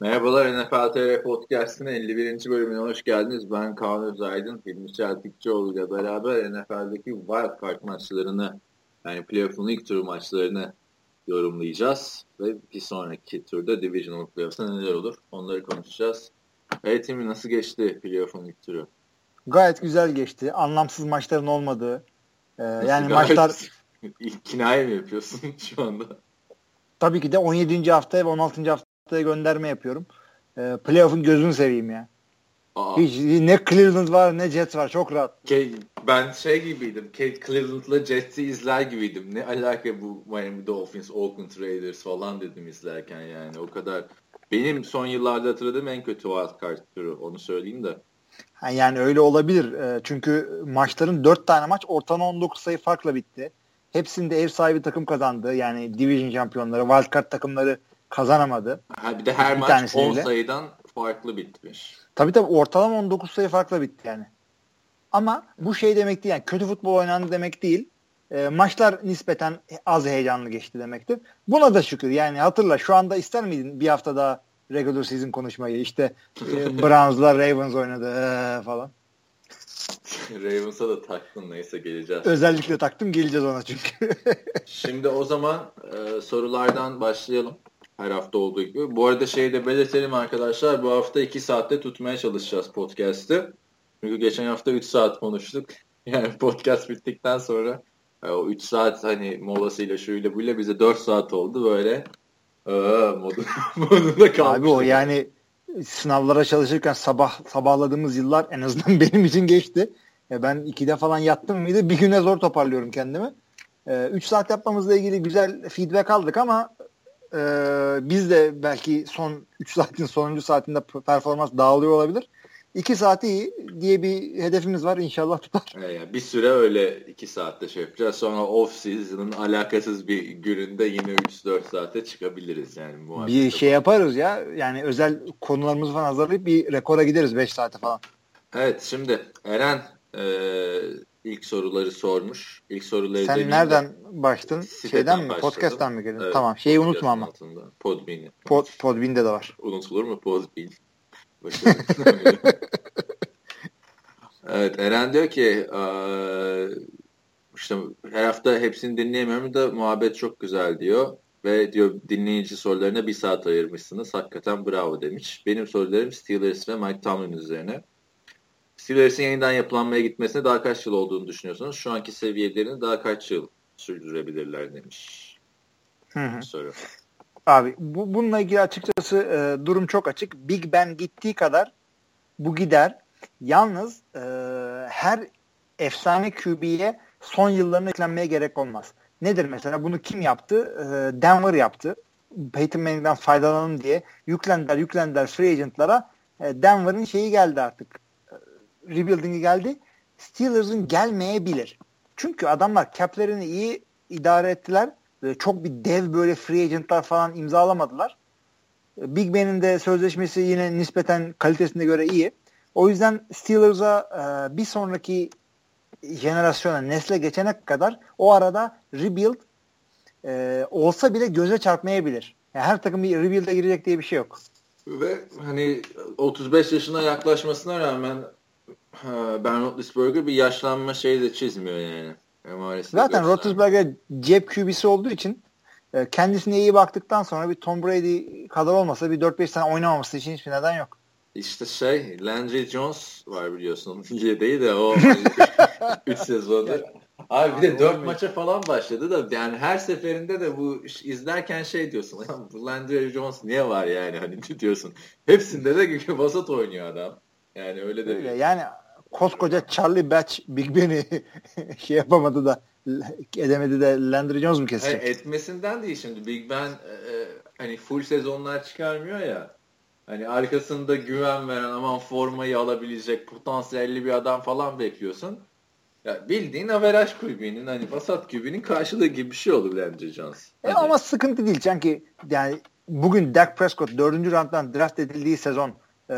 Merhabalar NFL TR Podcast'ın 51. bölümüne hoş geldiniz. Ben Kaan Özaydın, Hilmi Çeltikçioğlu ile beraber NFL'deki wild card maçlarını yani playoff'un ilk turu maçlarını yorumlayacağız. Ve bir sonraki turda Divisional Playoff'ta neler olur onları konuşacağız. Evet Hilmi nasıl geçti playoff'un ilk turu? Gayet güzel geçti. Anlamsız maçların olmadığı. Ee, yani maçlar... İlk kinaye mi yapıyorsun şu anda? Tabii ki de 17. haftaya ve 16. haftaya gönderme yapıyorum. Ee, playoff'un gözünü seveyim ya. Aa. Hiç ne Cleveland var ne Jets var çok rahat. Ben şey gibiydim. Cleveland'la Jets'i izler gibiydim. Ne alaka bu Miami Dolphins, Oakland Raiders falan dedim izlerken yani. O kadar. Benim son yıllarda hatırladığım en kötü wild card turu onu söyleyeyim de. Yani öyle olabilir. Ee, çünkü maçların 4 tane maç ortalama 19 sayı farkla bitti. Hepsinde ev sahibi takım kazandı. Yani division şampiyonları, wildcard takımları kazanamadı. Ha, bir de her bir maç 10 sayıdan farklı bitmiş. Tabii tabii ortalama 19 sayı farkla bitti yani. Ama bu şey demek değil yani kötü futbol oynandı demek değil. E, maçlar nispeten az heyecanlı geçti demektir. Buna da şükür yani hatırla şu anda ister miydin bir hafta daha regular season konuşmayı işte e, Browns'la Ravens oynadı e, falan. Ravens'a da taktın neyse geleceğiz. Özellikle taktım geleceğiz ona çünkü. Şimdi o zaman e, sorulardan başlayalım. Her hafta olduğu gibi. Bu arada şeyi de belirtelim arkadaşlar. Bu hafta 2 saatte tutmaya çalışacağız podcast'ı. Çünkü geçen hafta 3 saat konuştuk. Yani podcast bittikten sonra e, o 3 saat hani molasıyla şuyla buyla bize 4 saat oldu böyle. Aa, modu, modunda kalmış. Abi o yani sınavlara çalışırken sabah sabahladığımız yıllar en azından benim için geçti. Ya ben ikide falan yattım mıydı bir güne zor toparlıyorum kendimi. 3 ee, saat yapmamızla ilgili güzel feedback aldık ama e, biz de belki son 3 saatin sonuncu saatinde performans dağılıyor olabilir. 2 saati iyi diye bir hedefimiz var inşallah tutar. Yani bir süre öyle 2 saatte şey yapacağız. Sonra off season'ın alakasız bir gününde yine 3-4 saate çıkabiliriz yani. Bir şey yaparız ya yani özel konularımızı falan hazırlayıp bir rekora gideriz 5 saate falan. Evet şimdi Eren e, ilk soruları sormuş. İlk soruları Sen nereden başladın? Şeyden mi? Başladım. Podcast'tan mı geldin? Evet, tamam. Şeyi unutma ama. Podbean'i. Pod, Podbean'de de var. Unutulur mu Podbean? evet Eren diyor ki işte her hafta hepsini dinleyemiyorum da muhabbet çok güzel diyor. Ve diyor dinleyici sorularına bir saat ayırmışsınız. Hakikaten bravo demiş. Benim sorularım Steelers ve Mike Tomlin üzerine. Steelers'in yeniden yapılanmaya gitmesine daha kaç yıl olduğunu düşünüyorsunuz? Şu anki seviyelerini daha kaç yıl sürdürebilirler demiş. Hı hı. Soru. Abi bu, bununla ilgili açıkçası e, durum çok açık. Big Ben gittiği kadar bu gider. Yalnız e, her efsane QB'ye son yıllarını eklenmeye gerek olmaz. Nedir mesela? Bunu kim yaptı? E, Denver yaptı. Peyton Manning'den faydalanın diye yüklendiler yüklendiler free agentlara. E, Denver'ın şeyi geldi artık. E, rebuilding'i geldi. Steelers'ın gelmeyebilir. Çünkü adamlar cap'lerini iyi idare ettiler çok bir dev böyle free agentlar falan imzalamadılar. Big Ben'in de sözleşmesi yine nispeten kalitesine göre iyi. O yüzden Steelers'a e, bir sonraki jenerasyona, nesle geçene kadar o arada rebuild e, olsa bile göze çarpmayabilir. Yani her takım bir rebuild'e girecek diye bir şey yok. Ve hani 35 yaşına yaklaşmasına rağmen Ben Roethlisberger bir yaşlanma şeyi de çizmiyor yani. Maalesef Zaten Roethlisberger cep QB'si olduğu için e, kendisine iyi baktıktan sonra bir Tom Brady kadar olmasa bir 4-5 sene oynamaması için hiçbir neden yok. İşte şey Landry Jones var biliyorsun. Yedeği de o 3 sezonda. Abi bir de 4 maça falan başladı da yani her seferinde de bu izlerken şey diyorsun. bu Landry Jones niye var yani hani diyorsun. Hepsinde de vasat oynuyor adam. Yani öyle de öyle, bir... Yani koskoca Charlie Batch Big Ben'i şey yapamadı da edemedi de Landry Jones mu kesecek? Hayır, etmesinden değil şimdi. Big Ben e, e, hani full sezonlar çıkarmıyor ya. Hani arkasında güven veren aman formayı alabilecek potansiyelli bir adam falan bekliyorsun. Ya bildiğin averaj kulübünün hani vasat kübünün karşılığı gibi bir şey olur Landry Jones. E ama sıkıntı değil çünkü yani bugün Dak Prescott 4. rounddan draft edildiği sezon e,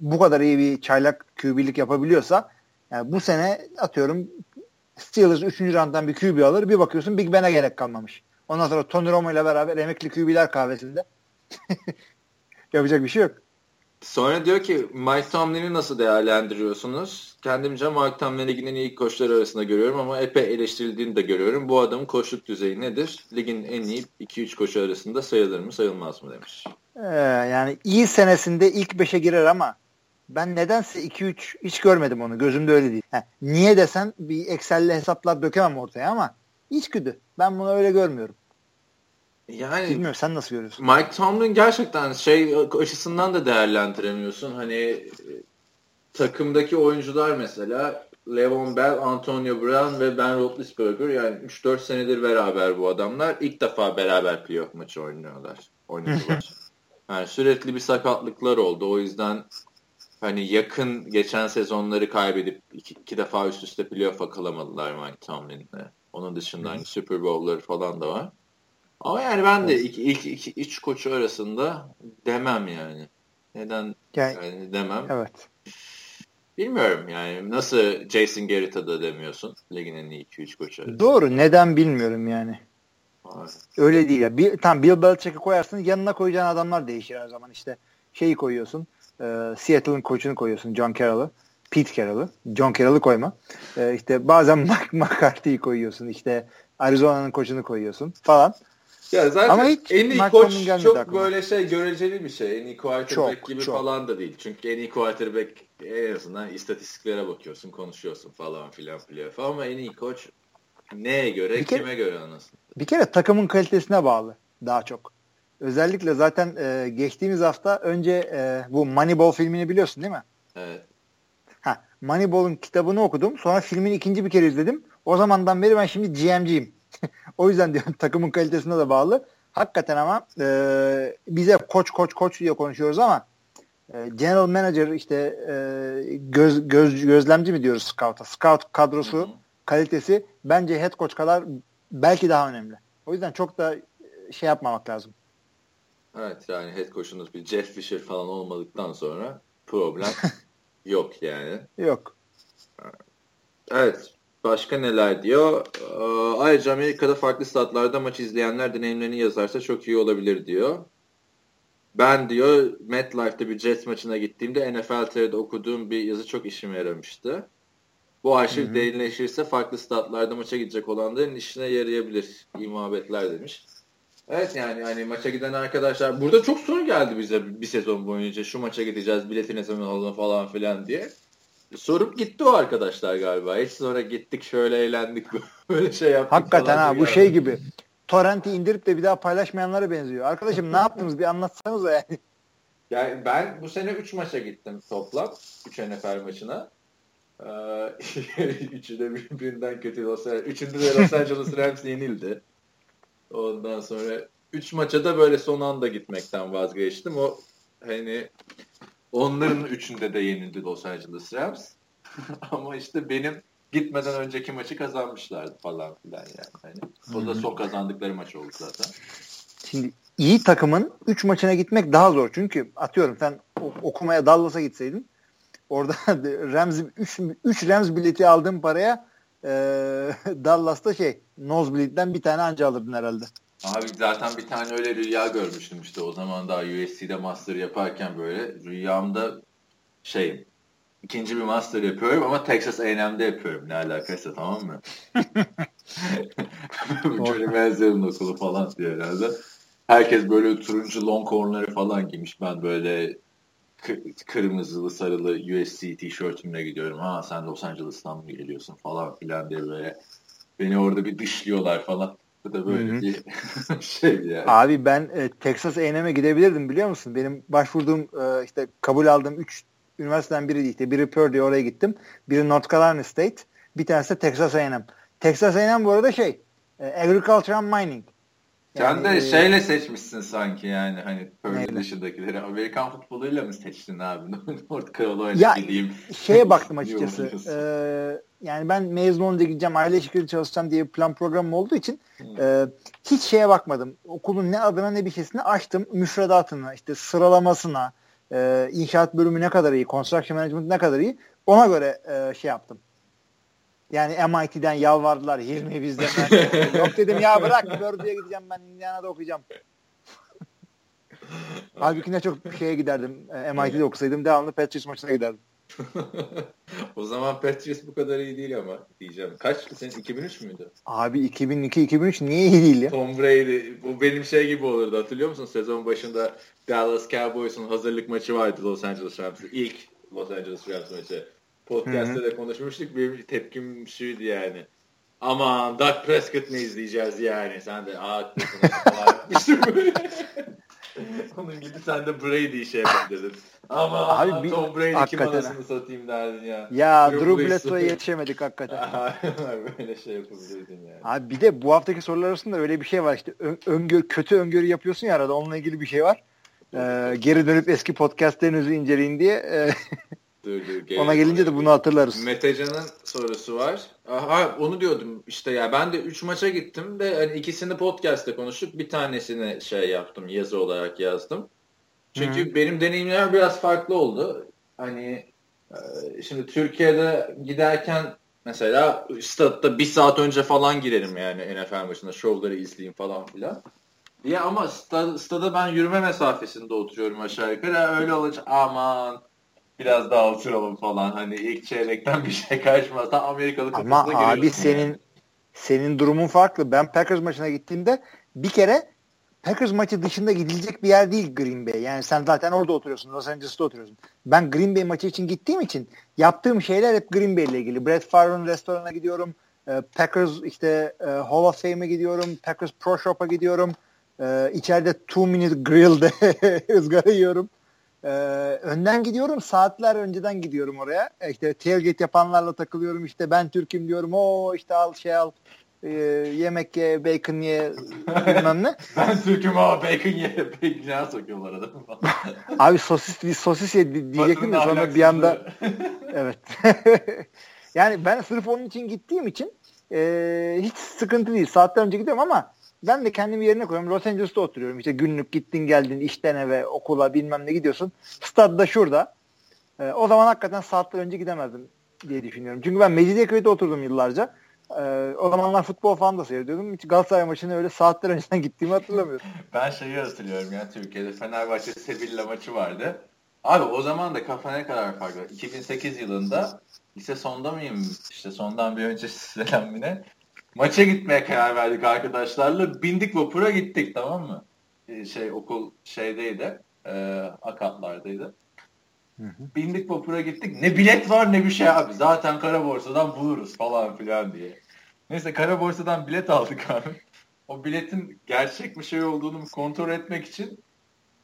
bu kadar iyi bir çaylak QB'lik yapabiliyorsa yani bu sene atıyorum Steelers 3. rounddan bir QB alır bir bakıyorsun Big Ben'e gerek kalmamış. Ondan sonra Tony Romo ile beraber emekli QB'ler kahvesinde Yapacak bir şey yok. Sonra diyor ki Mike Tomlin'i nasıl değerlendiriyorsunuz? Kendimce Mike Tomlin'i ligin ilk koçları arasında görüyorum ama epey eleştirildiğini de görüyorum. Bu adamın koçluk düzeyi nedir? Ligin en iyi 2-3 koçu arasında sayılır mı sayılmaz mı demiş. Ee, yani iyi senesinde ilk 5'e girer ama ben nedense 2-3 hiç görmedim onu. Gözümde öyle değil. Ha, niye desen bir Excel'le hesaplar dökemem ortaya ama içgüdü. Ben bunu öyle görmüyorum. Yani Bilmiyorum sen nasıl görüyorsun? Mike Tomlin gerçekten şey açısından da değerlendiremiyorsun. Hani e, takımdaki oyuncular mesela Levon Bell, Antonio Brown ve Ben Roethlisberger yani 3-4 senedir beraber bu adamlar. ilk defa beraber playoff maçı oynuyorlar. Oynuyorlar. yani sürekli bir sakatlıklar oldu. O yüzden hani yakın geçen sezonları kaybedip iki, iki defa üst üste playoff'a kalamadılar Mike Tomlin'le. Onun dışında hani Super Bowl'ları falan da var. Ama yani ben de ilk, ilk iki, üç koçu arasında demem yani. Neden yani, yani demem. Evet. Bilmiyorum yani nasıl Jason Garrett'a da demiyorsun ligin en iyi 2-3 koçu arasında. Doğru neden bilmiyorum yani. Öyle değil ya. Bir, tam Bill Belichick'i koyarsın yanına koyacağın adamlar değişir her zaman işte. Şeyi koyuyorsun. E, Seattle'ın koçunu koyuyorsun John Carroll'ı. Pete Carroll'ı. John Carroll'ı koyma. E, işte bazen Mike McCarthy'yi koyuyorsun. İşte Arizona'nın koçunu koyuyorsun falan. Ya zaten Ama hiç en iyi koç çok aklıma. böyle şey göreceli bir şey. En iyi quarterback çok, gibi çok. falan da değil. Çünkü en iyi quarterback en azından istatistiklere bakıyorsun, konuşuyorsun falan filan playoff. Ama en iyi koç neye göre, bir kime kere, göre anasını? Bir kere takımın kalitesine bağlı daha çok. Özellikle zaten e, geçtiğimiz hafta önce e, bu Moneyball filmini biliyorsun değil mi? Evet. Ha, Moneyball'un kitabını okudum. Sonra filmin ikinci bir kere izledim. O zamandan beri ben şimdi GM'ciyim. o yüzden diyorum takımın kalitesine de bağlı. Hakikaten ama e, bize koç koç koç diye konuşuyoruz ama e, general manager işte e, göz, göz gözlemci mi diyoruz scout'a? Scout kadrosu Hı-hı. kalitesi bence head coach kadar belki daha önemli. O yüzden çok da şey yapmamak lazım. Evet yani head coach'unuz bir Jeff Fisher falan olmadıktan sonra problem yok yani. Yok. Evet. Başka neler diyor? Ee, ayrıca Amerika'da farklı statlarda maç izleyenler deneyimlerini yazarsa çok iyi olabilir diyor. Ben diyor MetLife'da bir Jets maçına gittiğimde NFL TR'de okuduğum bir yazı çok işime yaramıştı. Bu arşiv Hı-hı. derinleşirse farklı statlarda maça gidecek olanların işine yarayabilir. İyi muhabbetler demiş. Evet yani hani maça giden arkadaşlar burada çok soru geldi bize bir sezon boyunca şu maça gideceğiz biletine zaman alalım falan filan diye. Sorup gitti o arkadaşlar galiba. Hiç sonra gittik şöyle eğlendik böyle şey yaptık. Hakikaten ha bu şey gibi. Torrent'i indirip de bir daha paylaşmayanlara benziyor. Arkadaşım ne yaptınız bir anlatsanıza yani. Yani ben bu sene 3 maça gittim toplam. 3 NFL maçına. Ee, üçü de birbirinden kötü. Los Üçünde de Los Angeles Rams yenildi. Ondan sonra 3 maça da böyle son anda gitmekten vazgeçtim. O hani onların üçünde de yenildi Los Angeles Rams. Ama işte benim gitmeden önceki maçı kazanmışlardı falan filan yani. Hani, o da son kazandıkları maç oldu zaten. Şimdi iyi takımın 3 maçına gitmek daha zor. Çünkü atıyorum sen okumaya Dallas'a gitseydin orada Rams 3 3 Rams bileti aldığın paraya e, Dallas'ta şey Nosebleed'den bir tane anca alırdın herhalde. Abi zaten bir tane öyle rüya görmüştüm işte o zaman daha USC'de master yaparken böyle rüyamda şey ikinci bir master yapıyorum ama Texas A&M'de yapıyorum ne alakaysa tamam mı? Johnny Manziel'in okulu falan diye herhalde. Herkes böyle turuncu long falan giymiş. Ben böyle kırmızılı sarılı USC tişörtümle gidiyorum. Ha sen Los Angeles'tan mı geliyorsun falan filan diye böyle beni orada bir dışlıyorlar falan. Bu da böyle Hı-hı. bir şey yani. Abi ben e, Texas A&M'e gidebilirdim biliyor musun? Benim başvurduğum e, işte kabul aldığım 3 üniversiteden biri işte biri Purdue oraya gittim. Biri North Carolina State. Bir tanesi de Texas A&M. Texas A&M bu arada şey e, Agriculture and Mining. Yani, Sen de e, şeyle seçmişsin sanki yani hani Purdue dışındakileri. Amerikan futboluyla mı seçtin abi? North Carolina ya, gideyim. Şeye baktım açıkçası. ee, yani ben mezun olunca gideceğim aile ilişkileri çalışacağım diye bir plan programım olduğu için hmm. e, hiç şeye bakmadım. Okulun ne adına ne bir şeysini açtım. Müfredatına, işte sıralamasına, e, inşaat bölümü ne kadar iyi, construction management ne kadar iyi ona göre e, şey yaptım. Yani MIT'den yalvardılar Hilmi bizden. Yok dedim ya bırak Purdue'ya gideceğim ben Indiana'da okuyacağım. Halbuki ne çok şeye giderdim. E, MIT'de okusaydım devamlı Patriots maçına giderdim. o zaman Patriots bu kadar iyi değil ama diyeceğim. Kaç senin 2003 müydü? Abi 2002-2003 niye iyi değil ya? Tom Brady bu benim şey gibi olurdu hatırlıyor musun? Sezon başında Dallas Cowboys'un hazırlık maçı vardı Los Angeles Rams'ın. İlk Los Angeles Rams maçı. Podcast'te de konuşmuştuk. Benim tepkim şuydu yani. Aman Doug Prescott ne izleyeceğiz yani? Sen de aa Onun gibi sen de Brady şey yapın dedin. Ama Abi, bir, Tom Brady kim anasını satayım derdin ya. Ya Drew Bledsoe'ya yetişemedik hakikaten. Böyle şey yapabilirdin yani. Abi bir de bu haftaki sorular arasında öyle bir şey var işte ön, öngör, kötü öngörü yapıyorsun ya arada onunla ilgili bir şey var. Ee, geri dönüp eski podcastlerinizi inceleyin diye. Dur, dur, Ona gelince de bunu hatırlarız. Metecan'ın sorusu var. Aha, onu diyordum işte ya ben de 3 maça gittim de hani ikisini podcast'te konuştuk. Bir tanesini şey yaptım yazı olarak yazdım. Çünkü Hı. benim deneyimler biraz farklı oldu. Hani e, şimdi Türkiye'de giderken mesela statta bir saat önce falan girerim yani NFL maçında şovları izleyeyim falan filan. Ya ama stada, stada ben yürüme mesafesinde oturuyorum aşağı yukarı. Öyle olunca aman biraz daha oturalım falan. Hani ilk çeyrekten bir şey karşımaz. Tam Amerikalı Ama abi senin yani. senin durumun farklı. Ben Packers maçına gittiğimde bir kere Packers maçı dışında gidilecek bir yer değil Green Bay. Yani sen zaten orada oturuyorsun. Los Angeles'ta oturuyorsun. Ben Green Bay maçı için gittiğim için yaptığım şeyler hep Green Bay ile ilgili. Brett Favre'ın restorana gidiyorum. E, Packers işte e, Hall of Fame'e gidiyorum. Packers Pro Shop'a gidiyorum. E, içeride Two Minute Grill'de ızgara yiyorum. Ee, önden gidiyorum. Saatler önceden gidiyorum oraya. E, işte tailgate yapanlarla takılıyorum. İşte ben Türk'üm diyorum. O işte al şey al. E, yemek ye, bacon ye bilmem ne. ben Türk'üm ama bacon ye. Bacon sokuyorlar adamı Abi sosis, sosis ye diyecektim de sonra bir anda evet. yani ben sırf onun için gittiğim için e, hiç sıkıntı değil. Saatler önce gidiyorum ama ben de kendimi yerine koyuyorum. Los Angeles'ta oturuyorum. İşte günlük gittin geldin işten eve okula bilmem ne gidiyorsun. Stadda şurada. E, o zaman hakikaten saatler önce gidemezdim diye düşünüyorum. Çünkü ben Mecidiyeköy'de oturdum yıllarca. E, o zamanlar futbol falan da seyrediyordum. Hiç Galatasaray maçını öyle saatler önceden gittiğimi hatırlamıyorum. ben şeyi hatırlıyorum ya Türkiye'de Fenerbahçe Sevilla maçı vardı. Abi o zaman da kafa ne kadar farklı. 2008 yılında lise sonda mıyım? İşte sondan bir önce selam Maça gitmeye karar verdik arkadaşlarla. Bindik vapura gittik tamam mı? Ee, şey okul şeydeydi. E, akatlardaydı. Hı hı. Bindik vapura gittik. Ne bilet var ne bir şey abi. Zaten kara borsadan buluruz falan filan diye. Neyse kara borsadan bilet aldık abi. O biletin gerçek bir şey olduğunu kontrol etmek için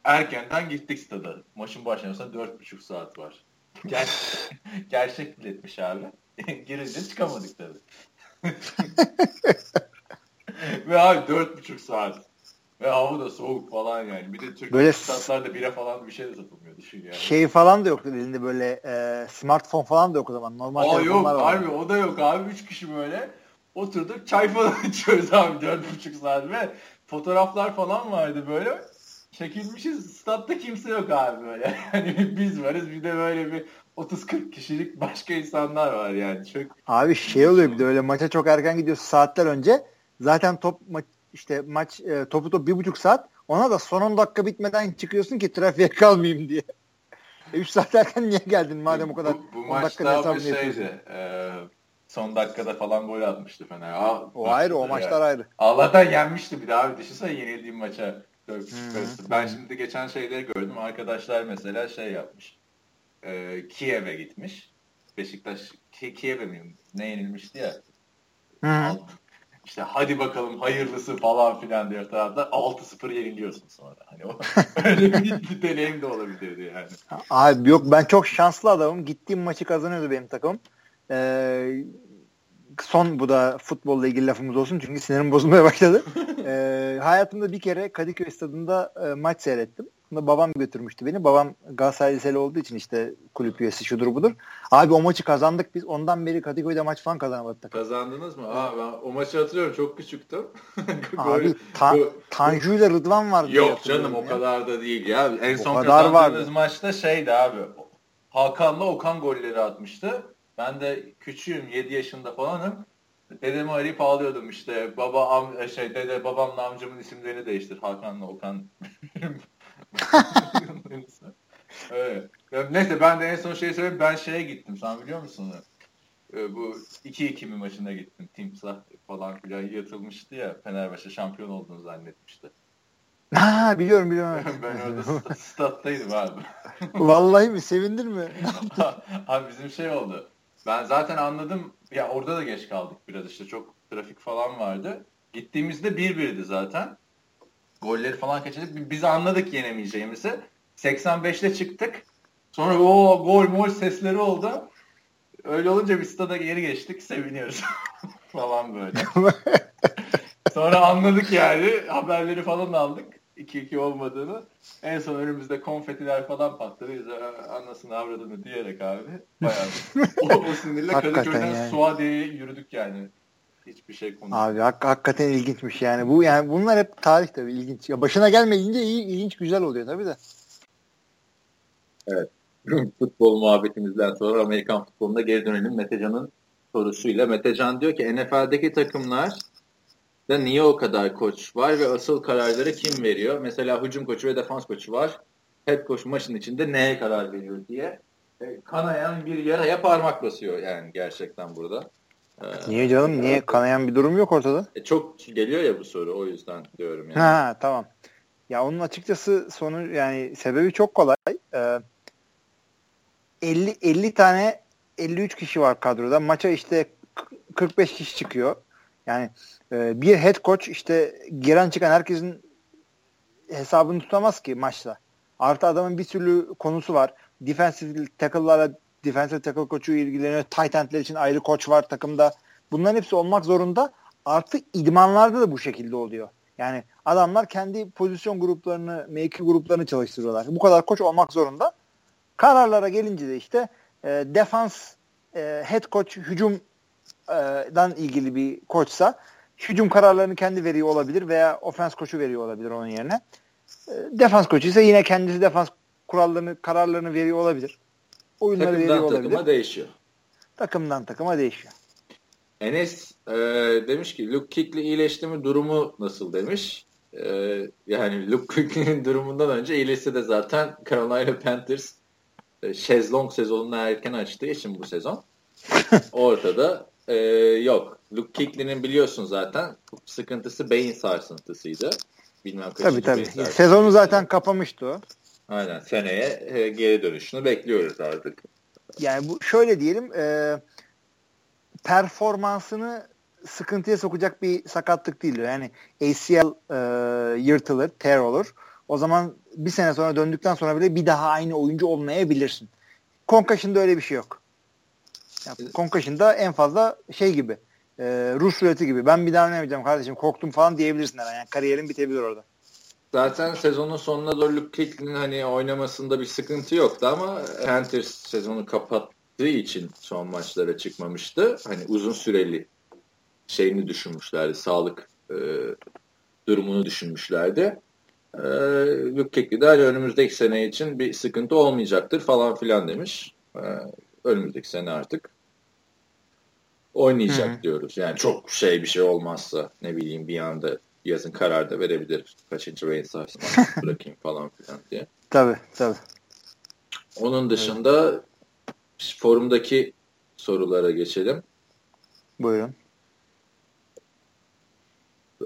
erkenden gittik stada. Maçın başlamasına dört buçuk saat var. Ger gerçek biletmiş abi. Girince çıkamadık tabii. Ve abi dört buçuk saat. Ve hava da soğuk falan yani. Bir de Türkiye böyle statlarda bire falan bir şey de satılmıyor düşün yani. Şey falan da yok elinde böyle e, smartphone falan da yok o zaman. Normal Aa yok var. abi o da yok abi. Üç kişi böyle oturduk çay falan içiyoruz abi dört buçuk saat ve fotoğraflar falan vardı böyle. Çekilmişiz statta kimse yok abi böyle. Hani biz varız bir de böyle bir 30-40 kişilik başka insanlar var yani. Çok Abi şey oluyor bir de öyle maça çok erken gidiyorsun saatler önce. Zaten top ma- işte maç e, topu top bir buçuk saat. Ona da son 10 dakika bitmeden çıkıyorsun ki trafiğe kalmayayım diye. 3 e, saat erken niye geldin madem o kadar bu, bu maçta bir şeydi. E, son dakikada falan gol atmıştı Fener. Aa, o ayrı o maçlar ya. ayrı. Allah'tan yenmişti bir daha abi. Düşünsene yenildiğim maça. Hmm. Ben şimdi geçen şeyleri gördüm. Arkadaşlar mesela şey yapmış e, Kiev'e gitmiş. Beşiktaş Ki Kiev'e mi ne yenilmişti ya. Hı. İşte hadi bakalım hayırlısı falan filan diyor taraftar 6-0 yeniliyorsun sonra. Hani o, öyle bir, bir deneyim de olabilirdi yani. Abi yok ben çok şanslı adamım. Gittiğim maçı kazanıyordu benim takım. Ee, son bu da futbolla ilgili lafımız olsun çünkü sinirim bozulmaya başladı. ee, hayatımda bir kere Kadıköy stadında e, maç seyrettim. Bunda babam götürmüştü beni. Babam Galatasaray Liseli olduğu için işte kulüp üyesi şudur budur. Abi o maçı kazandık biz. Ondan beri Kadıköy'de maç falan kazanamadık. Kazandınız mı? Aa, ben o maçı hatırlıyorum. Çok küçüktüm. Abi ta, Tanju ile Rıdvan vardı. Yok canım o kadar da değil ya. En son o kazandığınız vardı. maçta şeydi abi. Hakan'la Okan golleri atmıştı. Ben de küçüğüm 7 yaşında falanım. Dedemi arayıp ağlıyordum işte. Baba am şey dede babamla amcamın isimlerini değiştir. Hakan'la Okan evet. Neyse ben de en son şeyi söyleyeyim. Ben şeye gittim. Sen biliyor musun? Ee, bu 2-2 mi maçına gittim. Timsah falan filan yatılmıştı ya. Fenerbahçe şampiyon olduğunu zannetmişti. Ha biliyorum biliyorum. ben orada st- stat'taydım abi. Vallahi mi? Sevindin mi? abi bizim şey oldu. Ben zaten anladım. Ya orada da geç kaldık biraz işte. Çok trafik falan vardı. Gittiğimizde 1-1'di zaten. Golleri falan kaçırdık. Biz anladık yenemeyeceğimizi. 85'te çıktık. Sonra o gol mol sesleri oldu. Öyle olunca biz stada geri geçtik. Seviniyoruz. falan böyle. Sonra anladık yani. Haberleri falan aldık. 2-2 olmadığını. En son önümüzde konfetiler falan patladı. Biz anasını avradını diyerek abi. Bayağı o, o sinirle Kadıköy'den yani. Suadiye'ye yürüdük yani. Hiçbir şey konuşmadık. Abi hak, hakikaten ilginçmiş yani. Bu yani bunlar hep tarih tabii ilginç. Ya başına gelmeyince iyi ilginç güzel oluyor tabii de. Evet. Futbol muhabbetimizden sonra Amerikan futboluna geri dönelim Metecan'ın sorusuyla. Metecan diyor ki NFL'deki takımlar da niye o kadar koç var ve asıl kararları kim veriyor? Mesela hücum koçu ve defans koçu var. Head coach maçın içinde neye karar veriyor diye. E, kanayan bir yaraya parmak basıyor yani gerçekten burada. Ee, niye canım? Niye? Kanayan bir durum yok ortada. E, çok geliyor ya bu soru o yüzden diyorum yani. Ha tamam. Ya onun açıkçası sonu yani sebebi çok kolay. Ee, 50 50 tane 53 kişi var kadroda. Maça işte 45 kişi çıkıyor. Yani e, bir head coach işte giren çıkan herkesin hesabını tutamaz ki maçta. Artı adamın bir türlü konusu var. Defensive tackle'larla defensive tackle koçu ilgileniyor. Tight endler için ayrı koç var takımda. Bunların hepsi olmak zorunda. Artı idmanlarda da bu şekilde oluyor. Yani adamlar kendi pozisyon gruplarını, mevki gruplarını çalıştırıyorlar. Bu kadar koç olmak zorunda. Kararlara gelince de işte e, defans e, head coach hücumdan ilgili bir koçsa hücum kararlarını kendi veriyor olabilir veya ofens koçu veriyor olabilir onun yerine. E, defans koçu ise yine kendisi defans kurallarını, kararlarını veriyor olabilir. Oyunları Takımdan veriyor olabilir. takıma değişiyor. Takımdan takıma değişiyor. Enes e, demiş ki Luke Kick'li iyileşti mi durumu nasıl demiş. E, yani Luke Kick'in durumundan önce iyileşse de zaten Carolina Panthers e, şezlong sezonunu erken açtığı için bu sezon ortada e, yok. Luke Kuechly'nin biliyorsun zaten sıkıntısı beyin sarsıntısıydı. Bilmem tabii tabii. Sezonu zaten kapamıştı o. Aynen. Seneye e, geri dönüşünü bekliyoruz artık. Yani bu şöyle diyelim e, performansını sıkıntıya sokacak bir sakatlık değil. Yani ACL e, yırtılır, tear olur. O zaman bir sene sonra döndükten sonra bile bir daha aynı oyuncu olmayabilirsin. Concussion'da öyle bir şey yok. Yani Concussion'da en fazla şey gibi e, Rus ruleti gibi ben bir daha oynamayacağım kardeşim korktum falan diyebilirsin. Yani kariyerin bitebilir orada. Zaten sezonun sonuna doğru Luke Kuechly'nin hani oynamasında bir sıkıntı yoktu ama Panthers sezonu kapattığı için son maçlara çıkmamıştı. Hani uzun süreli şeyini düşünmüşlerdi. Sağlık e, durumunu düşünmüşlerdi. E, Luke Kuechly de hani önümüzdeki sene için bir sıkıntı olmayacaktır falan filan demiş. E, önümüzdeki sene artık oynayacak Hı-hı. diyoruz. Yani çok şey bir şey olmazsa ne bileyim bir anda yazın karar da verebilir. Kaçıncı sarsın bırakayım falan filan diye. Tabii tabii. Onun dışında evet. forumdaki sorulara geçelim. Buyurun.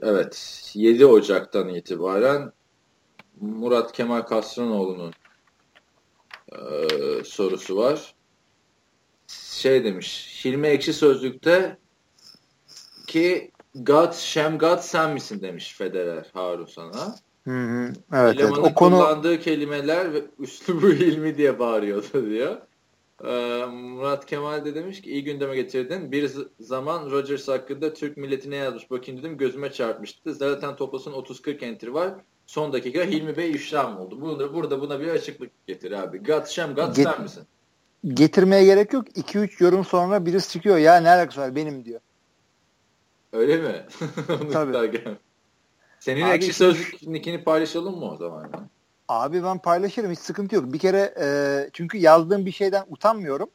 Evet. 7 Ocak'tan itibaren Murat Kemal Kastranoğlu'nun e, sorusu var. Şey demiş. Hilmi Ekşi Sözlük'te ki God, Şem God sen misin demiş Federer Harun sana. Hı hı. Evet, evet. O konu... kullandığı kelimeler ve üslubu ilmi diye bağırıyordu diyor. Ee, Murat Kemal de demiş ki iyi gündeme getirdin. Bir zaman Rodgers hakkında Türk milletine yazmış bakayım dedim gözüme çarpmıştı. Zaten toplasın 30-40 entry var. Son dakika Hilmi Bey işlem oldu. Burada, burada buna bir açıklık getir abi. God Şem God Get, sen misin? Getirmeye gerek yok. 2-3 yorum sonra birisi çıkıyor. Ya ne alakası var benim diyor. Öyle mi? Tabii. Senin Abi, ekşi sözlükini paylaşalım mı o zaman? Abi ben paylaşırım hiç sıkıntı yok. Bir kere e, çünkü yazdığım bir şeyden utanmıyorum.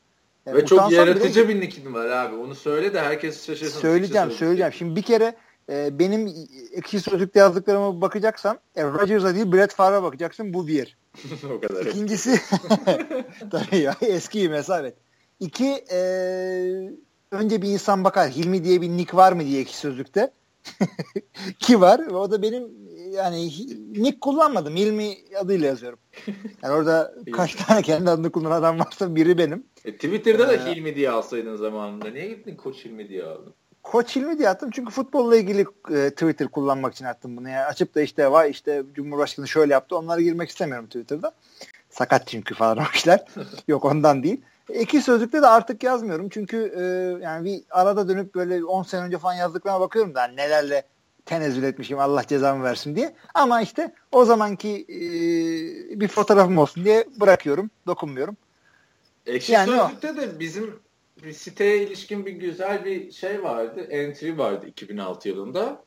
E, Ve çok yaratıcı bile, bir nickin var abi. Onu söyle de herkes şaşırsın. Söyleyeceğim söyleyeceğim. Şimdi bir kere e, benim ekşi sözlükte yazdıklarıma bakacaksan e, Rodgers'a değil Brett Favre'a bakacaksın. Bu bir. o kadar. İkincisi tabii ya eski mesela evet. İki e, önce bir insan bakar Hilmi diye bir nick var mı diye ekşi sözlükte. Ki var. O da benim yani nick kullanmadım. Hilmi adıyla yazıyorum. Yani orada kaç tane kendi adını kullanan adam varsa biri benim. E, Twitter'da da ee, Hilmi diye alsaydın zamanında. Niye gittin Koç Hilmi diye aldın? Koç Hilmi diye attım çünkü futbolla ilgili e, Twitter kullanmak için attım bunu. Yani açıp da işte vay işte Cumhurbaşkanı şöyle yaptı onlara girmek istemiyorum Twitter'da. Sakat çünkü falan o işler. Yok ondan değil. İki sözlükte de artık yazmıyorum çünkü e, yani bir arada dönüp böyle 10 sene önce falan yazdıklarına bakıyorum da hani nelerle tenezzül etmişim Allah cezamı versin diye. Ama işte o zamanki e, bir fotoğrafım olsun diye bırakıyorum, dokunmuyorum. Ekşi yani Sözlük'te o. de bizim bir siteye ilişkin bir güzel bir şey vardı. Entry vardı 2006 yılında.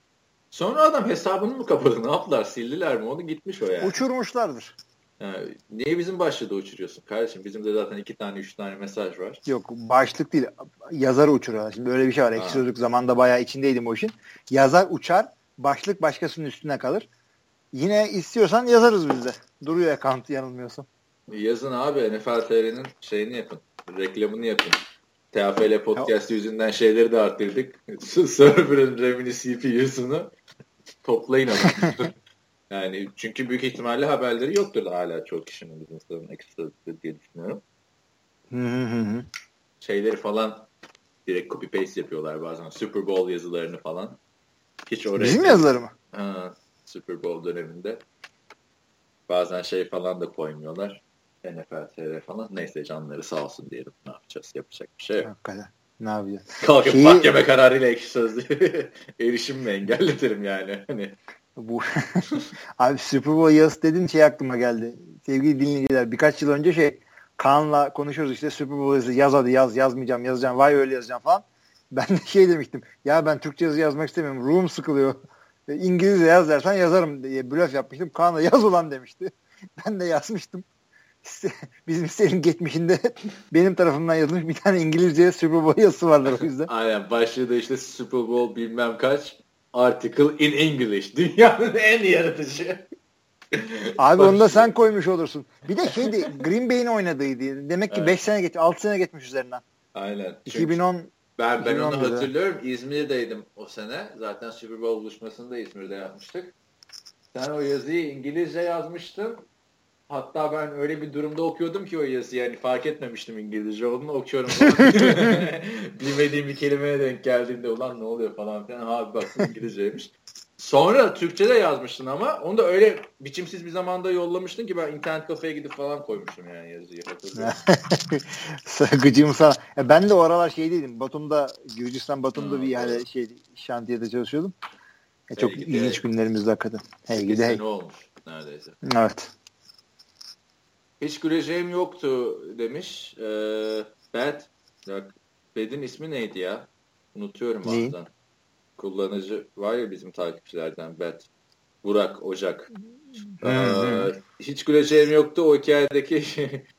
Sonra adam hesabını mı kapadı? Ne yaptılar? Sildiler mi? Onu gitmiş o yani. Uçurmuşlardır. Yani, niye bizim başlığı uçuruyorsun kardeşim? Bizim de zaten iki tane, üç tane mesaj var. Yok başlık değil. Yazar uçuruyorlar. Şimdi böyle bir şey var. Ekşi Sözlük zamanında bayağı içindeydim o işin. Yazar uçar, başlık başkasının üstüne kalır. Yine istiyorsan yazarız biz de. Duruyor account yanılmıyorsam. Yazın abi NFL TR'nin şeyini yapın. Reklamını yapın. TFL podcast ya. yüzünden şeyleri de arttırdık. Server'ın RAM'ini CPU'sunu toplayın ama. Yani çünkü büyük ihtimalle haberleri yoktur da hala çok kişinin business'ların ekstra diye düşünüyorum. Hı hı hı. Şeyleri falan direkt copy paste yapıyorlar bazen. Super Bowl yazılarını falan. Hiç oraya Bizim yazıları mı? Ha, Super Bowl döneminde. Bazen şey falan da koymuyorlar. NFL TR falan. Neyse canları sağ olsun diyelim. Ne yapacağız? Yapacak bir şey yok. Hakikaten. Ne yapacağız? Kalkıp Şeyi... mahkeme kararıyla ekşi sözlü erişim mi engelletirim yani? Hani bu abi Super Bowl yazısı dediğin şey aklıma geldi. Sevgili dinleyiciler birkaç yıl önce şey Kaan'la konuşuyoruz işte Super Bowl yazısı yaz hadi yaz yazmayacağım yazacağım vay öyle yazacağım falan. Ben de şey demiştim ya ben Türkçe yazı yazmak istemiyorum room sıkılıyor. E, İngilizce yaz dersen yazarım diye blöf yapmıştım. Kaan'a yaz ulan demişti. Ben de yazmıştım. İşte bizim senin geçmişinde benim tarafımdan yazılmış bir tane İngilizce Super Bowl yazısı vardır o yüzden. Aynen başlığı da işte Super Bowl bilmem kaç article in English. Dünyanın en yaratıcı. Abi onu da sen koymuş olursun. Bir de şeydi Green Bay'in oynadığıydı. Demek ki 5 evet. sene geç, 6 sene geçmiş üzerinden. Aynen. 2010 ben ben onu hatırlıyorum. İzmir'deydim o sene. Zaten Super Bowl buluşmasını da İzmir'de yapmıştık. Sen o yazıyı İngilizce yazmıştın. Hatta ben öyle bir durumda okuyordum ki o yazıyı yani fark etmemiştim İngilizce olduğunu okuyorum Bilmediğim bir kelimeye denk geldiğinde ulan ne oluyor falan filan. Ha bak İngilizceymiş. Sonra Türkçe'de yazmıştın ama onu da öyle biçimsiz bir zamanda yollamıştın ki ben internet kafeye gidip falan koymuştum yani yazıyı. Gıcığım sana. Ya ben de o aralar şeydeydim. Batum'da, Gürcistan Batum'da hmm, bir yani şey şantiyede çalışıyordum. Ya çok hey, ilginç günlerimizde hakikaten. Hey gidi hey. Ne olmuş neredeyse. Evet. Hiç güleceğim yoktu demiş. Ee, Bad. Bak, Bad'in ismi neydi ya? Unutuyorum Neyi? bazen. Kullanıcı var ya bizim takipçilerden Bad. Burak Ocak. ee, hiç güleceğim yoktu. O hikayedeki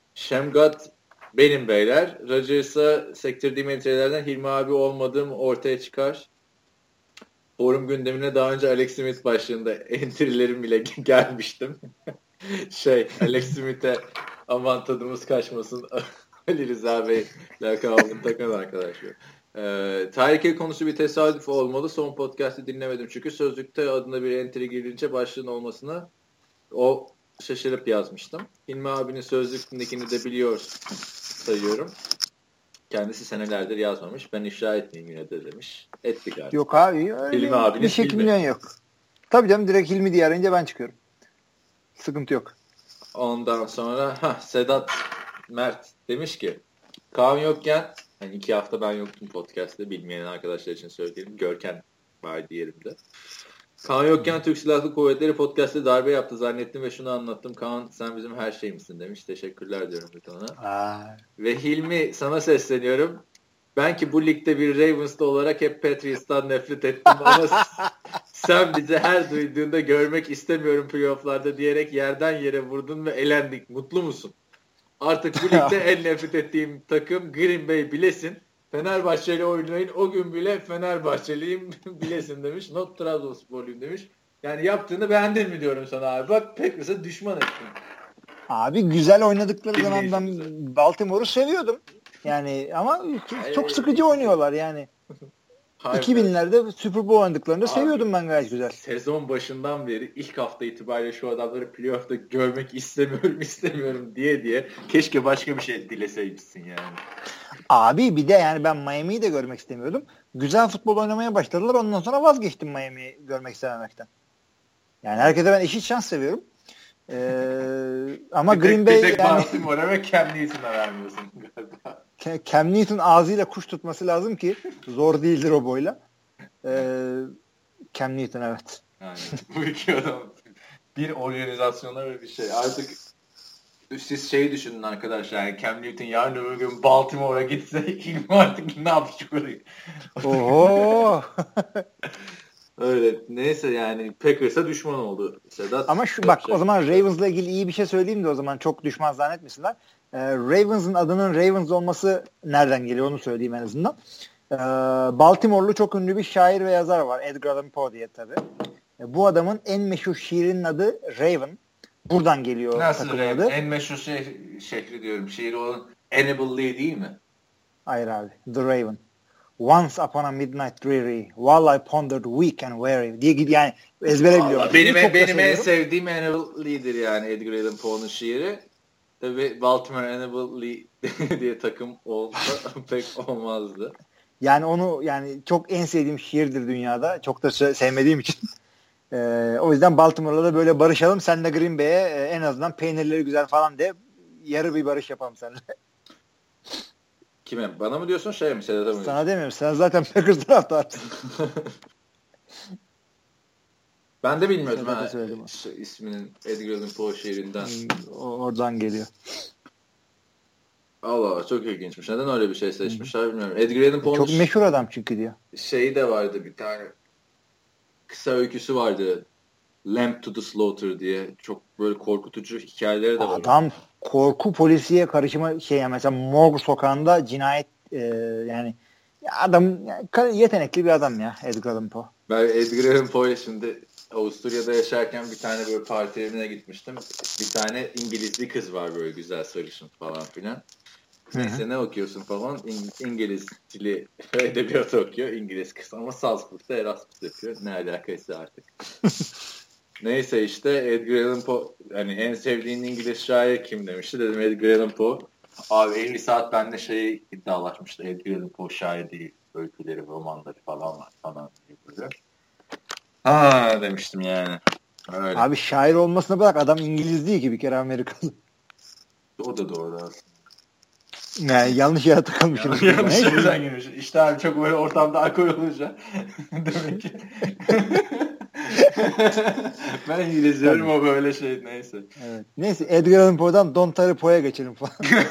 Şemgat benim beyler. Rodgers'a sektirdiğim entry'lerden Hilmi abi olmadığım ortaya çıkar. Forum gündemine daha önce Alex Smith başlığında entry'lerim bile gelmiştim. şey Alex Smith'e aman tadımız kaçmasın Ali Rıza Bey lakabını takan arkadaşlar. Ee, Tarike konusu bir tesadüf olmalı. Son podcast'i dinlemedim çünkü sözlükte adına bir entry girince başlığın olmasını o şaşırıp yazmıştım. Hilmi abinin sözlüğündekini de biliyor sayıyorum. Kendisi senelerdir yazmamış. Ben ifşa etmeyeyim yine de demiş. Ettik artık. Yok abi. Öyle Hilmi abinin bir şekilde yok. Tabii canım direkt Hilmi diye arayınca ben çıkıyorum. Sıkıntı yok. Ondan sonra ha Sedat Mert demiş ki Kaan yokken hani iki hafta ben yoktum podcast'te bilmeyen arkadaşlar için söyleyelim. Görken vardı yerimde. Kaan yokken Türk Silahlı Kuvvetleri podcast'te darbe yaptı zannettim ve şunu anlattım. Kaan sen bizim her şeyimsin demiş. Teşekkürler diyorum ona. Ve Hilmi sana sesleniyorum. Ben ki bu ligde bir Ravens'ta olarak hep Patriots'tan nefret ettim ama sen bizi her duyduğunda görmek istemiyorum playofflarda diyerek yerden yere vurdun ve elendik. Mutlu musun? Artık bu ligde en nefret ettiğim takım Green Bay bilesin. Fenerbahçe ile oynayın o gün bile Fenerbahçeliyim bilesin demiş. Not Trabzonsporluyum demiş. Yani yaptığını beğendin mi diyorum sana abi. Bak Packers'a düşman ettin. Abi güzel oynadıkları zaman ben Baltimore'u seviyordum. Yani ama çok sıkıcı oynuyorlar yani. Hayır, 2000'lerde Super Bowl oynadıklarında Abi, seviyordum ben gayet güzel. Sezon başından beri ilk hafta itibariyle şu adamları playoff'ta görmek istemiyorum istemiyorum diye diye keşke başka bir şey dileseymişsin yani. Abi bir de yani ben Miami'yi de görmek istemiyordum. Güzel futbol oynamaya başladılar ondan sonra vazgeçtim Miami'yi görmek istememekten. Yani herkese ben eşit şans seviyorum. Ee, ama bir Green Bay bir tek yani... Baltimore'a ve Cam Newton'a vermiyorsun Cam Newton ağzıyla kuş tutması lazım ki zor değildir o boyla. Ee, Cam Newton evet. Yani, bu iki adam bir organizasyona ve bir şey. Artık siz şeyi düşünün arkadaşlar. Yani Cam Newton yarın öbür gün Baltimore'a gitse ilmi artık ne yapacak orayı? Oho. Öyle. Neyse yani Packers'a düşman oldu Sedat. Ama şu bak şey. o zaman Ravens'la ilgili iyi bir şey söyleyeyim de o zaman çok düşman zannetmesinler. Ee, Ravens'ın adının Ravens olması nereden geliyor onu söyleyeyim en azından. Ee, Baltimore'lu çok ünlü bir şair ve yazar var. Edgar Allan Poe diye tabii. Ee, bu adamın en meşhur şiirinin adı Raven. Buradan geliyor Nasıl Raven? Adı. En meşhur şey, şehri diyorum. Şiiri olan Hannibal Lee değil mi? Hayır abi. The Raven. Once upon a midnight dreary, while I pondered weak and weary diye gidiyor yani ezbere biliyorum. Benim, en, benim en sevdiğim Hannibal Lee'dir yani Edgar Allan Poe'nun şiiri. Tabii Baltimore Hannibal Lee diye takım olsa pek olmazdı. Yani onu yani çok en sevdiğim şiirdir dünyada. Çok da sevmediğim için. Ee, o yüzden Baltimore'la da böyle barışalım. Sen de Green Bay'e e, en azından peynirleri güzel falan de yarı bir barış yapalım seninle. Kime? Bana mı diyorsun şey mi? Sedat'a mı Sana demiyorum. Sen zaten Packers taraftarsın. ben de bilmiyordum ha. Şey, isminin Edgar Allan Poe şiirinden. Oradan geliyor. Allah Allah çok ilginçmiş. Neden öyle bir şey seçmişler bilmiyorum. Edgar Allan Poe'nun çok meşhur adam çünkü diyor. Şeyi de vardı bir tane kısa öyküsü vardı. Lamp to the Slaughter diye çok böyle korkutucu hikayeleri de var. Adam korku polisiye karışımı şey yani mesela Morg sokağında cinayet e, yani adam yani yetenekli bir adam ya Edgar Allan Poe. Ben Edgar Allan Poe şimdi Avusturya'da yaşarken bir tane böyle parti evine gitmiştim. Bir tane İngilizli kız var böyle güzel sarışın falan filan. Neyse ne okuyorsun falan. İng- İngiliz dili edebiyat okuyor. İngiliz kız ama Salzburg'da Erasmus yapıyor. Ne alakası artık. Neyse işte Edgar Allan Poe hani en sevdiğin İngiliz şair kim demişti. Dedim Edgar Allan Poe. Abi 50 saat bende şeyi iddialaşmıştı. Edgar Allan Poe şair değil. Öyküleri, romanları falan var falan diye böyle. Ha demiştim yani. Öyle. Abi şair olmasına bırak adam İngiliz değil ki bir kere Amerikalı. O da doğru aslında. Ne yanlış yere takılmışım. Yanlış, yanlış yerden girmiş. İşte abi çok böyle ortamda alkol olunca demek ki. ben İngilizlerim o böyle şey neyse. Evet. Neyse Edgar Allan Poe'dan Don Terry Poe'ya geçelim falan.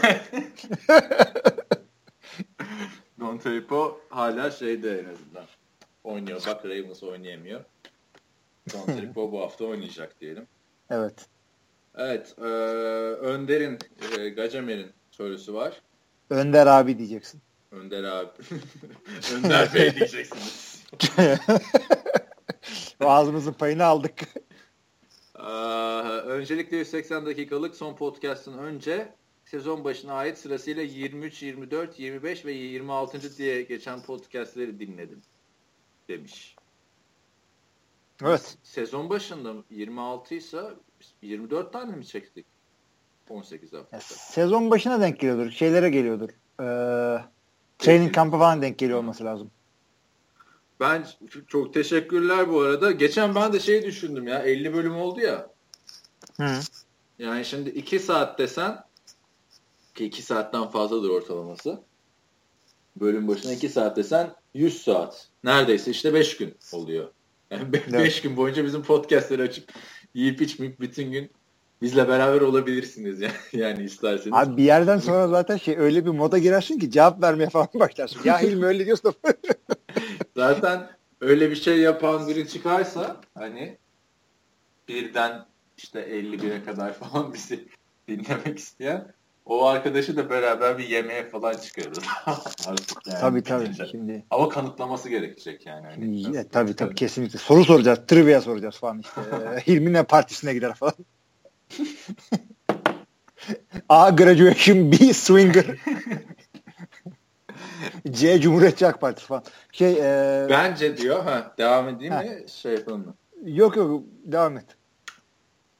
Don Terry Poe hala şeyde en azından oynuyor. Bak Ravens oynayamıyor. Don Terry Poe bu hafta oynayacak diyelim. Evet. Evet. E, Önder'in, e, Gacemer'in sorusu var. Önder abi diyeceksin. Önder abi. Önder Bey diyeceksiniz. Ağzımızın payını aldık. Ee, öncelikle 180 dakikalık son podcast'ın önce sezon başına ait sırasıyla 23, 24, 25 ve 26. diye geçen podcast'leri dinledim demiş. Evet. Sezon başında 26 ise 24 tane mi çektik? 18 hafta. Sezon başına denk geliyordur. Şeylere geliyordur. Ee, training kampı falan denk geliyor olması lazım. Ben çok teşekkürler bu arada. Geçen ben de şey düşündüm ya 50 bölüm oldu ya. Hı. Yani şimdi 2 saat desen ki 2 saatten fazladır ortalaması. Bölüm başına 2 saat desen 100 saat. Neredeyse işte 5 gün oluyor. Yani 5 evet. gün boyunca bizim podcastleri açıp yiyip içmeyip bütün gün bizle beraber olabilirsiniz yani, yani isterseniz. Abi bir yerden sonra zaten şey öyle bir moda girersin ki cevap vermeye falan başlarsın. Ya Hilmi öyle diyorsun. zaten öyle bir şey yapan biri çıkarsa hani birden işte 51'e kadar falan bizi dinlemek isteyen o arkadaşı da beraber bir yemeğe falan çıkarız. Artık yani tabii tabii. Bitince. Şimdi... Ama kanıtlaması gerekecek yani. Hani tabii tabii, tabii kesinlikle. Soru soracağız. Trivia soracağız falan işte. Hilmi ne partisine gider falan. A graduation B swinger. C Cumhuriyetçi AK Parti falan. Şey, e... Bence diyor. Ha, devam edeyim ha. mi? Şey yapalım mı? Yok yok devam et.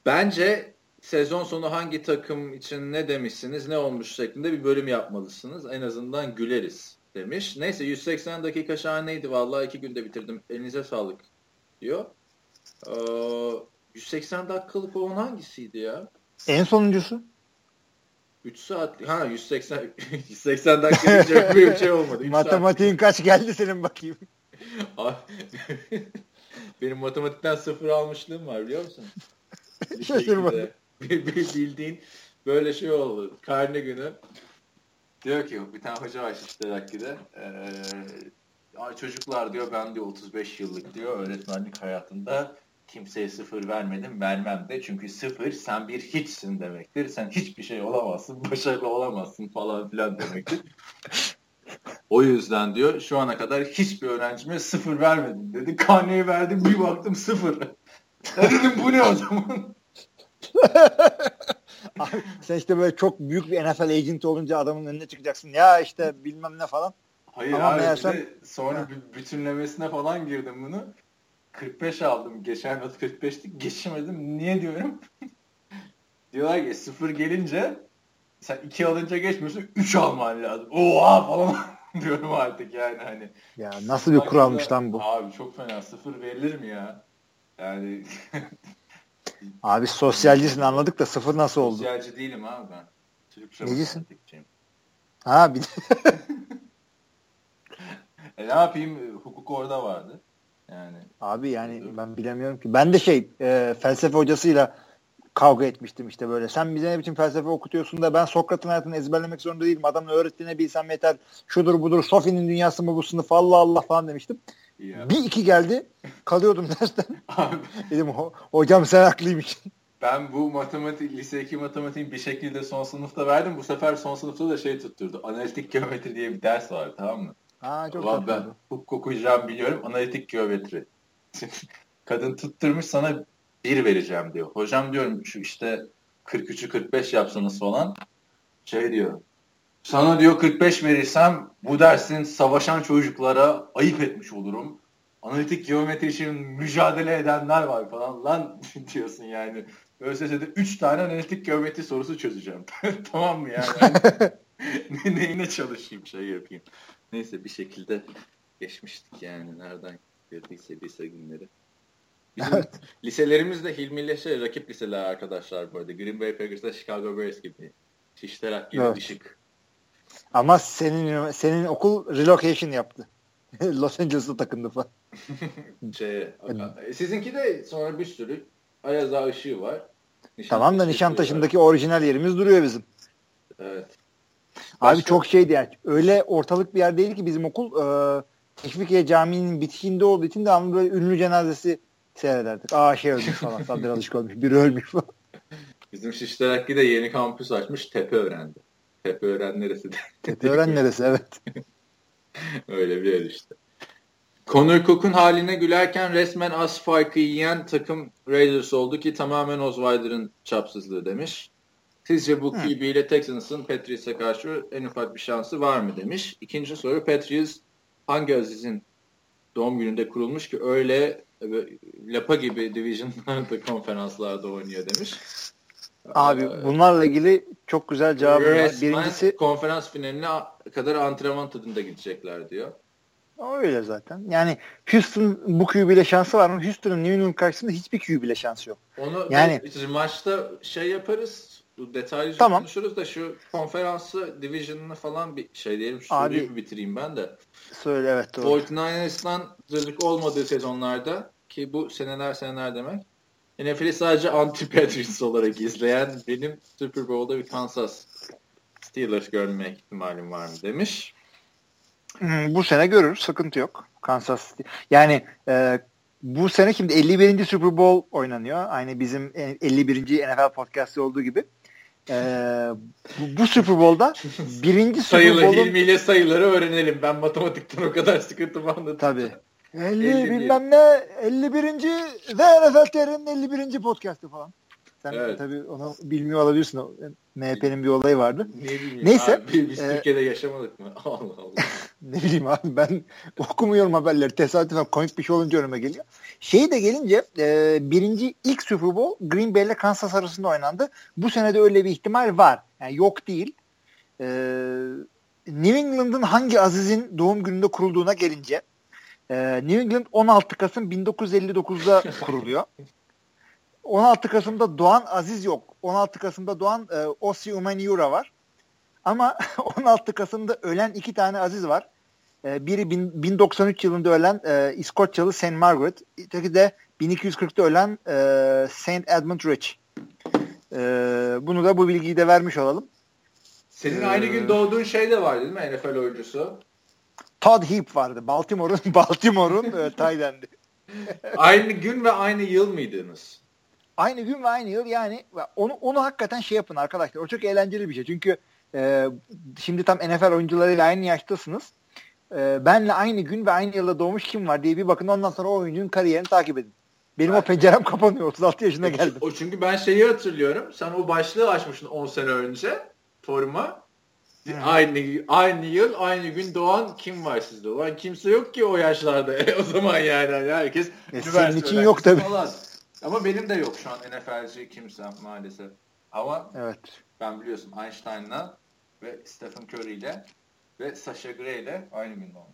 Bence sezon sonu hangi takım için ne demişsiniz, ne olmuş şeklinde bir bölüm yapmalısınız. En azından güleriz demiş. Neyse 180 dakika şahaneydi. Vallahi iki günde bitirdim. Elinize sağlık diyor. Ee, 180 dakikalık olan hangisiydi ya? En sonuncusu. 3 saat ha 180 180 dakika çok bir şey olmadı. Matematiğin kaç geldi senin bakayım. Benim matematikten sıfır almışlığım var biliyor musun? Şaşırmadım. bildiğin böyle şey oldu. Karne günü. Diyor ki bir tane hoca var işte Rakki'de. Ee, çocuklar diyor ben diyor 35 yıllık diyor öğretmenlik hayatında kimseye sıfır vermedim vermem de çünkü sıfır sen bir hiçsin demektir. Sen hiçbir şey olamazsın, başarılı olamazsın falan filan demektir. o yüzden diyor şu ana kadar hiçbir öğrencime sıfır vermedim dedi. Karneyi verdim bir baktım sıfır. Dedim bu ne o zaman? Abi, sen işte böyle çok büyük bir NFL agent olunca adamın önüne çıkacaksın. Ya işte bilmem ne falan. Hayır Ama abi meğersem... sonra ha. bütünlemesine falan girdim bunu. 45 aldım. Geçen not 45'lik geçemedim. Niye diyorum? Diyorlar ki sıfır gelince sen 2 alınca geçmiyorsun 3 alman lazım. Oha falan diyorum artık yani hani. Ya nasıl bir kuralmış lan bu? Abi çok fena sıfır verilir mi ya? Yani Abi sosyalcisin anladık da sıfır nasıl oldu? Sosyalci değilim abi ben. Türkçe Necisin? Ha bir e ne yapayım hukuk orada vardı. Yani. Abi yani ben bilemiyorum ki. Ben de şey e, felsefe hocasıyla kavga etmiştim işte böyle. Sen bize ne biçim felsefe okutuyorsun da ben Sokrat'ın hayatını ezberlemek zorunda değilim. Adamın öğrettiğine bilsem yeter. Şudur budur. Sofi'nin dünyası mı bu sınıf Allah Allah falan demiştim. Ya. Bir iki geldi. Kalıyordum dersten. Dedim hocam sen haklıymışsın. Ben bu matematik, lise 2 matematiğin bir şekilde son sınıfta verdim. Bu sefer son sınıfta da şey tutturdu. Analitik geometri diye bir ders var tamam mı? Ha, çok Ulan ben hukuk okuyacağım biliyorum. Analitik geometri. Kadın tutturmuş sana bir vereceğim diyor. Hocam diyorum şu işte 43'ü 45 yapsanız falan. Şey diyor. Sana diyor 45 verirsem bu dersin savaşan çocuklara ayıp etmiş olurum. Analitik geometri için mücadele edenler var falan lan diyorsun yani. ÖSS'de 3 tane analitik geometri sorusu çözeceğim. tamam mı yani? ne, neyine çalışayım şey yapayım. Neyse bir şekilde geçmiştik yani. Nereden girdiyse lise günleri. Bizim liselerimiz de Hilmi şey, rakip liseler arkadaşlar bu arada. Green Bay Packers'da Chicago Bears gibi. Şişterak gibi evet. ışık. Ama senin senin okul relocation yaptı. Los Angeles'ta takındı falan. şey, sizinki de sonra bir sürü Ayaz Ağa ışığı var. Nişantaşı tamam da Nişantaşı'ndaki orijinal yerimiz duruyor bizim. Evet. Abi Başka... çok şeydi yani. Öyle ortalık bir yer değil ki bizim okul. E, Teşvikiye Camii'nin bitişinde olduğu için de ama böyle ünlü cenazesi seyrederdik. Aa şey ölmüş falan. Sadri Alışık ölmüş. Biri ölmüş falan. Bizim Şişli'de de yeni kampüs açmış. Tepe öğrendi. Tepe öğren neresi? Tepe öğren neresi evet. Öyle bir yer işte. Connor Cook'un haline gülerken resmen az farkı yiyen takım Raiders oldu ki tamamen Osweiler'ın çapsızlığı demiş. Sizce bu QB ile Texans'ın Patriots'a karşı en ufak bir şansı var mı demiş. İkinci soru Patriots hangi Aziz'in doğum gününde kurulmuş ki öyle lapa gibi divisionlarda konferanslarda oynuyor demiş. Abi ee, bunlarla ilgili çok güzel cevabı var. Birincisi konferans finaline kadar antrenman tadında gidecekler diyor. Öyle zaten. Yani Houston bu QB ile şansı var mı? Houston'ın New England karşısında hiçbir QB ile şansı yok. Onu yani maçta şey yaparız detaylıca tamam. konuşuruz da şu konferansı, division'ını falan bir şey diyelim. Şu Abi, soruyu bitireyim ben de. Söyle evet doğru. 49ers'dan zırhlık olmadığı sezonlarda ki bu seneler seneler demek. NFL'i sadece anti-Patriots olarak izleyen benim Super Bowl'da bir Kansas Steelers görme ihtimalim var mı demiş. Hmm, bu sene görür. Sıkıntı yok. Kansas City. Yani e, bu sene şimdi 51. Super Bowl oynanıyor. Aynı bizim 51. NFL podcast'ı olduğu gibi. Ee, bu, bu Super Bowl'da birinci Super Sayılı, Bowl'un... ilmiyle sayıları öğrenelim. Ben matematikten o kadar sıkıntımı anladım. Tabii. 50, 50 bilmem ne 51. ve NFL TR'nin 51. podcast'ı falan. Sen evet. tabii onu bilmiyor olabilirsin. MHP'nin bir olayı vardı. Ne bileyim Neyse. Abi, biz e, Türkiye'de yaşamadık mı? Allah Allah. ne bileyim abi ben okumuyorum haberleri. Tesadüfen komik bir şey olunca önüme geliyor. Şey de gelince e, birinci ilk Super Bowl Green Bay ile Kansas arasında oynandı. Bu sene de öyle bir ihtimal var. Yani yok değil. E, New England'ın hangi Aziz'in doğum gününde kurulduğuna gelince e, New England 16 Kasım 1959'da kuruluyor. 16 Kasım'da Doğan Aziz yok. 16 Kasım'da doğan e, Osi Umeniura var. Ama 16 Kasım'da ölen iki tane Aziz var. E, biri bin, 1093 yılında ölen e, İskoçyalı St. Margaret. Öteki de 1240'ta ölen e, St. Edmund Rich. E, bunu da bu bilgiyi de vermiş olalım. Senin ee, aynı gün doğduğun şey de vardı değil mi NFL oyuncusu? Todd Heap vardı. Baltimore'un Baltimore'un e, Tayland'i. aynı gün ve aynı yıl mıydınız? Aynı gün ve aynı yıl yani onu onu hakikaten şey yapın arkadaşlar. O çok eğlenceli bir şey. Çünkü e, şimdi tam NFL oyuncularıyla aynı yaştasınız. E, benle aynı gün ve aynı yılda doğmuş kim var diye bir bakın ondan sonra o oyuncunun kariyerini takip edin. Benim o pencerem kapanıyor. 36 yaşına geldim. O çünkü ben şeyi hatırlıyorum. Sen o başlığı açmışsın 10 sene önce forma. Hmm. Aynı aynı yıl, aynı gün doğan kim var sizde? Ulan kimse yok ki o yaşlarda. o zaman yani herkes e, senin için yok tabii. Falan. Ama benim de yok şu an NFL'ci kimsem maalesef. Ama evet. ben biliyorsun Einstein'la ve Stephen Curry ile ve Sasha Grey ile aynı gün doğdum.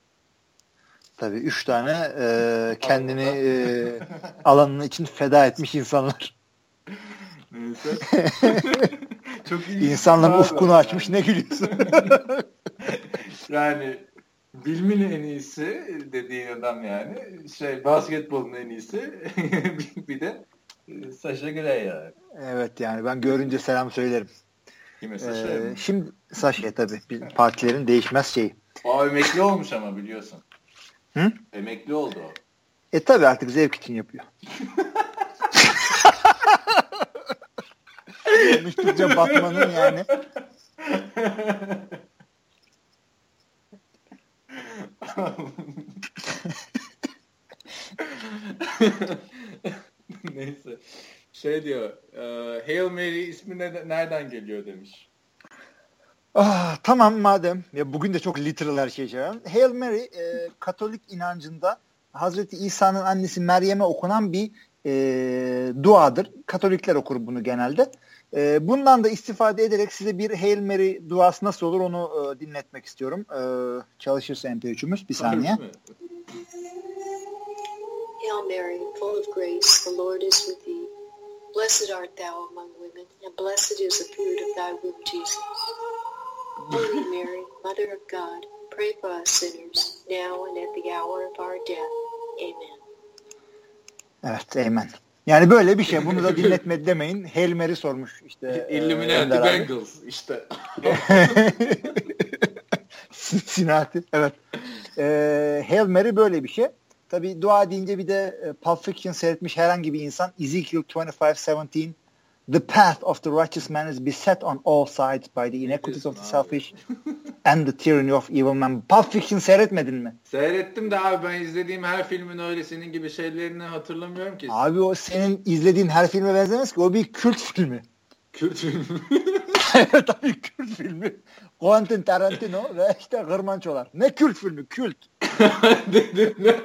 Tabii üç tane e, kendini e, alanının için feda etmiş insanlar. Neyse. Çok iyi. İnsanların ufkunu açmış ne gülüyorsun? yani Bilmin en iyisi dediğin adam yani. Şey basketbolun en iyisi. bir de e, Sasha Grey yani. Evet yani ben görünce selam söylerim. Kime Sasha? Ee, şimdi Sasha tabii. Partilerin değişmez şeyi. O emekli olmuş ama biliyorsun. Hı? Emekli oldu o. E tabi artık zevk için yapıyor. Konuştukça Batman'ın yani Neyse. Şey diyor, e, Hail Mary ismi ne, nereden geliyor demiş. Ah, tamam madem. Ya bugün de çok literal her şey şey. Hail Mary e, Katolik inancında Hazreti İsa'nın annesi Meryem'e okunan bir e, duadır. Katolikler okur bunu genelde. E, bundan da istifade ederek size bir Hail Mary duası nasıl olur onu e, dinletmek istiyorum. E, çalışırsa MP3'ümüz. Bir saniye. Hail Mary, full of grace, the Lord is with thee. Blessed art thou among women, and blessed is the fruit of thy womb, Jesus. Holy Mary, Mother of God, pray for us sinners, now and at the hour of our death. Amen. Evet, amen. Yani böyle bir şey. Bunu da dinletmedi demeyin. Hail Mary sormuş işte. Illuminati e, Bengals işte. Cincinnati. Evet. E, Hail Mary böyle bir şey. Tabi dua deyince bir de e, Pulp Fiction seyretmiş herhangi bir insan Ezekiel 25:17 The path of the righteous man is beset on all sides by the inequities of the selfish and the tyranny of evil men. Pulp Fiction seyretmedin mi? Seyrettim de abi ben izlediğim her filmin öyle senin gibi şeylerini hatırlamıyorum ki. Abi o senin izlediğin her filme benzemez ki. O bir kült filmi. Kült filmi? evet tabii kült filmi. Quentin Tarantino ve işte Gırmançolar. Ne kült filmi? Kült. Dedim ne?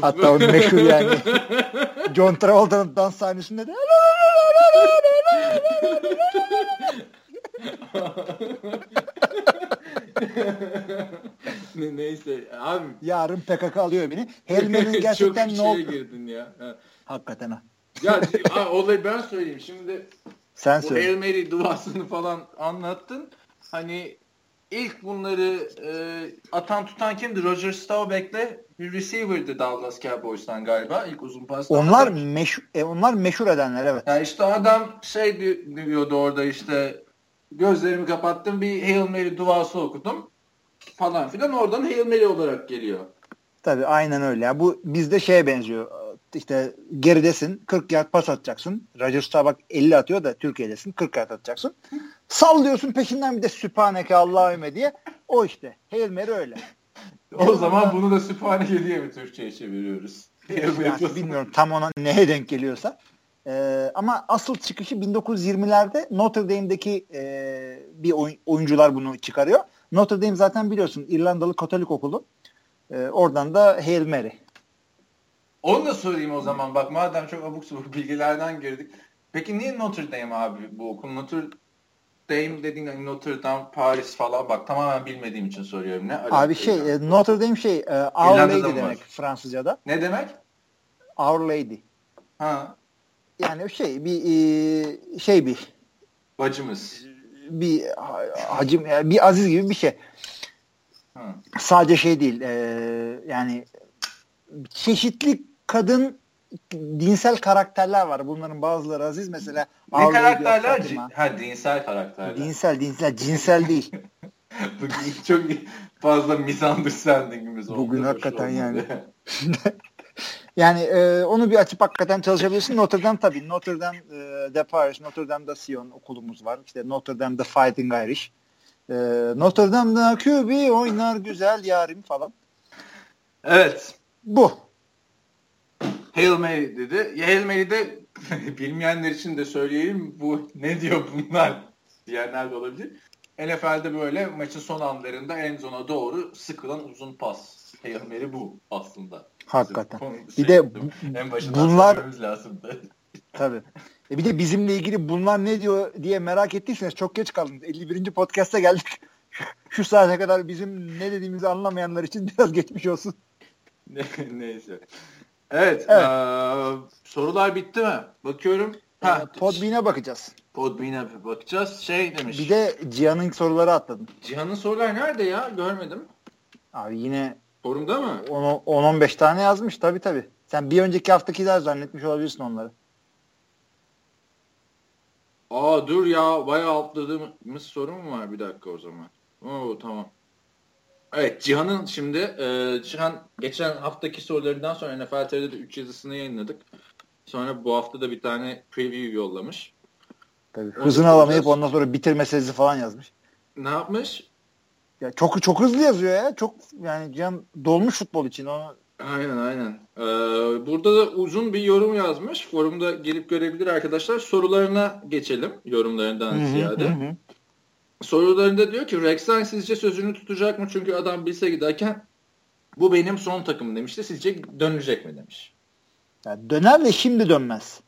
Hatta o meşhur yani. John Travolta'nın dans sahnesinde de Neyse abi. Yarın PKK alıyor beni. Helmen'in gerçekten ne oldu? girdin ya. Hakikaten ha. ya olayı ben söyleyeyim. Şimdi Sen bu söyle. Hail Mary duasını falan anlattın. Hani ilk bunları e, atan tutan kimdi? Roger Staubach'le bir receiver'dı Dallas Cowboys'tan galiba ilk uzun pas. Onlar meşhur, e, onlar meşhur edenler evet. Yani işte adam şey diyordu orada işte gözlerimi kapattım bir Hail Mary duası okudum falan filan oradan Hail Mary olarak geliyor. Tabii aynen öyle. Ya. Bu bizde şeye benziyor. İşte geridesin 40 yard pas atacaksın. Roger Staubach 50 atıyor da Türkiye'desin 40 yard atacaksın. Sallıyorsun peşinden bir de Sübhaneke Allahümme diye. O işte. Hail Mary öyle. O zaman bunu da Sübhaneke diye mi Türkçe'ye çeviriyoruz? yani bilmiyorum tam ona neye denk geliyorsa. Ee, ama asıl çıkışı 1920'lerde Notre Dame'deki e, bir oyun, oyuncular bunu çıkarıyor. Notre Dame zaten biliyorsun İrlandalı Katolik okulu. E, oradan da Hail Mary. Onu da sorayım o zaman. Bak madem çok abuk sabuk bilgilerden girdik. Peki niye Notre Dame abi bu okul? Notre Dame dediğin hani Notre Dame, Paris falan bak tamamen bilmediğim için soruyorum. Ne abi şey e, Notre Dame şey e, Our Lady demek var. Fransızca'da. Ne demek? Our Lady. Ha. Yani şey bir e, şey bir bacımız. Bir hacim bir aziz gibi bir şey. Hı. Sadece şey değil. E, yani çeşitli kadın dinsel karakterler var. Bunların bazıları aziz mesela. Ne karakterler? Ha dinsel karakterler. Dinsel, dinsel, cinsel değil. Bugün çok fazla misunderstandingimiz oldu. Bugün hakikaten yani. yani e, onu bir açıp hakikaten çalışabilirsin. Notre Dame tabii. Notre Dame e, de Paris, Notre Dame de Sion okulumuz var. İşte Notre Dame de Fighting Irish. E, Notre Dame'da QB oynar güzel yarim falan. Evet. Bu. Hail Mary dedi. Hail Mary'de bilmeyenler için de söyleyeyim bu ne diyor bunlar diyenler de olabilir. NFL'de böyle maçın son anlarında en zona doğru sıkılan uzun pas. Hail Mary bu aslında. Hakikaten. Bizim, bir de bu, en bunlar lazımdı. Tabii. E bir de bizimle ilgili bunlar ne diyor diye merak ettiyseniz çok geç kaldınız. 51. podcast'a geldik. Şu saate kadar bizim ne dediğimizi anlamayanlar için biraz geçmiş olsun. Neyse. Evet. evet. Ee, sorular bitti mi? Bakıyorum. Ha, Podbean'e bakacağız. Podbean'e bakacağız. Şey demiş. Bir de Cihan'ın soruları atladım. Cihan'ın sorular nerede ya? Görmedim. Abi yine Forumda mı? 10-15 tane yazmış tabii tabii. Sen bir önceki haftakiler zannetmiş olabilirsin onları. Aa dur ya bayağı atladığımız soru mu var bir dakika o zaman. Oo tamam. Evet Cihan'ın şimdi e, Cihan geçen haftaki sorularından sonra NFL TV'de de 3 yazısını yayınladık. Sonra bu hafta da bir tane preview yollamış. Tabii, hızını alamayıp ondan sonra bitirme sesi falan yazmış. Ne yapmış? Ya çok çok hızlı yazıyor ya. Çok yani Cihan dolmuş futbol için onu. Aynen aynen. Ee, burada da uzun bir yorum yazmış. Forumda gelip görebilir arkadaşlar. Sorularına geçelim yorumlarından hı-hı, ziyade. Hı-hı. Sorularında diyor ki Rexline sizce sözünü tutacak mı? Çünkü adam bilse giderken bu benim son takımım demişti. Sizce dönecek mi demiş. Ya döner de şimdi dönmez.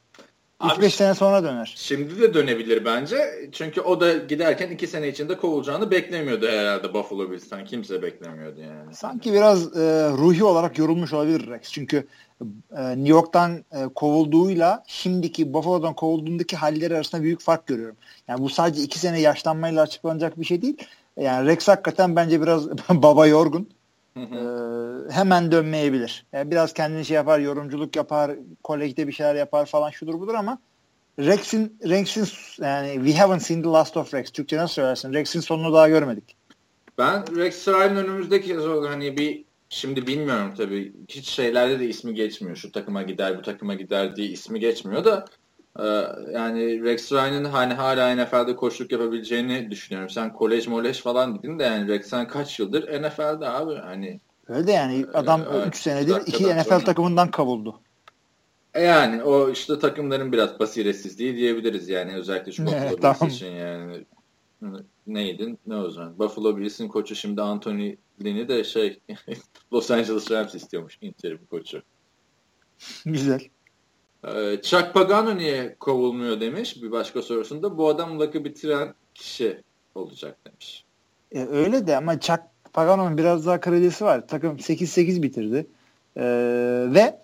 3-5 sene sonra döner. Şimdi de dönebilir bence. Çünkü o da giderken 2 sene içinde kovulacağını beklemiyordu herhalde Buffalo Bills'ten. Kimse beklemiyordu yani. Sanki biraz e, ruhi olarak yorulmuş olabilir Rex. Çünkü New York'tan e, kovulduğuyla şimdiki Buffalo'dan kovulduğundaki halleri arasında büyük fark görüyorum. Yani bu sadece 2 sene yaşlanmayla açıklanacak bir şey değil. Yani Rex hakikaten bence biraz baba yorgun. Ee, hemen dönmeyebilir. Yani biraz kendini şey yapar, yorumculuk yapar, kolejde bir şeyler yapar falan şudur budur ama Rex'in Rex'in yani we haven't seen the last of Rex. Türkçe nasıl söylersin? Rex'in sonunu daha görmedik. Ben Rex Ryan önümüzdeki hani bir şimdi bilmiyorum tabii hiç şeylerde de ismi geçmiyor. Şu takıma gider, bu takıma gider diye ismi geçmiyor da e, yani Rex Ryan'ın hani hala NFL'de koşuluk yapabileceğini düşünüyorum. Sen kolej molej falan dedin de yani Rex Ryan kaç yıldır NFL'de abi hani Öyle yani adam 3 evet, senedir iki NFL sonra... takımından kavuldu. E yani o işte takımların biraz basiretsizliği diyebiliriz yani özellikle şu Bills tamam. için yani neydin ne o zaman Buffalo Bills'in koçu şimdi Anthony Lynn'i de şey Los Angeles Rams istiyormuş interim koçu. Güzel. Ee, Chuck Pagano niye kovulmuyor demiş bir başka sorusunda. Bu adam lakı bitiren kişi olacak demiş. E, öyle de ama Chuck Pagano'nun biraz daha kredisi var. Takım 8-8 bitirdi. Ee, ve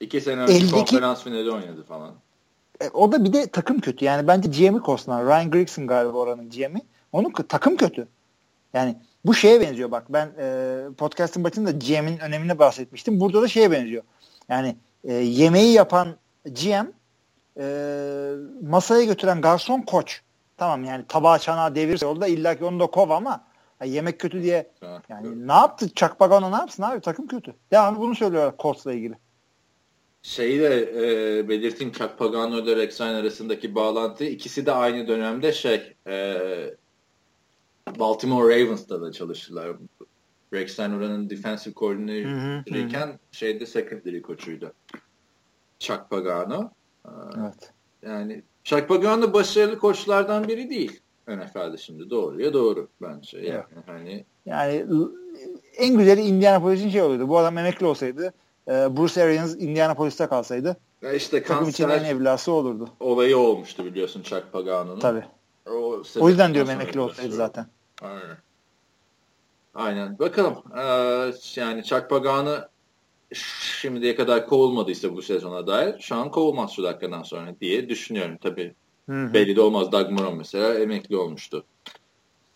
iki sene önce eldeki, konferans finali oynadı falan. E, o da bir de takım kötü. Yani bence GM'i Kostan. Ryan Grigson galiba oranın GM'i. Onun takım kötü. Yani bu şeye benziyor bak. Ben e, podcast'ın başında GM'in önemine bahsetmiştim. Burada da şeye benziyor. Yani e, yemeği yapan GM e, masaya götüren garson koç. Tamam yani tabağı çanağı devirse yolda illa ki onu da kov ama Ya yemek kötü diye yani ne yaptı Chuck Pagano ne yapsın abi takım kötü. Devamlı bunu söylüyorlar Colts'la ilgili. Şeyi de e, belirteyim Chuck Pagano ile Rex arasındaki bağlantı. ikisi de aynı dönemde şey e, Baltimore Ravens'ta da çalıştılar. Rex Ryan oranın defensive coordinator'ıyken şeyde secondary koçuydu. Chuck Pagano. Evet. Yani Chuck Pagano başarılı koçlardan biri değil. NFL'de şimdi doğruya doğru bence. Yani, evet. hani yani en güzeli Indianapolis'in şey oluyordu. Bu adam emekli olsaydı e, Bruce Arians Indianapolis'te kalsaydı ya işte takım için en evlası olurdu. Olayı olmuştu biliyorsun Chuck Pagano'nun. Tabii. O, o yüzden diyorum emekli olsaydı zaten. Aynen. Aynen. Bakalım. Ee, yani Chuck Pagano şimdiye kadar kovulmadıysa bu sezona dair şu an kovulmaz şu dakikadan sonra diye düşünüyorum. Tabii Hı-hı. belli de olmaz. Doug Moran mesela emekli olmuştu.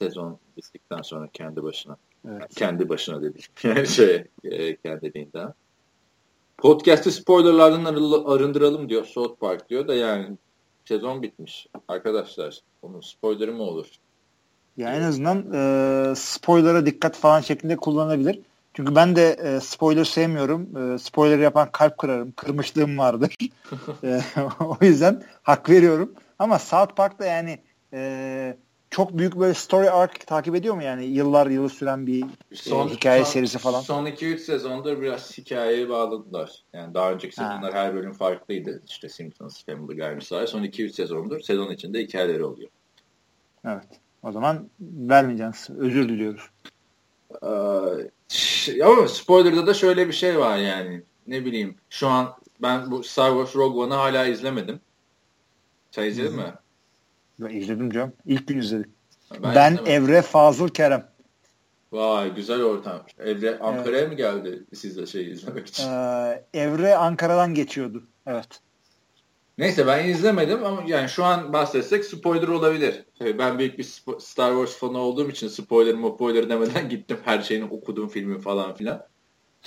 Sezon bittikten sonra kendi başına. Evet. Kendi başına dedik. Yani şey e, kendiliğinden. Podcast'ı spoilerlardan arındıralım diyor. South Park diyor da yani sezon bitmiş. Arkadaşlar onun spoilerı mı olur? Ya en azından e, spoiler'a dikkat falan şeklinde kullanabilir. Çünkü ben de e, spoiler sevmiyorum. E, spoiler yapan kalp kırarım. Kırmışlığım vardır. e, o yüzden hak veriyorum. Ama South Park'ta yani e, çok büyük böyle story arc takip ediyor mu yani? Yıllar yılı süren bir son, e, hikaye son, serisi falan. Son 2-3 sezonda biraz hikayeye bağladılar. Yani daha önceki sezonlar ha. her bölüm farklıydı. İşte Simpsons, Family Guy vesaire. Son 2-3 sezondur sezon içinde hikayeleri oluyor. Evet. O zaman vermeyeceğiz. Özür diliyoruz. Ee, ama spoiler'da da şöyle bir şey var yani. Ne bileyim şu an ben bu Star Wars Rogue One'ı hala izlemedim. Sen izledin Hı-hı. mi? Ben izledim canım. İlk gün izledim. Ben, ben Evre Fazıl Kerem. Vay güzel ortam. Evre Ankara'ya evet. mı geldi sizle şey izlemek için? Ee, Evre Ankara'dan geçiyordu. Evet. Neyse ben izlemedim ama yani şu an bahsetsek spoiler olabilir. Ben büyük bir Star Wars fanı olduğum için spoiler spoiler demeden gittim her şeyini okudum filmi falan filan.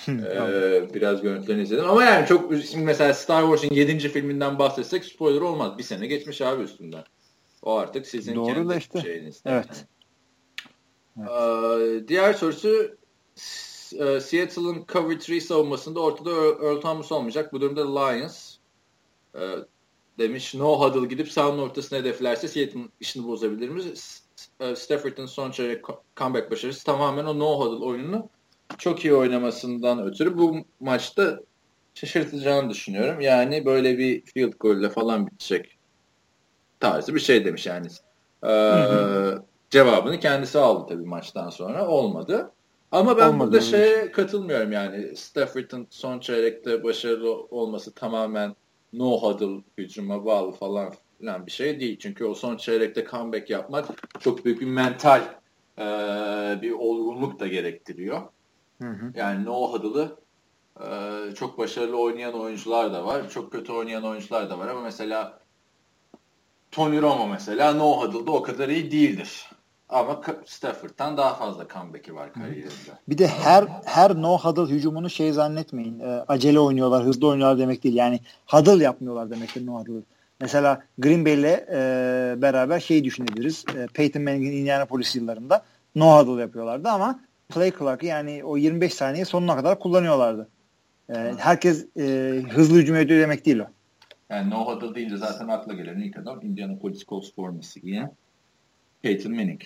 ee, biraz görüntülerini izledim. Ama yani çok şimdi mesela Star Wars'ın 7. filminden bahsetsek spoiler olmaz. Bir sene geçmiş abi üstünden. O artık sizin Doğru kendi işte. şeyiniz. Evet. evet. Ee, diğer sorusu e, Seattle'ın cover 3 savunmasında ortada Earl Thomas olmayacak. Bu durumda Lions e, demiş. No huddle gidip sahanın ortasına hedeflerse Seattle'ın işini bozabilir mi? E, Stafford'ın son çeyrek comeback başarısı tamamen o no huddle oyununu çok iyi oynamasından ötürü bu maçta şaşırtacağını düşünüyorum. Yani böyle bir field goal ile falan bitecek tarzı bir şey demiş yani. Ee, cevabını kendisi aldı tabii maçtan sonra. Olmadı. Ama ben Olmadı burada şeye katılmıyorum yani. Stafford'ın son çeyrekte başarılı olması tamamen no huddle hücuma bağlı falan filan bir şey değil. Çünkü o son çeyrekte comeback yapmak çok büyük bir mental e, bir olgunluk da gerektiriyor. Hı hı. Yani no huddle'ı e, çok başarılı oynayan oyuncular da var. Çok kötü oynayan oyuncular da var ama mesela Tony Romo mesela no huddle'da o kadar iyi değildir. Ama Stafford'dan daha fazla comeback'i var kariyerinde. Bir de her her no huddle hücumunu şey zannetmeyin. E, acele oynuyorlar, hızlı oynuyorlar demek değil. Yani huddle yapmıyorlar demektir no huddle. Mesela Green Bay ile e, beraber şey düşünebiliriz. E, Peyton Manning'in Indianapolis yıllarında no huddle yapıyorlardı ama play clock'ı yani o 25 saniye sonuna kadar kullanıyorlardı. E, herkes e, hızlı hücum ediyor demek değil o. Yani no huddle deyince zaten akla gelen ilk adam Indianapolis Colts forması giyen Peyton Manning.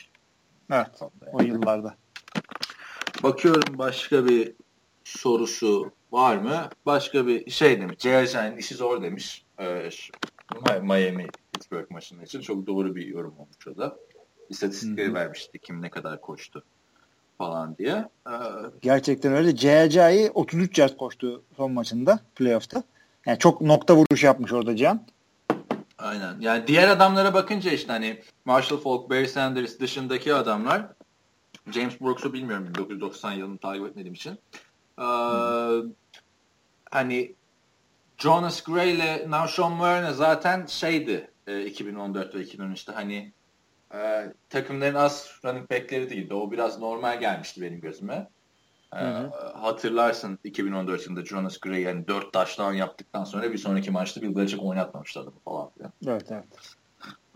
Evet. O yıllarda. Bakıyorum başka bir sorusu var mı? Başka bir şey demiş. J.J.'nin işi zor demiş. Ee, Miami Pittsburgh maçının için çok doğru bir yorum olmuş o da. İstatistikleri Hı-hı. vermişti kim ne kadar koştu falan diye. Ee, Gerçekten öyle. J.J.'yi 33 yard koştu son maçında playoff'ta. Yani çok nokta vuruş yapmış orada Can. Aynen. Yani diğer adamlara bakınca işte hani Marshall Falk, Barry Sanders dışındaki adamlar James Brooks'u bilmiyorum 1990 yılını takip etmediğim için. Ee, hani Jonas Gray ile Nashon Warren zaten şeydi e, 2014 ve 2013'te hani e, takımların az running back'leri değildi. O biraz normal gelmişti benim gözüme. Hı hı. Ee, hatırlarsın 2014 yılında Jonas Gray yani 4 taştan yaptıktan sonra bir sonraki maçta Bill Belichick oynatmamıştı adamı falan filan. Evet evet.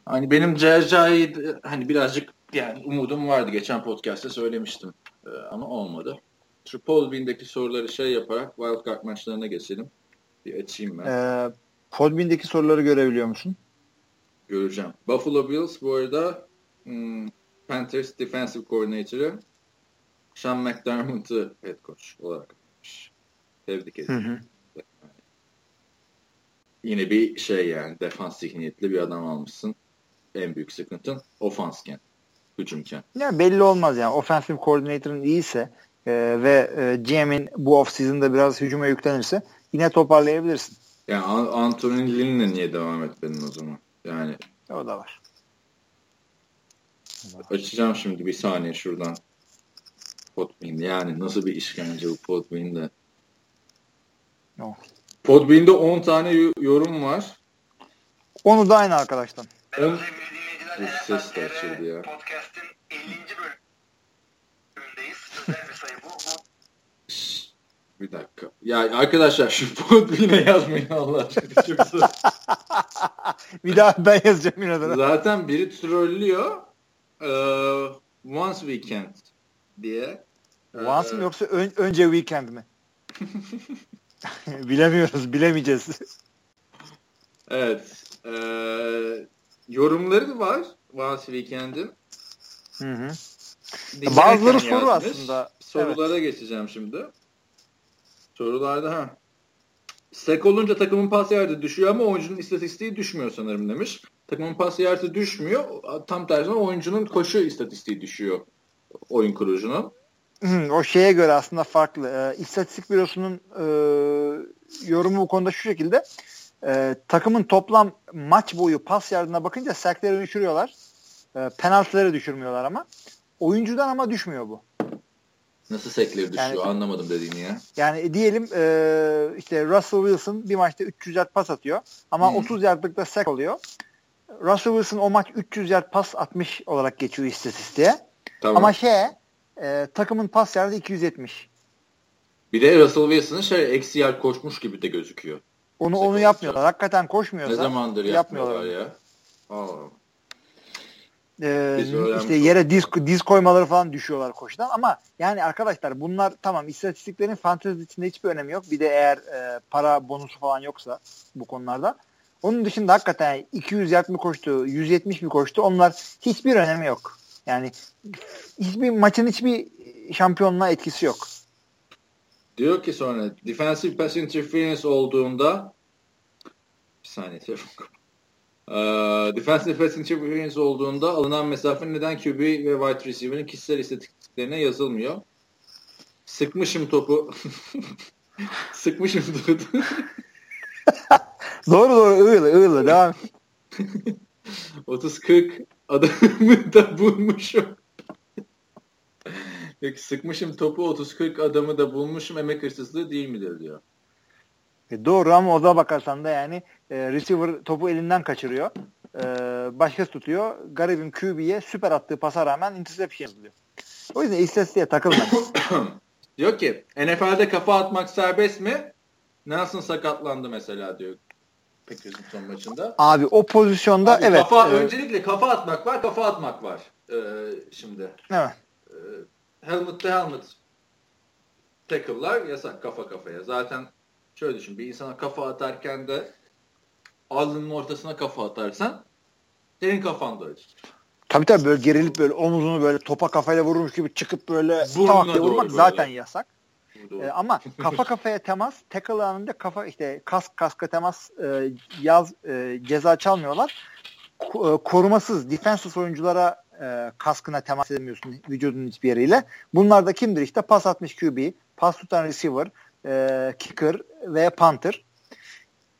Hani benim Cerca'yı hani birazcık yani umudum vardı. Geçen podcast'te söylemiştim. Ee, ama olmadı. Şu Podbean'deki soruları şey yaparak wildcard maçlarına geçelim. Bir açayım ben. Ee, Podbean'deki soruları görebiliyor musun? Göreceğim. Buffalo Bills bu arada hmm, Panthers Defensive Coordinator'ı Sean McDermott'ı head coach olarak yapmış. Tebrik ederim. Yine bir şey yani defans zihniyetli bir adam almışsın. En büyük sıkıntın ofansken, hücumken. Ya belli olmaz yani. Offensive coordinator'ın iyiyse e, ve e, GM'in bu off season'da biraz hücuma yüklenirse yine toparlayabilirsin. Yani Anthony Lynn'le niye devam etmedin o zaman? Yani o da var. Açacağım şimdi bir saniye şuradan. Podbean yani nasıl bir işkence bu Podbean'de. No. Podbean'de 10 tane yorum var. Onu da aynı arkadaştan. On... Bu ses de açıldı ya. Podcast'in 50. bölümündeyiz. Özel bir sayı bu. Bir dakika. Ya arkadaşlar şu Podbean'e yazmayın Allah aşkına. Çok zor. bir daha ben yazacağım yine Zaten biri trollüyor. Ee, once Weekend diye. Once ee, mı yoksa ön, önce Weekend mi? Bilemiyoruz, bilemeyeceğiz. evet. E, yorumları var Once Weekend'in. Hı hı. Bazıları soru yazmış. aslında. Sorulara evet. geçeceğim şimdi. Sorularda ha. Sek olunca takımın pas yardı düşüyor ama oyuncunun istatistiği düşmüyor sanırım demiş. Takımın pas yardı düşmüyor. Tam tersine oyuncunun koşu istatistiği düşüyor oyun kurucunun o şeye göre aslında farklı. E, İstatistik Bürosu'nun e, yorumu bu konuda şu şekilde. E, takımın toplam maç boyu pas yardımına bakınca sekleri düşürüyorlar. E, penaltıları düşürmüyorlar ama. Oyuncudan ama düşmüyor bu. Nasıl sekleri düşüyor yani, anlamadım dediğini ya. Yani diyelim e, işte Russell Wilson bir maçta 300 yard pas atıyor ama hmm. 30 yardlıkta sek oluyor. Russell Wilson o maç 300 yard pas atmış olarak geçiyor istatistiğe. Tamam. Ama şey e, takımın pas yardı 270. Bir de Russell Wilson'ın şey eksi yer koşmuş gibi de gözüküyor. Onu onu yapmıyorlar. Hakikaten koşmuyorsa. Ne zamandır yapmıyorlar, yapmıyorlar ya. Aa. Ee, işte yere diz, diz koymaları falan düşüyorlar koşudan ama yani arkadaşlar bunlar tamam istatistiklerin fantezi içinde hiçbir önemi yok. Bir de eğer e, para bonusu falan yoksa bu konularda. Onun dışında hakikaten 200 yard mı koştu, 170 mi koştu onlar hiçbir önemi yok. Yani hiçbir maçın hiçbir şampiyonluğa etkisi yok. Diyor ki sonra defensive pass interference olduğunda bir saniye telefon Uh, defensive pass interference olduğunda alınan mesafe neden QB ve wide receiver'ın kişisel istatistiklerine yazılmıyor? Sıkmışım topu. Sıkmışım topu. doğru doğru ığla ığla devam. 30-40 adamı da bulmuşum. Peki sıkmışım topu 30-40 adamı da bulmuşum emek hırsızlığı değil midir diyor. E doğru ama o da bakarsan da yani e, receiver topu elinden kaçırıyor. E, başkası tutuyor. Garibin QB'ye süper attığı pasa rağmen interception yazılıyor. O yüzden istatistiğe takılma. diyor ki NFL'de kafa atmak serbest mi? Nelson sakatlandı mesela diyor. Packers'ın son maçında. Abi o pozisyonda Abi evet. Kafa, e, öncelikle kafa atmak var, kafa atmak var. E, şimdi. Evet. E, helmet to helmet tackle'lar yasak kafa kafaya. Zaten şöyle düşün bir insana kafa atarken de alnının ortasına kafa atarsan senin kafan da acır. Tabii tabii böyle gerilip böyle omuzunu böyle topa kafayla vurmuş gibi çıkıp böyle tak vurmak zaten yasak. E, ama kafa kafaya temas, tackle anında kafa işte kask kaska temas e, yaz e, ceza çalmıyorlar. Ko, e, korumasız defensive oyunculara e, kaskına temas edemiyorsun vücudun hiçbir yeriyle. Bunlar da kimdir işte pas atmış QB, pas tutan receiver, e, kicker ve punter.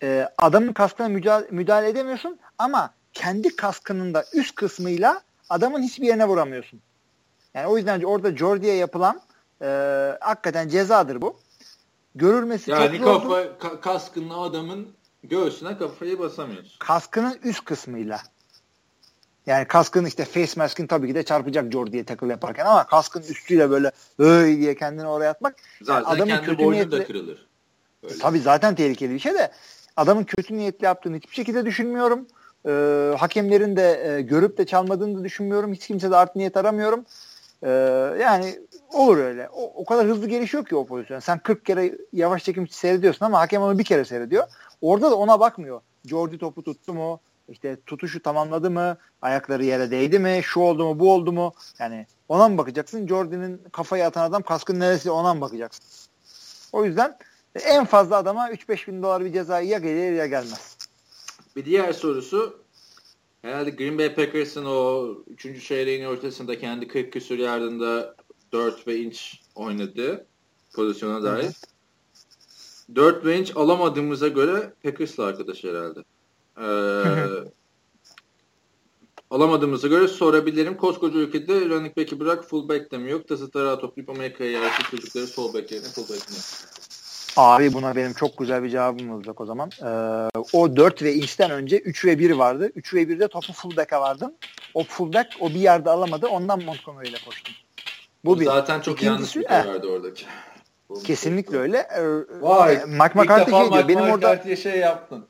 E, adamın kaskına müdahale, müdahale edemiyorsun ama kendi kaskının da üst kısmıyla adamın hiçbir yerine vuramıyorsun. Yani o yüzden orada Jordi'ye yapılan e, hakikaten cezadır bu. Görülmesi yani çok kafa, ka- kaskınla adamın göğsüne kafayı basamıyorsun. Kaskının üst kısmıyla. Yani kaskın işte face mask'in tabii ki de çarpacak Jordi'ye tackle yaparken ama kaskın üstüyle böyle öy diye kendini oraya atmak zaten adamın kendi kötü niyetli, da kırılır. Böyle. Tabii zaten tehlikeli bir şey de adamın kötü niyetli yaptığını hiçbir şekilde düşünmüyorum. E, hakemlerin de e, görüp de çalmadığını da düşünmüyorum. Hiç kimse de art niyet aramıyorum. E, yani olur öyle. O, o kadar hızlı gelişiyor ki o pozisyon. Sen 40 kere yavaş çekim seyrediyorsun ama hakem onu bir kere seyrediyor. Orada da ona bakmıyor. Jordi topu tuttu mu? İşte tutuşu tamamladı mı? Ayakları yere değdi mi? Şu oldu mu? Bu oldu mu? Yani ona mı bakacaksın? Jordi'nin kafayı atan adam kaskın neresi ona mı bakacaksın? O yüzden en fazla adama 3-5 bin dolar bir ceza ya gelir ya gelmez. Bir diğer sorusu herhalde Green Bay Packers'ın o 3. çeyreğin ortasında kendi 40 küsur yardında 4 ve inç oynadığı pozisyona dair. 4 ve inç alamadığımıza göre Packers'la arkadaş herhalde. Ee, alamadığımıza göre sorabilirim. Koskoca ülkede running back'i bırak full back de mi yok? Tasıtlara toplayıp Amerika'ya yerleşti çocukları sol back yerine full back mi? Abi buna benim çok güzel bir cevabım olacak o zaman. Ee, o 4 ve inçten önce 3 ve 1 vardı. 3 ve 1'de topu fullback'a vardım. O fullback o bir yerde alamadı. Ondan Montgomery ile koştum. Bu bir. Zaten çok İkincisi, yanlış bir karardı oradaki. Kesinlikle öyle. Ee, Vay. Mike McCarthy şey diyor. Benim orada şey yaptın.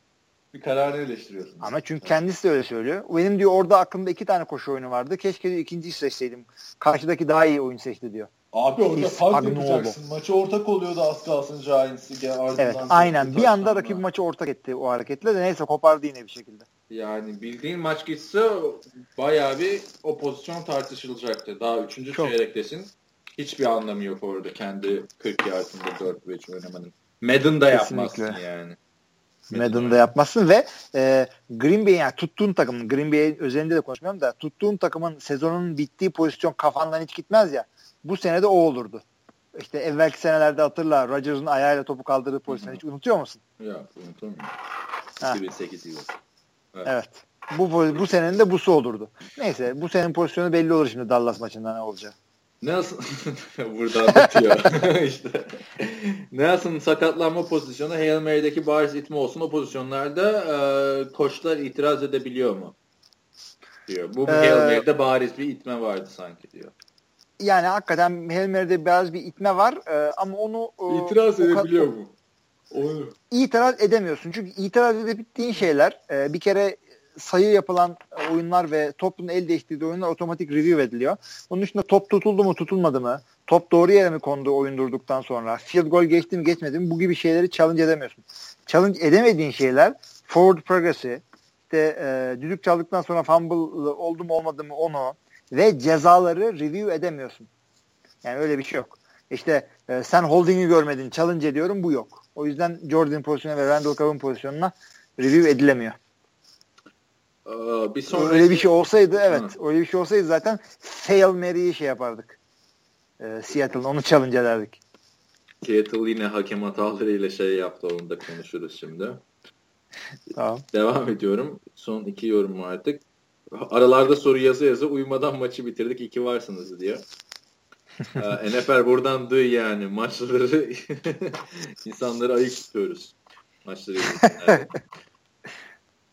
Bir kararını eleştiriyorsun. Ama çünkü kendisi de öyle söylüyor. Benim diyor orada aklımda iki tane koşu oyunu vardı. Keşke diyor ikinciyi seçseydim. Karşıdaki daha iyi oyun seçti diyor. Abi orada fark yapacaksın. Maçı ortak oluyordu az kalsın Giants'i. Evet aynen. Bir anda rakip maçı ortak etti o hareketle de neyse kopardı yine bir şekilde. Yani bildiğin maç gitse bayağı bir o pozisyon tartışılacaktı. Daha üçüncü Çok. çeyrektesin. Hiçbir anlamı yok orada kendi 40 yardında 4 5 oynamanın. Madden'da yapmazsın yani. Madden'da yapmazsın ve e, Green Bay'in yani tuttuğun takımın Green Bay'in özelinde de konuşmuyorum da tuttuğun takımın sezonun bittiği pozisyon kafandan hiç gitmez ya. Bu sene de o olurdu. İşte evvelki senelerde hatırla Rodgers'ın ayağıyla topu kaldırdığı pozisyon hiç unutuyor musun? Yok unutamıyorum. 2008 yılı. Evet. evet. Bu, bu senenin de busu olurdu. Neyse bu senenin pozisyonu belli olur şimdi Dallas maçında ne olacak. Nelson burada anlatıyor işte. Nelson'ın sakatlanma pozisyonu Hail Mary'deki bariz itme olsun o pozisyonlarda e, koçlar itiraz edebiliyor mu? diyor. Bu ee, Hail Mary'de bariz bir itme vardı sanki diyor. Yani hakikaten Hail Mary'de biraz bir itme var e, ama onu e, itiraz edebiliyor mu? Onu. İtiraz edemiyorsun. Çünkü itiraz edebildiğin şeyler e, bir kere sayı yapılan oyunlar ve topun el değiştirdiği oyunlar otomatik review ediliyor. Bunun dışında top tutuldu mu tutulmadı mı? Top doğru yere mi kondu oyun durduktan sonra? Field goal geçti mi geçmedi mi? Bu gibi şeyleri challenge edemiyorsun. Challenge edemediğin şeyler forward progress'i, işte e, düdük çaldıktan sonra fumble oldu mu olmadı mı onu ve cezaları review edemiyorsun. Yani öyle bir şey yok. İşte e, sen holding'i görmedin, challenge ediyorum bu yok. O yüzden Jordan pozisyonuna ve Randall Cobb'ın pozisyonuna review edilemiyor. Ee, bir sonraki... Öyle bir şey olsaydı evet. Hı. Öyle bir şey olsaydı zaten Fail Mary'i şey yapardık. Ee, Seattle'ın onu challenge ederdik. Seattle yine hakem hatalarıyla şey yaptı. Onu da konuşuruz şimdi. tamam. Devam ediyorum. Son iki yorum artık. Aralarda soru yazı yazı uyumadan maçı bitirdik. iki varsınız diyor. ee, NFL buradan duy yani. Maçları insanları ayık tutuyoruz. Maçları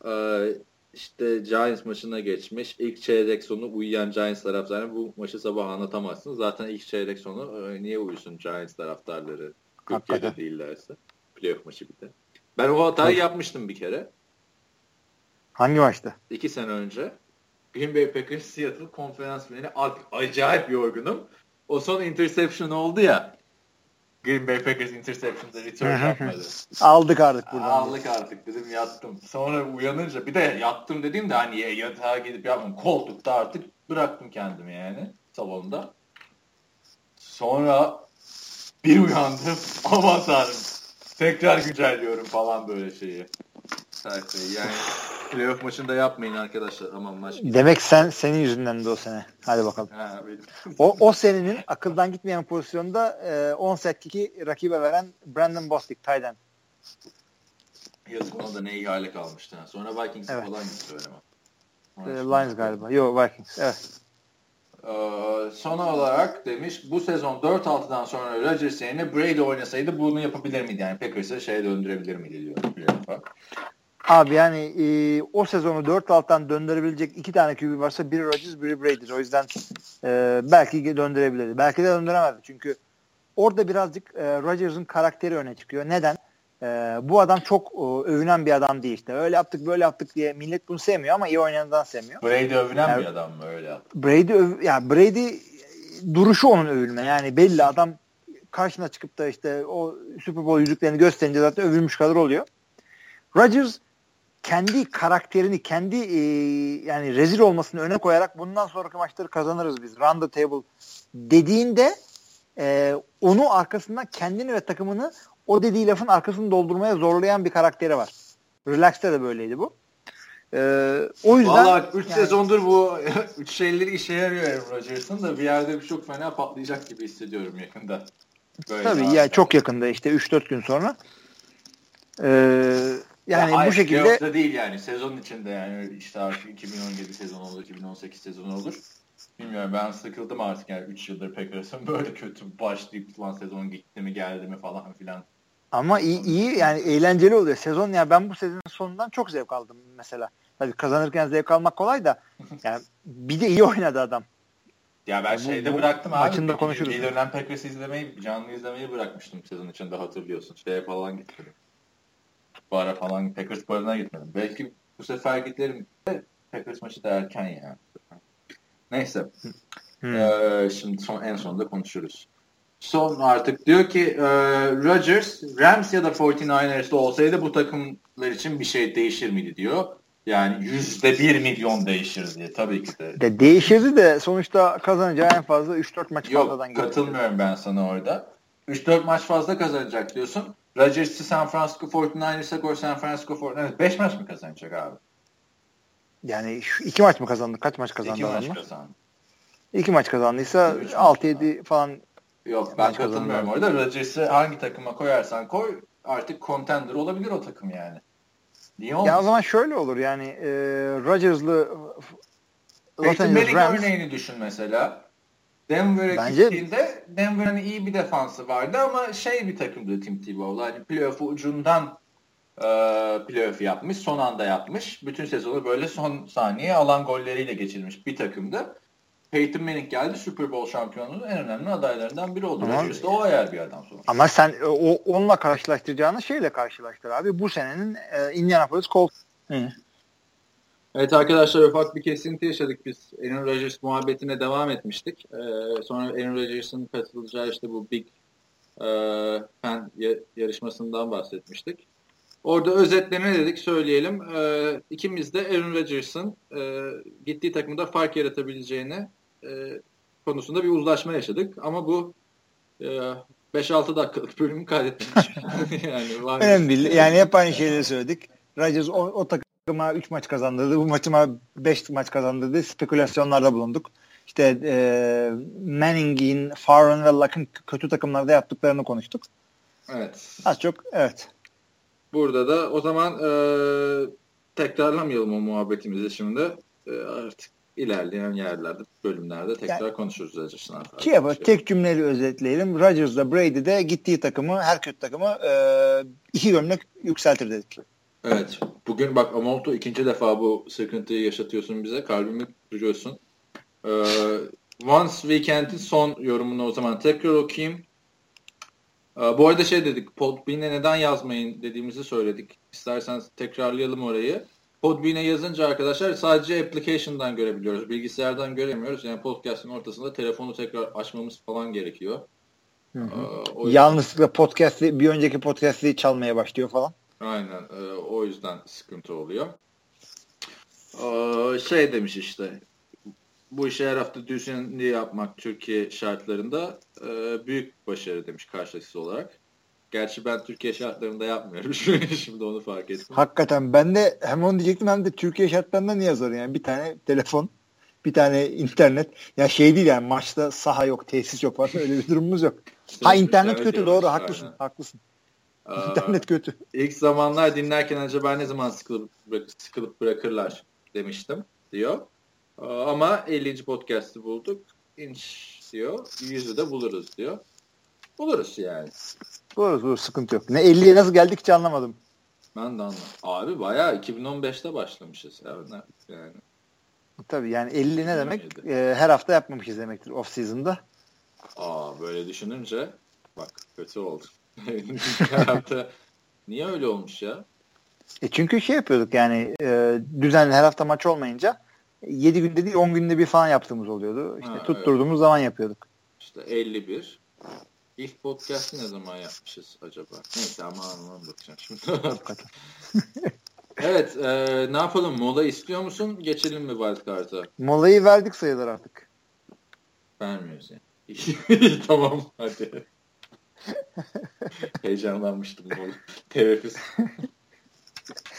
ee, işte Giants maçına geçmiş. İlk çeyrek sonu uyuyan Giants taraftarı bu maçı sabah anlatamazsınız. Zaten ilk çeyrek sonu e, niye uyusun Giants taraftarları? Türkiye'de değillerse. Playoff maçı bir de. Ben o hatayı yapmıştım bir kere. Hangi maçta? İki sene önce. Green Bay Packers Seattle konferans finali acayip yorgunum. O son interception oldu ya. Green Bay Packers interception'da return yapmadı. Aldık artık buradan. Aldık artık dedim yattım. Sonra uyanınca bir de yattım dediğim de hani yatağa gidip yapmam. Koltukta artık bıraktım kendimi yani salonda. Sonra bir uyandım. Aman tanrım. Tekrar güncelliyorum falan böyle şeyi. Sayfayı yani playoff maçında yapmayın arkadaşlar. Aman maç. Demek sen senin yüzünden de o sene. Hadi bakalım. Ha, benim. o, o senenin akıldan gitmeyen pozisyonda e, 10 set kiki rakibe veren Brandon Bostic Tayden. Yazık ona da ne iyi hale kalmıştı. Sonra Vikings evet. falan gitti söyleme. E, Lions galiba. Yok Vikings. Evet. Ee, son olarak demiş bu sezon 4-6'dan sonra Rodgers yerine Brady oynasaydı bunu yapabilir miydi? Yani Packers'ı şeye döndürebilir miydi diyor. Abi yani e, o sezonu 4-6'dan döndürebilecek iki tane QB varsa biri Rodgers biri Brady. O yüzden e, belki döndürebilirdi. Belki de döndüremezdi. Çünkü orada birazcık e, Rodgers'ın karakteri öne çıkıyor. Neden? e, bu adam çok e, övünen bir adam değil işte. Öyle yaptık böyle yaptık diye millet bunu sevmiyor ama iyi oynayandan sevmiyor. Brady övünen yani, bir adam mı öyle yaptı? Brady öv, ya Brady duruşu onun övülme. Yani belli adam karşına çıkıp da işte o Super Bowl yüzüklerini gösterince zaten övülmüş kadar oluyor. Rodgers kendi karakterini, kendi e, yani rezil olmasını öne koyarak bundan sonraki maçları kazanırız biz. Run the table dediğinde e, onu arkasından kendini ve takımını o dediği lafın arkasını doldurmaya zorlayan bir karakteri var. Relax'te de böyleydi bu. Ee, o yüzden Valla 3 yani, sezondur bu 3 şeyleri işe yarıyor Aaron Rodgers'ın da bir yerde bir çok fena patlayacak gibi hissediyorum yakında. Böyle Tabii ya yani çok yakında işte 3-4 gün sonra. Ee, yani ya bu şekilde da değil yani sezon içinde yani işte artık 2017 sezon olur 2018 sezon olur. Bilmiyorum ben sıkıldım artık yani 3 yıldır Packers'ın böyle kötü başlayıp lan sezon gitti mi geldi mi falan filan. Ama iyi, iyi yani eğlenceli oluyor. Sezon ya ben bu sezonun sonundan çok zevk aldım mesela. Tabii kazanırken zevk almak kolay da yani bir de iyi oynadı adam. Ya ben bu, şeyde bu, bıraktım abi. Maçında konuşuruz. Dönen Packers'ı izlemeyi, canlı izlemeyi bırakmıştım sezon içinde hatırlıyorsun. Şeye falan gitmedim. Bara falan Packers barına gitmedim. Belki bu sefer giderim. Packers maçı da erken ya. Neyse. Hmm. Ee, şimdi son, en sonunda konuşuruz. Son artık diyor ki e, Rodgers Rams ya da 49ers'da olsaydı bu takımlar için bir şey değişir miydi diyor. Yani yüzde bir milyon değişir diye tabii ki de. de değişirdi de sonuçta kazanacağı en fazla 3-4 maç Yok, fazladan Yok katılmıyorum ben sana orada. 3-4 maç fazla kazanacak diyorsun. Rodgers'ı San Francisco 49ers'a koy San Francisco 49ers 5 maç mı kazanacak abi? Yani şu iki maç mı kazandı? Kaç maç kazandı İki maç kazandı. İki maç kazandıysa 6-7 falan Yok ben katılmıyorum orada. Rodgers'ı hangi takıma koyarsan koy artık contender olabilir o takım yani. Niye olmasın? Ya o zaman şöyle olur yani e, Rodgers'lı Angeles Rams örneğini düşün mesela. Denver'a Bence... gittiğinde Denver'ın iyi bir defansı vardı ama şey bir takımdı Tim Tebow'la. Hani playoff ucundan e, playoff yapmış. Son anda yapmış. Bütün sezonu böyle son saniye alan golleriyle geçirmiş bir takımdı. Peyton Manning geldi Super Bowl şampiyonluğunun en önemli adaylarından biri oldu. Rodgers o ayar bir adam sonuçta. Ama sen o, onunla karşılaştıracağını şeyle karşılaştır abi. Bu senenin e, Indianapolis Colts. Evet arkadaşlar ufak bir kesinti yaşadık biz. Aaron Rodgers muhabbetine devam etmiştik. Ee, sonra Aaron Rodgers'ın katılacağı işte bu Big e, Fan yarışmasından bahsetmiştik. Orada özetle ne dedik söyleyelim. Ee, ikimiz de Aaron Rodgers'ın e, gittiği takımda fark yaratabileceğini e, konusunda bir uzlaşma yaşadık. Ama bu e, 5-6 dakikalık bölümü kaydetmemiş. yani var Önemli değil. Yani hep aynı şeyleri söyledik. Rodgers o, o takıma 3 maç kazandırdı. Bu maçıma 5 maç kazandırdı. Spekülasyonlarda bulunduk. İşte e, Manning'in, Farron ve Luck'ın kötü takımlarda yaptıklarını konuştuk. Evet. Az çok evet. Burada da o zaman e, tekrarlamayalım o muhabbetimizi şimdi. E, artık ilerleyen yerlerde, bölümlerde tekrar yani, konuşuruz Rodgers'ın artık. Şey yapalım, tek cümleleri özetleyelim. Rodgers'la Brady de gittiği takımı, her kötü takımı e, iki gömlek yükseltir dedik. Evet. Bugün bak Amolto ikinci defa bu sıkıntıyı yaşatıyorsun bize. Kalbimi kırıyorsun. Ee, Once Weekend'in son yorumunu o zaman tekrar okuyayım. Ee, bu arada şey dedik, Podbean'e neden yazmayın dediğimizi söyledik. İsterseniz tekrarlayalım orayı. Podbean'e yazınca arkadaşlar sadece application'dan görebiliyoruz. Bilgisayardan göremiyoruz. Yani podcast'ın ortasında telefonu tekrar açmamız falan gerekiyor. Hı hı. Ee. Yanlışlıkla podcast'i bir önceki podcast'i çalmaya başlıyor falan. Aynen. E, o yüzden sıkıntı oluyor. Ee, şey demiş işte bu işi her hafta düzenli yapmak Türkiye şartlarında e, büyük başarı demiş karşılıksız olarak. Gerçi ben Türkiye şartlarında yapmıyorum. Şimdi onu fark ettim. Hakikaten ben de hem onu diyecektim hem de Türkiye şartlarında niye zor yani bir tane telefon bir tane internet ya şey değil yani maçta saha yok tesis yok falan öyle bir durumumuz yok. ha internet kötü doğru haklısın aynen. haklısın. Aa, internet kötü. İlk zamanlar dinlerken acaba ne zaman sıkılıp, sıkılıp bırakırlar demiştim diyor. Ama 50. podcast'ı bulduk. İnş diyor. Yüzü de buluruz diyor. Buluruz yani. Buluruz buluruz sıkıntı yok. Ne 50'ye nasıl geldik hiç anlamadım. Ben de anlamadım. Abi bayağı 2015'te başlamışız. Yani. yani. Tabii yani 50 ne demek? Ee, her hafta yapmamışız demektir off season'da. Aa böyle düşününce bak kötü oldu. hafta Niye öyle olmuş ya? E çünkü şey yapıyorduk yani e, düzenli her hafta maç olmayınca 7 günde değil 10 günde bir falan yaptığımız oluyordu. İşte ha, tutturduğumuz evet. zaman yapıyorduk. İşte 51. İlk podcast'ı ne zaman yapmışız acaba? Neyse ama anlamam bakacağım şimdi. evet e, ne yapalım? Mola istiyor musun? Geçelim mi Wildcard'a? Molayı verdik sayılır artık. Vermiyoruz yani. tamam hadi. Heyecanlanmıştım bu teneffüs.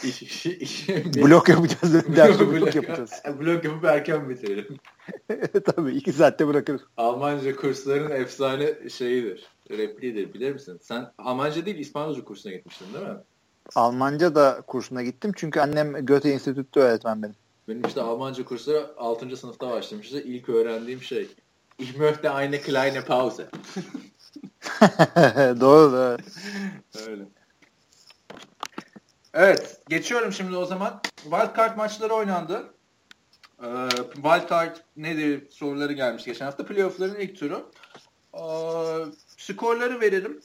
İş, iş, iş, blok yapacağız. Dersi blok, blok yapacağız. blok yapıp erken bitirelim. Tabii iki saatte bırakırız. Almanca kursların efsane şeyidir. Repliğidir bilir misin? Sen Almanca değil İspanyolca kursuna gitmiştin değil mi? Almanca da kursuna gittim. Çünkü annem Goethe Enstitü'de öğretmen benim. Benim işte Almanca kursları 6. sınıfta başlamıştı. İlk öğrendiğim şey. Ich möchte eine kleine Pause. doğru doğru. Öyle. Evet. Geçiyorum şimdi o zaman. Wildcard maçları oynandı. Ee, Wildcard nedir soruları gelmiş geçen hafta. Playoff'ların ilk turu. Ee, skorları verelim.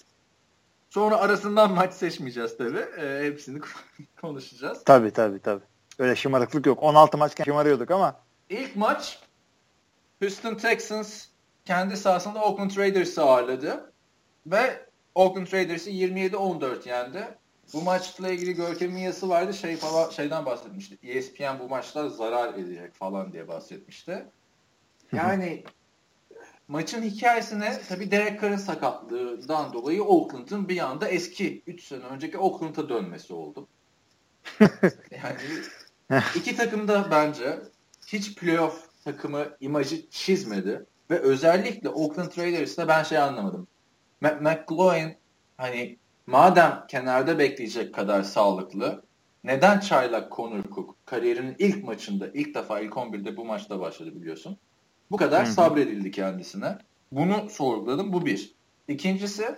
Sonra arasından maç seçmeyeceğiz tabii. Ee, hepsini konuşacağız. Tabii tabii tabii. Öyle şımarıklık yok. 16 maçken şımarıyorduk ama. İlk maç Houston Texans kendi sahasında Oakland Raiders'ı ağırladı. Ve Oakland Raiders'ı 27-14 yendi. Bu maçla ilgili Görkem'in yazısı vardı. Şey falan şeyden bahsetmişti. ESPN bu maçlar zarar edecek falan diye bahsetmişti. Yani maçın hikayesine tabi Derek Carr'ın sakatlığından dolayı Oakland'ın bir anda eski 3 sene önceki Oakland'a dönmesi oldu. yani iki takım da bence hiç playoff takımı imajı çizmedi. Ve özellikle Oakland Raiders'ta ben şey anlamadım. McGloin hani madem kenarda bekleyecek kadar sağlıklı neden çaylak Connor Cook kariyerinin ilk maçında ilk defa ilk 11'de bu maçta başladı biliyorsun. Bu kadar Hı-hı. sabredildi kendisine. Bunu sorguladım. Bu bir. İkincisi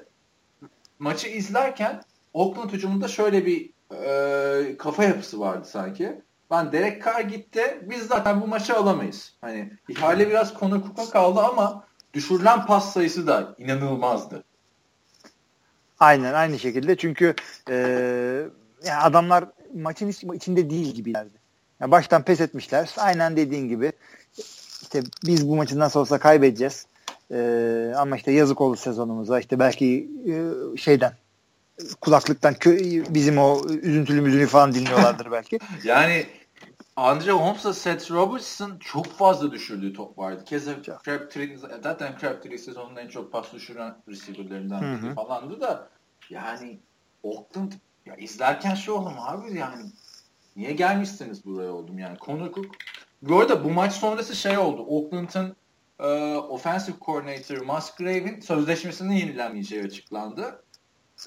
maçı izlerken Oakland hücumunda şöyle bir e, kafa yapısı vardı sanki. Ben Derek Carr gitti. Biz zaten bu maçı alamayız. Hani ihale biraz konu kuka kaldı ama düşürülen pas sayısı da inanılmazdı. Aynen aynı şekilde çünkü e, yani adamlar maçın içinde değil gibilerdi. Yani baştan pes etmişler. Aynen dediğin gibi işte biz bu maçı nasıl olsa kaybedeceğiz. Ee, ama işte yazık oldu sezonumuza. İşte belki e, şeyden kulaklıktan kö- bizim o üzüntülümüzü falan dinliyorlardır belki. yani Andre Holmes'la Seth Robertson çok fazla düşürdüğü top vardı. Keza Crabtree zaten Crabtree sezonun en çok pas düşüren receiver'lerinden biri falandı da yani Oakland ya izlerken şey oldum abi yani niye gelmişsiniz buraya oldum yani Connor Cook bu arada bu maç sonrası şey oldu Oakland'ın e, offensive coordinator Musgrave'in sözleşmesinin yenilenmeyeceği açıklandı.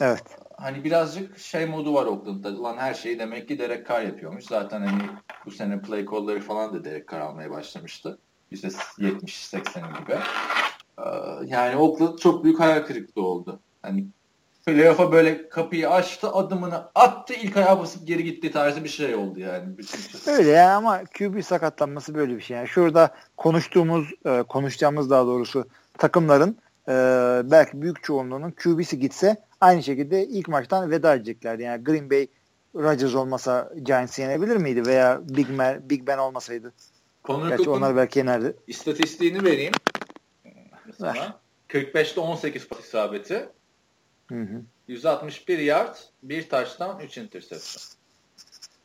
Evet. Hani birazcık şey modu var Oakland'da. Lan her şeyi demek ki Derek Carr yapıyormuş. Zaten hani bu sene play call'ları falan da Derek Carr almaya başlamıştı. %70-80 gibi. Ee, yani Oakland çok büyük hayal kırıklığı oldu. Hani playoff'a böyle kapıyı açtı, adımını attı, ilk ayağa basıp geri gitti tarzı bir şey oldu yani. Şey. Öyle ya ama QB sakatlanması böyle bir şey. Yani şurada konuştuğumuz, e, konuşacağımız daha doğrusu takımların e, belki büyük çoğunluğunun QB'si gitse aynı şekilde ilk maçtan veda edecekler. Yani Green Bay Rodgers olmasa Giants yenebilir miydi veya Big Ben, Big Ben olmasaydı? Connor Gerçi onlar belki yenerdi. İstatistiğini vereyim. Mesela. 45'te 18 pas isabeti. Hı hı. 161 yard, bir taştan 3 interception.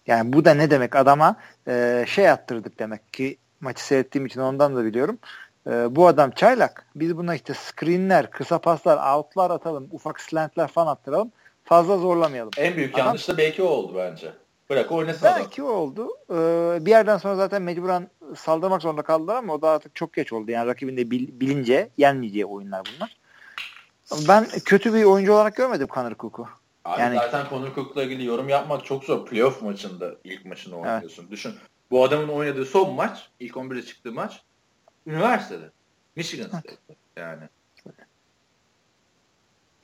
Yani bu da ne demek adama e, şey attırdık demek ki maçı seyrettiğim için ondan da biliyorum. E, bu adam çaylak. Biz buna işte screenler, kısa paslar, outlar atalım, ufak slantler falan attıralım. Fazla zorlamayalım. En büyük adam, yanlış da belki o oldu bence. Bırak oynasın Belki adam. oldu. Ee, bir yerden sonra zaten mecburen saldırmak zorunda kaldılar ama o da artık çok geç oldu. Yani rakibinde bil, bilince yenmeyeceği oyunlar bunlar. Ben kötü bir oyuncu olarak görmedim Connor Cook'u. Abi yani, zaten Connor Cook'la ilgili yorum yapmak çok zor. Playoff maçında ilk maçını oynuyorsun. Evet. Düşün. Bu adamın oynadığı son maç, ilk 11'e çıktığı maç üniversitede. Michigan State'de yani.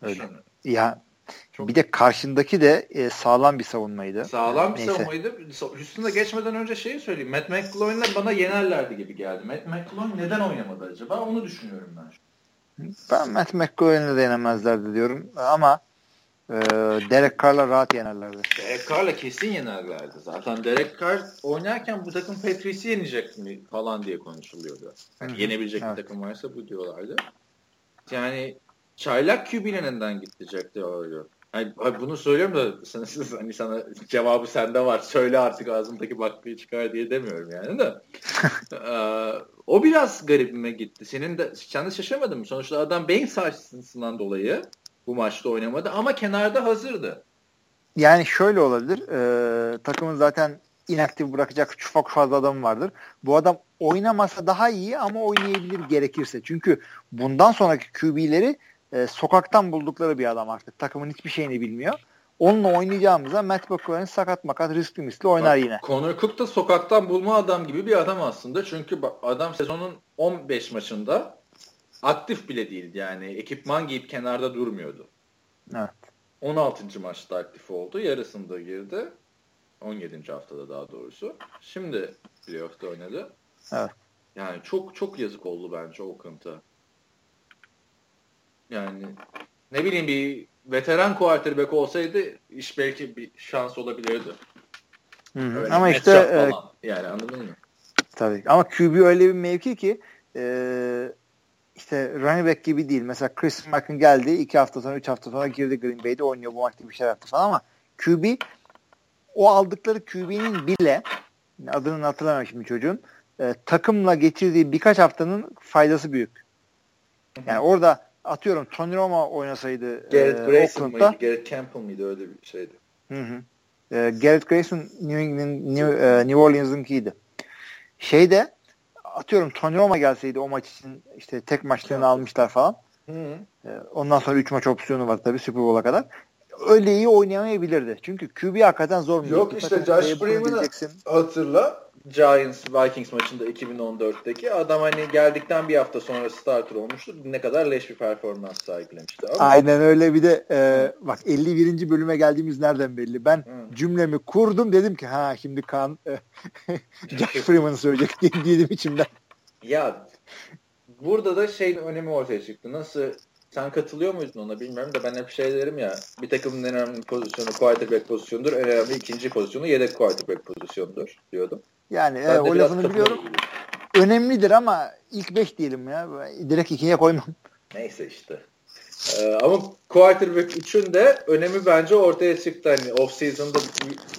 Öyle. Ya çok... Bir de karşındaki de e, sağlam bir savunmaydı. Sağlam bir Neyse. savunmaydı. Üstünde geçmeden önce şeyi söyleyeyim. Matt McCloy'la bana yenerlerdi gibi geldi. Matt McCloy neden oynamadı acaba? Onu düşünüyorum ben. Ben Matt McCoy'unu da yenemezlerdi diyorum. Ama Ee, Derek Carr'la rahat yenerlerdi. Derek Carr'la kesin yenerlerdi. Zaten Derek Carr oynarken bu takım Patrice'i yenecek mi falan diye konuşuluyordu. Yani yenebilecek evet. bir takım varsa bu diyorlardı. Yani çaylak QB'lerinden gitti Jack Del Hani bunu söylüyorum da sana, hani sana cevabı sende var. Söyle artık ağzındaki baklayı çıkar diye demiyorum yani de. ee, o biraz garibime gitti. Senin de sen de şaşırmadın mı? Sonuçta adam beyin sarsıntısından dolayı bu maçta oynamadı ama kenarda hazırdı. Yani şöyle olabilir. E, takımın zaten inaktif bırakacak çok fazla adam vardır. Bu adam oynamasa daha iyi ama oynayabilir gerekirse. Çünkü bundan sonraki QB'leri e, sokaktan buldukları bir adam artık. Takımın hiçbir şeyini bilmiyor. Onunla oynayacağımıza Matt McCoy'un sakat makat riskli misli oynar Bak, yine. Connor Cook da sokaktan bulma adam gibi bir adam aslında. Çünkü adam sezonun 15 maçında aktif bile değildi yani. Ekipman giyip kenarda durmuyordu. Evet. 16. maçta aktif oldu. Yarısında girdi. 17. haftada daha doğrusu. Şimdi playoff'ta oynadı. Evet. Yani çok çok yazık oldu bence Oakland'a. Yani ne bileyim bir veteran quarterback olsaydı iş belki bir şans olabilirdi. Hı hı. Ama işte e, yani anladın mı? Tabii. Ama QB öyle bir mevki ki e, işte running back gibi değil. Mesela Chris Mark'ın geldi iki hafta sonra üç hafta sonra girdi Green Bay'de oynuyor bu maçta bir şey yaptı falan ama QB o aldıkları QB'nin bile adını hatırlamıyorum şimdi çocuğun e, takımla geçirdiği birkaç haftanın faydası büyük. Yani orada atıyorum Tony Roma oynasaydı Garrett e, Grayson Oakland'da, mıydı? Garrett Campbell mıydı? Öyle bir şeydi. Hı hı. E, Garrett Grayson New England New, e, New Orleans'ınkiydi. Şeyde atıyorum Tony Roma gelseydi o maç için işte tek maçlarını almışlar falan. Hı hı. E, ondan sonra 3 maç opsiyonu var tabii Super Bowl'a kadar. Öyle iyi oynayamayabilirdi. Çünkü QB hakikaten zor mu? Yok işte Josh Freeman'ı hatırla. Giants Vikings maçında 2014'teki adam hani geldikten bir hafta sonra starter olmuştu. Ne kadar leş bir performans sergilemişti. Ama... Aynen öyle bir de e, bak 51. bölüme geldiğimiz nereden belli. Ben Hı. cümlemi kurdum dedim ki ha şimdi kan e, Jack Freeman'ı söyleyecek diye dedim içimden. Ya burada da şeyin önemi ortaya çıktı. Nasıl sen katılıyor muydun ona bilmiyorum da ben hep şey derim ya bir takımın en önemli pozisyonu quarterback pozisyonudur. En önemli ikinci pozisyonu yedek quarterback pozisyonudur diyordum. Yani e, o lafını biliyorum. Önemlidir ama ilk beş diyelim ya. Direkt ikiye koymam. Neyse işte. Ee, ama quarterback üçün de önemi bence ortaya çıktı. Hani off season'da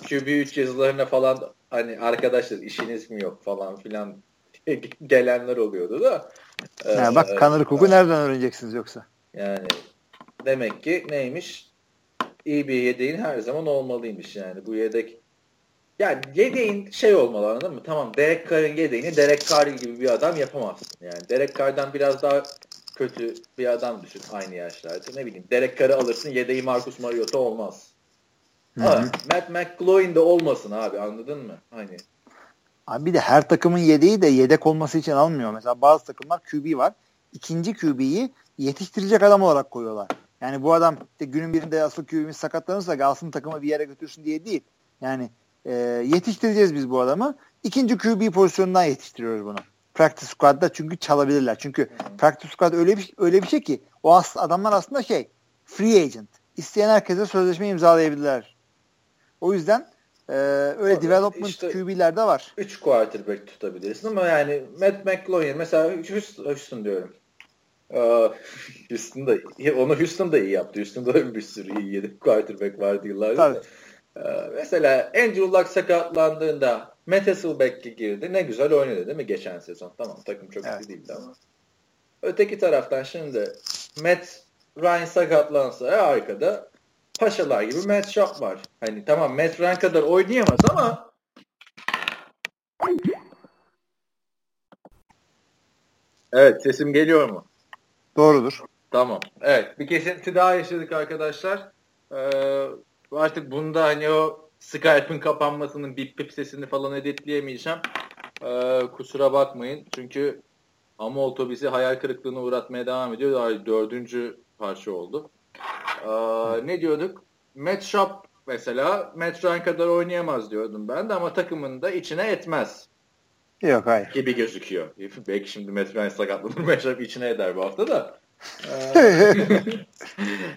QB3 yazılarına falan hani arkadaşlar işiniz mi yok falan filan gelenler oluyordu da. Ee, ya bak Kanır Cook'u nereden öğreneceksiniz yoksa? Yani demek ki neymiş? İyi bir yedeğin her zaman olmalıymış yani. Bu yedek yani yedeğin şey olmalı anladın mı? Tamam Derek Carr'ın yedeğini Derek Carr gibi bir adam yapamazsın. Yani Derek Carr'dan biraz daha kötü bir adam düşün aynı yaşlarda. Ne bileyim Derek Carr'ı alırsın yedeği Marcus Mariota olmaz. Hı-hı. Ama Matt McGloin de olmasın abi anladın mı? Hani Abi bir de her takımın yedeği de yedek olması için almıyor. Mesela bazı takımlar QB var. İkinci QB'yi yetiştirecek adam olarak koyuyorlar. Yani bu adam işte günün birinde asıl QB'miz sakatlanırsa alsın takımı bir yere götürsün diye değil. Yani e, yetiştireceğiz biz bu adamı. İkinci QB pozisyonundan yetiştiriyoruz bunu. Practice squad'da çünkü çalabilirler. Çünkü practice squad öyle bir öyle bir şey ki o as adamlar aslında şey free agent. İsteyen herkese sözleşme imzalayabilirler. O yüzden e, öyle o, development işte, QB'ler de var. 3 quarterback tutabilirsin ama yani Matt McCloughan mesela Houston, Houston diyorum. Ee, Houston da onu Houston da iyi yaptı. Houston'da da bir sürü iyi yedek quarterback vardı yıllardır. Tabii. Ee, mesela Andrew Luck sakatlandığında Matt Hasselbeck girdi. Ne güzel oynadı değil mi geçen sezon? Tamam takım çok evet. iyi değildi ama. Öteki taraftan şimdi Matt Ryan sakatlansa arkada paşalar gibi Matt Schaub var. Hani tamam Matt Ryan kadar oynayamaz ama Evet sesim geliyor mu? Doğrudur. Tamam. Evet bir kesinti daha yaşadık arkadaşlar. Ee, artık bunda hani o Skype'ın kapanmasının bip bip sesini falan editleyemeyeceğim. Ee, kusura bakmayın. Çünkü ama otobüsü hayal kırıklığına uğratmaya devam ediyor. Daha dördüncü parça oldu. Ee, ne diyorduk? Matt Shop mesela Matt Ryan kadar oynayamaz diyordum ben de ama takımında içine etmez. Yok hayır. Gibi gözüküyor. Belki şimdi Matt Ryan sakatlanır Matt Shop içine eder bu hafta da.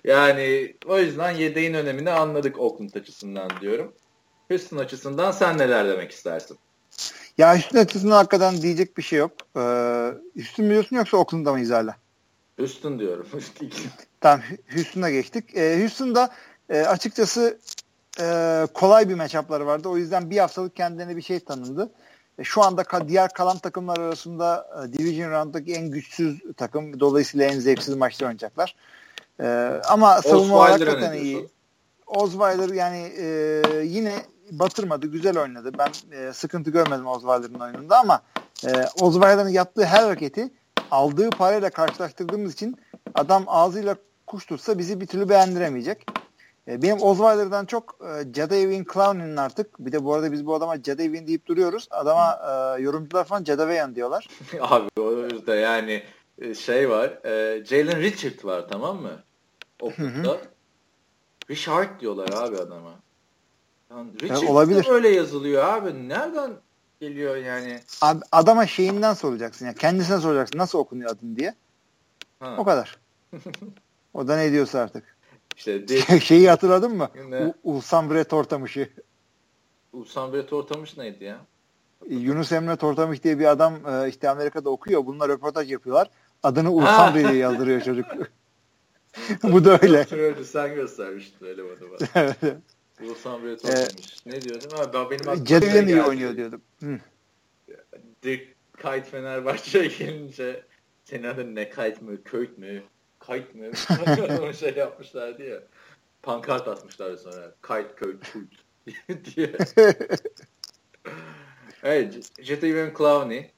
yani o yüzden yedeğin önemini anladık Oakland açısından diyorum. Houston açısından sen neler demek istersin? Ya Houston açısından hakikaten diyecek bir şey yok. Ee, Houston mu diyorsun yoksa Oakland'da mıyız hala? Houston diyorum. tamam Houston'a geçtik. Ee, Houston'da e, açıkçası e, kolay bir matchup'ları vardı. O yüzden bir haftalık kendilerine bir şey tanındı. E, şu anda diğer kalan takımlar arasında e, Division Round'daki en güçsüz takım. Dolayısıyla en zevksiz maçlar oynayacaklar. E, ama savunma olarak hakikaten iyi. Osweiler yani e, yine batırmadı. Güzel oynadı. Ben e, sıkıntı görmedim Osweiler'ın oyununda ama e, Osweiler'ın yaptığı her hareketi aldığı parayla karşılaştırdığımız için adam ağzıyla kuş tutsa bizi bir türlü beğendiremeyecek. E, benim Osweiler'dan çok e, Jadavion Clowney'nin artık bir de bu arada biz bu adama Jadavion deyip duruyoruz. Adama e, yorumcular falan Jadavion diyorlar. Abi o yüzden yani e, şey var. E, Jalen Richard var tamam mı? Okulda. Richard diyorlar abi adama. Yani Richard yani olabilir. öyle yazılıyor abi. Nereden geliyor yani? Abi, adama şeyinden soracaksın. Yani kendisine soracaksın. Nasıl okunuyor adın diye. Ha. O kadar. o da ne diyorsa artık. İşte de... şeyi hatırladın mı? Ne? Ulsan Bre Tortamış'ı. Ulsan Bre Tortamış neydi ya? Yunus Emre Tortamış diye bir adam e, işte Amerika'da okuyor. Bunlar röportaj yapıyorlar. Adını Ulsan Bre diye yazdırıyor çocuk. Bu da öyle. Sen göstermiştin öyle bana. Ulsan Bre Tortamış. Ee, ne diyordun? Abi, ben benim aklıma Cedden iyi oynuyor diyordum. Dick Kite Fenerbahçe'ye gelince senin adın ne Kite mı? Köyt mü? Kayıt mı? Onu şey yapmışlardı ya. Pankart atmışlar sonra. Kayıt köy kult diye. evet. Jetavion Clowney.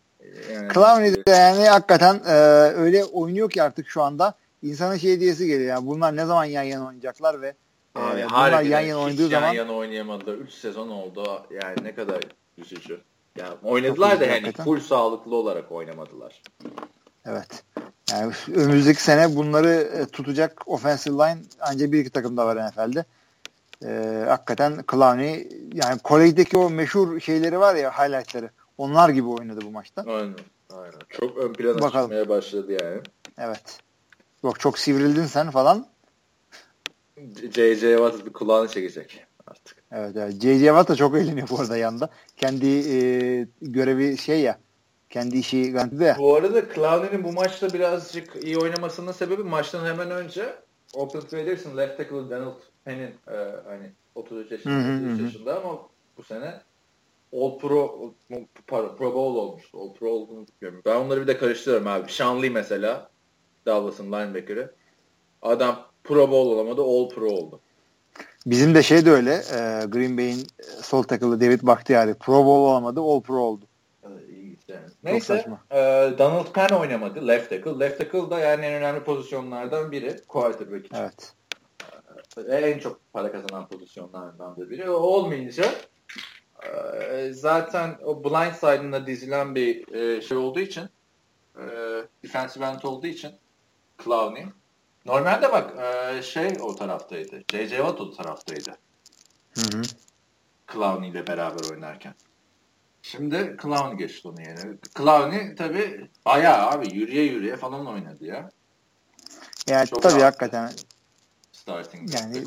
Yani, Clowney de yani hakikaten e, öyle oynuyor ki artık şu anda insana şey diyesi geliyor. Yani bunlar ne zaman yan yana oynayacaklar ve e, Abi, e, bunlar yan yana oynadığı zaman yan yana oynayamadılar. 3 sezon oldu. Yani ne kadar üzücü. Yani oynadılar da yani hakikaten. full sağlıklı olarak oynamadılar. Evet. Yani önümüzdeki sene bunları e, tutacak offensive line ancak bir iki takımda var NFL'de. Ee, hakikaten Clowney yani kolejdeki o meşhur şeyleri var ya highlightları onlar gibi oynadı bu maçta. Aynen. Aynen. Çok ön plana Bakalım. çıkmaya başladı yani. Evet. Yok çok sivrildin sen falan. J.J. Watt bir kulağını çekecek artık. Evet, evet. J.J. Watt da çok eğleniyor bu arada yanda. Kendi e, görevi şey ya kendi işi garantide. Bu arada Clowney'nin bu maçta birazcık iyi oynamasının sebebi maçtan hemen önce Oakland Raiders'ın left tackle Donald Penn'in e, hani 33 yaşında, hı hı, 33 yaşında ama bu sene All Pro Pro, Pro Bowl olmuştu. All Pro olduğunu bilmiyorum. Ben onları bir de karıştırıyorum abi. Sean Lee mesela Dallas'ın linebacker'ı. Adam Pro Bowl olamadı. All Pro oldu. Bizim de şey de öyle. E, Green Bay'in sol tackle'ı David Bakhtiari Pro Bowl olamadı. All Pro oldu. Yani. Neyse e, Donald Penn oynamadı left tackle. Left tackle da yani en önemli pozisyonlardan biri quarterback için. Evet. E, en çok para kazanan pozisyonlardan da biri. O olmayınca e, zaten o blind side'ında dizilen bir e, şey olduğu için e, defensive end olduğu için Clowney Normalde bak e, şey o taraftaydı. J.J. Watt o taraftaydı. Hı hı. Clowney ile beraber oynarken. Şimdi Clown geçti onu yerine. Clowney tabi bayağı abi yürüye yürüye falan oynadı ya. Yani Çok tabii hakikaten. Starting yani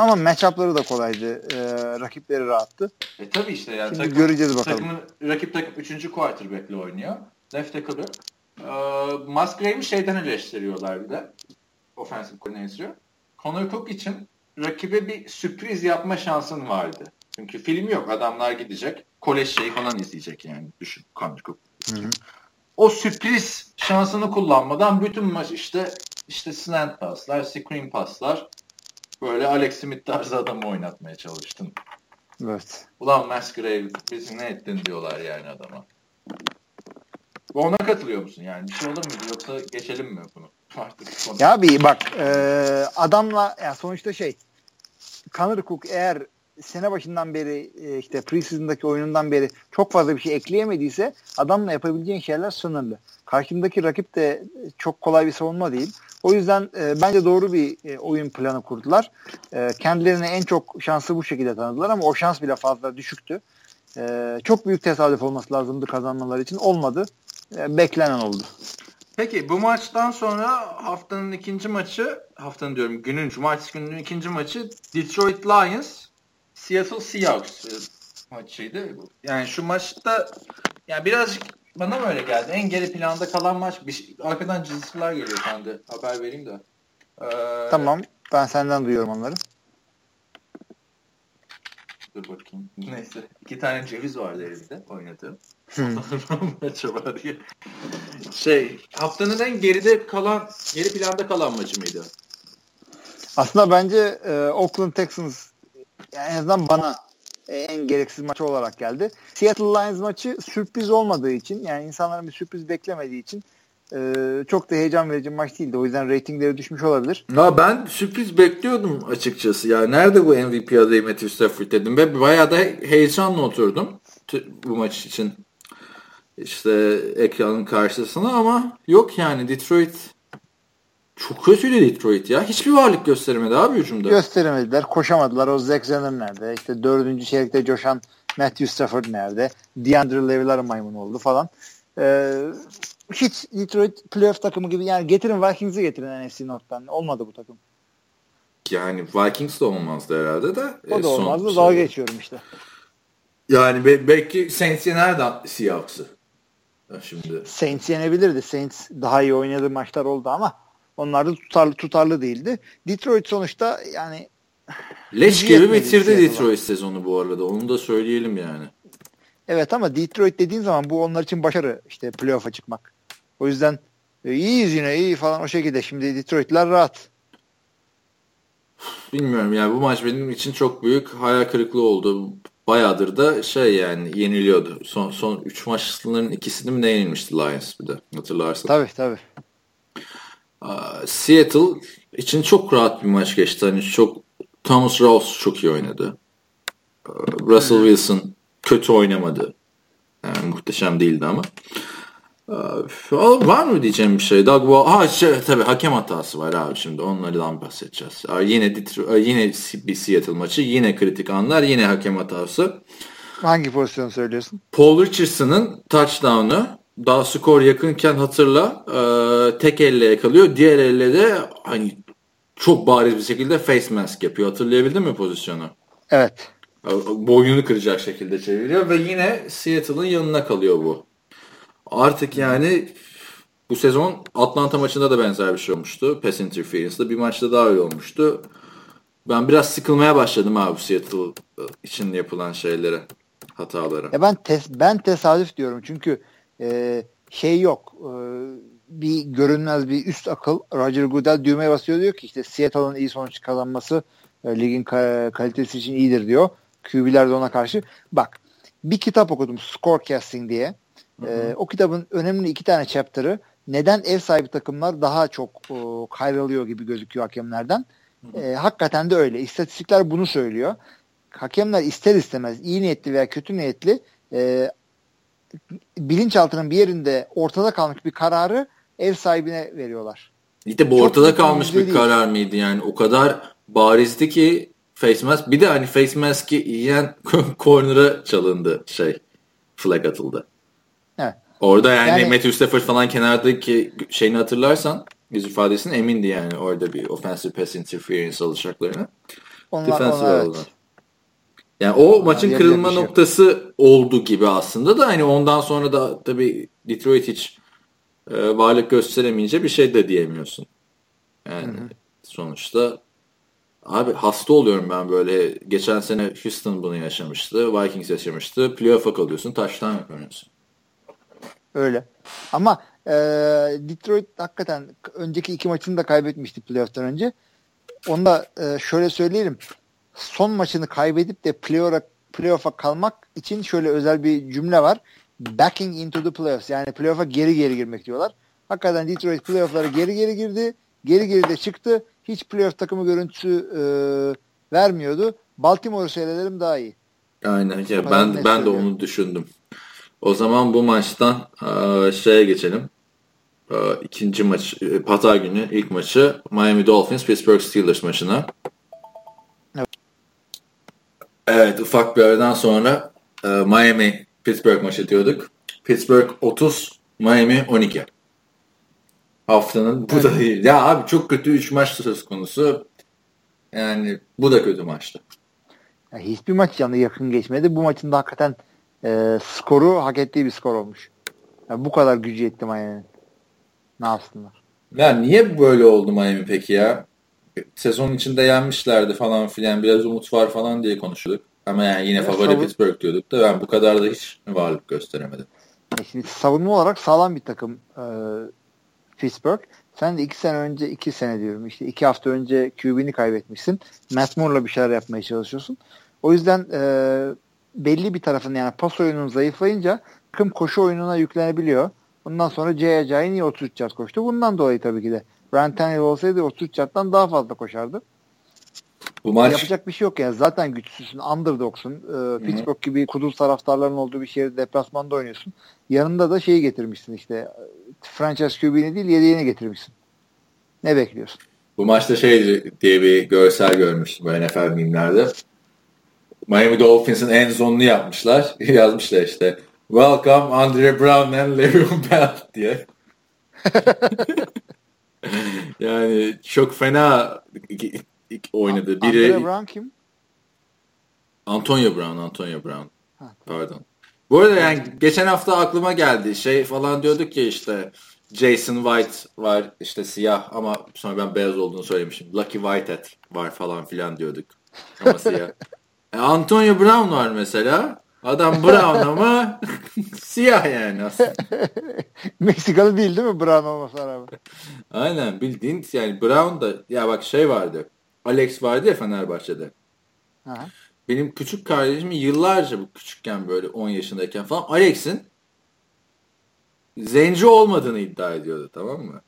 ama matchup'ları da kolaydı. Ee, rakipleri rahattı. E tabi işte yani. Şimdi takım, göreceğiz bakalım. Takımın, rakip takım 3. quarterback'le oynuyor. Left tackle'ı. Ee, Musgrave'i şeyden eleştiriyorlar bir de. Offensive coordinator. Connor Cook için rakibe bir sürpriz yapma şansın vardı. Çünkü film yok. Adamlar gidecek. Kolej şeyi falan izleyecek yani. Düşün. Connor Cook. O sürpriz şansını kullanmadan bütün maç işte işte slant paslar, screen paslar böyle Alex Smith tarzı adamı oynatmaya çalıştın. Evet. Ulan Masgrave bizi ne ettin diyorlar yani adama. Ona katılıyor musun yani? Bir şey olur muydu yoksa geçelim mi bunu? Artık Ya bir bak e, adamla ya sonuçta şey Connor Cook eğer sene başından beri e, işte preseason'daki oyunundan beri çok fazla bir şey ekleyemediyse adamla yapabileceğin şeyler sınırlı. Karşındaki rakip de çok kolay bir savunma değil. O yüzden e, bence doğru bir e, oyun planı kurdular. E, kendilerine en çok şansı bu şekilde tanıdılar ama o şans bile fazla düşüktü. E, çok büyük tesadüf olması lazımdı kazanmaları için. Olmadı. E, beklenen oldu. Peki bu maçtan sonra haftanın ikinci maçı, haftanın diyorum günün, cumartesi gününün ikinci maçı Detroit Lions, Seattle Seahawks maçıydı. Yani şu maçta yani birazcık bana mı öyle geldi? En geri planda kalan maç. Bir, şey, arkadan cızırtılar geliyor sende. Haber vereyim de. Ee, tamam. Ben senden duyuyorum onları. Dur bakayım. Neyse. İki tane ceviz vardı elimde oynadığım. acaba diye. Şey, haftanın en geride kalan, geri planda kalan maçı mıydı? Aslında bence e, Oakland Texans yani en azından bana en gereksiz maç olarak geldi. Seattle Lions maçı sürpriz olmadığı için yani insanların bir sürpriz beklemediği için e, çok da heyecan verici maç değildi. O yüzden reytingleri düşmüş olabilir. Ya ben sürpriz bekliyordum açıkçası. Ya nerede bu MVP adayı Matthew Stafford dedim ve bayağı da heyecanla oturdum bu maç için işte ekranın karşısına ama yok yani Detroit çok kötüydü Detroit ya. Hiçbir varlık gösteremedi abi hücumda. Gösteremediler. Koşamadılar. O Zach Zenner nerede? İşte dördüncü çeyrekte coşan Matthew Stafford nerede? DeAndre Levy'ler maymun oldu falan. Ee, hiç Detroit playoff takımı gibi yani getirin Vikings'i getirin NFC North'tan. Olmadı bu takım. Yani Vikings de olmazdı herhalde de. O da e, olmazdı. Dalga geçiyorum işte. Yani be belki Saints yener Seahawks'ı. Şimdi. Saints yenebilirdi. Saints daha iyi oynadığı maçlar oldu ama onlar da tutarlı tutarlı değildi. Detroit sonuçta yani leş gibi bitirdi Detroit sezonu bu arada. Onu da söyleyelim yani. Evet ama Detroit dediğin zaman bu onlar için başarı işte playoff'a çıkmak. O yüzden e, iyiyiz yine iyi falan o şekilde. Şimdi Detroit'ler rahat. Bilmiyorum yani bu maç benim için çok büyük hayal kırıklığı oldu. Bayağıdır da şey yani yeniliyordu. Son son 3 maçların ikisini mi ne yenilmişti Lions bir de hatırlarsan. Tabii tabii. Seattle için çok rahat bir maç geçti. Hani çok Thomas Ross çok iyi oynadı. Russell Wilson kötü oynamadı. Yani muhteşem değildi ama. Var mı diyeceğim bir şey? Doug Wall, ha şey, tabii hakem hatası var abi şimdi onlardan bahsedeceğiz. Yine yine bir Seattle maçı, yine kritik anlar, yine hakem hatası. Hangi pozisyon söylüyorsun? Paul Richardson'ın touchdown'u daha skor yakınken hatırla e, tek elle yakalıyor. Diğer elle de hani çok bariz bir şekilde face mask yapıyor. Hatırlayabildin mi pozisyonu? Evet. Boynunu kıracak şekilde çeviriyor ve yine Seattle'ın yanına kalıyor bu. Artık yani bu sezon Atlanta maçında da benzer bir şey olmuştu. Pass interference'da bir maçta daha öyle olmuştu. Ben biraz sıkılmaya başladım abi Seattle için yapılan şeylere, hatalara. Ya ben tes ben tesadüf diyorum çünkü e, şey yok. E, bir görünmez bir üst akıl Roger Goodell düğmeye basıyor diyor ki işte Seattle'ın iyi sonuç kazanması e, ligin ka- kalitesi için iyidir diyor. QB'ler de ona karşı. Bak bir kitap okudum Scorecasting diye. E, o kitabın önemli iki tane chapter'ı neden ev sahibi takımlar daha çok e, kayrılıyor gibi gözüküyor hakemlerden. E, hakikaten de öyle. İstatistikler bunu söylüyor. Hakemler ister istemez iyi niyetli veya kötü niyetli e, bilinçaltının bir yerinde ortada kalmış bir kararı ev sahibine veriyorlar. İşte bu Çok ortada kalmış bir değil. karar mıydı yani? O kadar barizdi ki face mask. Bir de hani face mask'i yiyen corner'a çalındı şey. Flag atıldı. Evet. Orada yani, yani Matthew Stafford falan kenardaki şeyini hatırlarsan yüz ifadesini emindi yani orada bir offensive pass interference alacaklarını. Onlar, Defensive onlar, evet. Yani o maçın kırılma şey noktası oldu gibi aslında da hani ondan sonra da tabii Detroit hiç e, varlık gösteremeyince bir şey de diyemiyorsun. Yani hı hı. sonuçta abi hasta oluyorum ben böyle. Geçen sene Houston bunu yaşamıştı. Vikings yaşamıştı. Playoff'a kalıyorsun. Taştan yapamıyorsun. Öyle. Ama e, Detroit hakikaten önceki iki maçını da kaybetmişti playoff'tan önce. Onu da e, şöyle söyleyelim son maçını kaybedip de playoff'a playoff'a kalmak için şöyle özel bir cümle var. Backing into the playoffs. Yani playoff'a geri geri girmek diyorlar. Hakikaten Detroit playoff'lara geri geri girdi. Geri geri de çıktı. Hiç playoff takımı görüntüsü e, vermiyordu. Baltimore seyredelim daha iyi. Aynen. Ya ben ben de onu düşündüm. O zaman bu maçtan e, şeye geçelim. E, ikinci maç, e, pazar günü ilk maçı Miami Dolphins Pittsburgh Steelers maçına. Evet ufak bir aradan sonra e, Miami Pittsburgh maçı diyorduk. Pittsburgh 30, Miami 12. haftanın bu da değil. Ya abi çok kötü 3 maç söz konusu. Yani bu da kötü maçtı. Ya hiçbir maç yanı yakın geçmedi. Bu maçın da hakikaten e, skoru hak ettiği bir skor olmuş. Yani bu kadar gücü yetti Miami'nin. Ne yapsınlar? Ya niye böyle oldu Miami peki ya? Sezon içinde yenmişlerdi falan filan biraz umut var falan diye konuşuyorduk. Ama yani yine favori savun... Pittsburgh diyorduk da ben bu kadar da hiç varlık gösteremedim. E şimdi savunma olarak sağlam bir takım e, Pittsburgh. Sen de iki sene önce, iki sene diyorum işte iki hafta önce QB'ni kaybetmişsin. Matt Moore'la bir şeyler yapmaya çalışıyorsun. O yüzden e, belli bir tarafın yani pas oyunun zayıflayınca takım koşu oyununa yüklenebiliyor. Bundan sonra Ajayi niye 33 yard koştu? Bundan dolayı tabii ki de. Brian Tannehill olsaydı 33 yardtan daha fazla koşardı. Bu maç... Yapacak bir şey yok yani. Zaten güçsüzsün, underdogsun. Ee, Pittsburgh gibi kuduz taraftarların olduğu bir şehirde deplasmanda oynuyorsun. Yanında da şeyi getirmişsin işte. Franchise QB'ni değil yedeğini getirmişsin. Ne bekliyorsun? Bu maçta şey diye bir görsel görmüştüm bu NFL mimlerde. Miami Dolphins'in en zonunu yapmışlar. Yazmışlar işte. Welcome Andre Brown and Le'Veon Bell diye. yani çok fena oynadı. Biri, Andre Brown kim? Antonio Brown, Antonio Brown. Ha, Pardon. Bu arada yani geçen hafta aklıma geldi. Şey falan diyorduk ya işte Jason White var işte siyah ama sonra ben beyaz olduğunu söylemişim. Lucky Whitehead var falan filan diyorduk. Ama siyah. E, Antonio Brown var mesela. Adam brown ama siyah yani aslında. Meksikalı değil değil mi brown olması rağmen? Aynen bildiğin yani brown da ya bak şey vardı. Alex vardı ya Fenerbahçe'de. Aha. Benim küçük kardeşim yıllarca bu küçükken böyle 10 yaşındayken falan Alex'in zenci olmadığını iddia ediyordu tamam mı?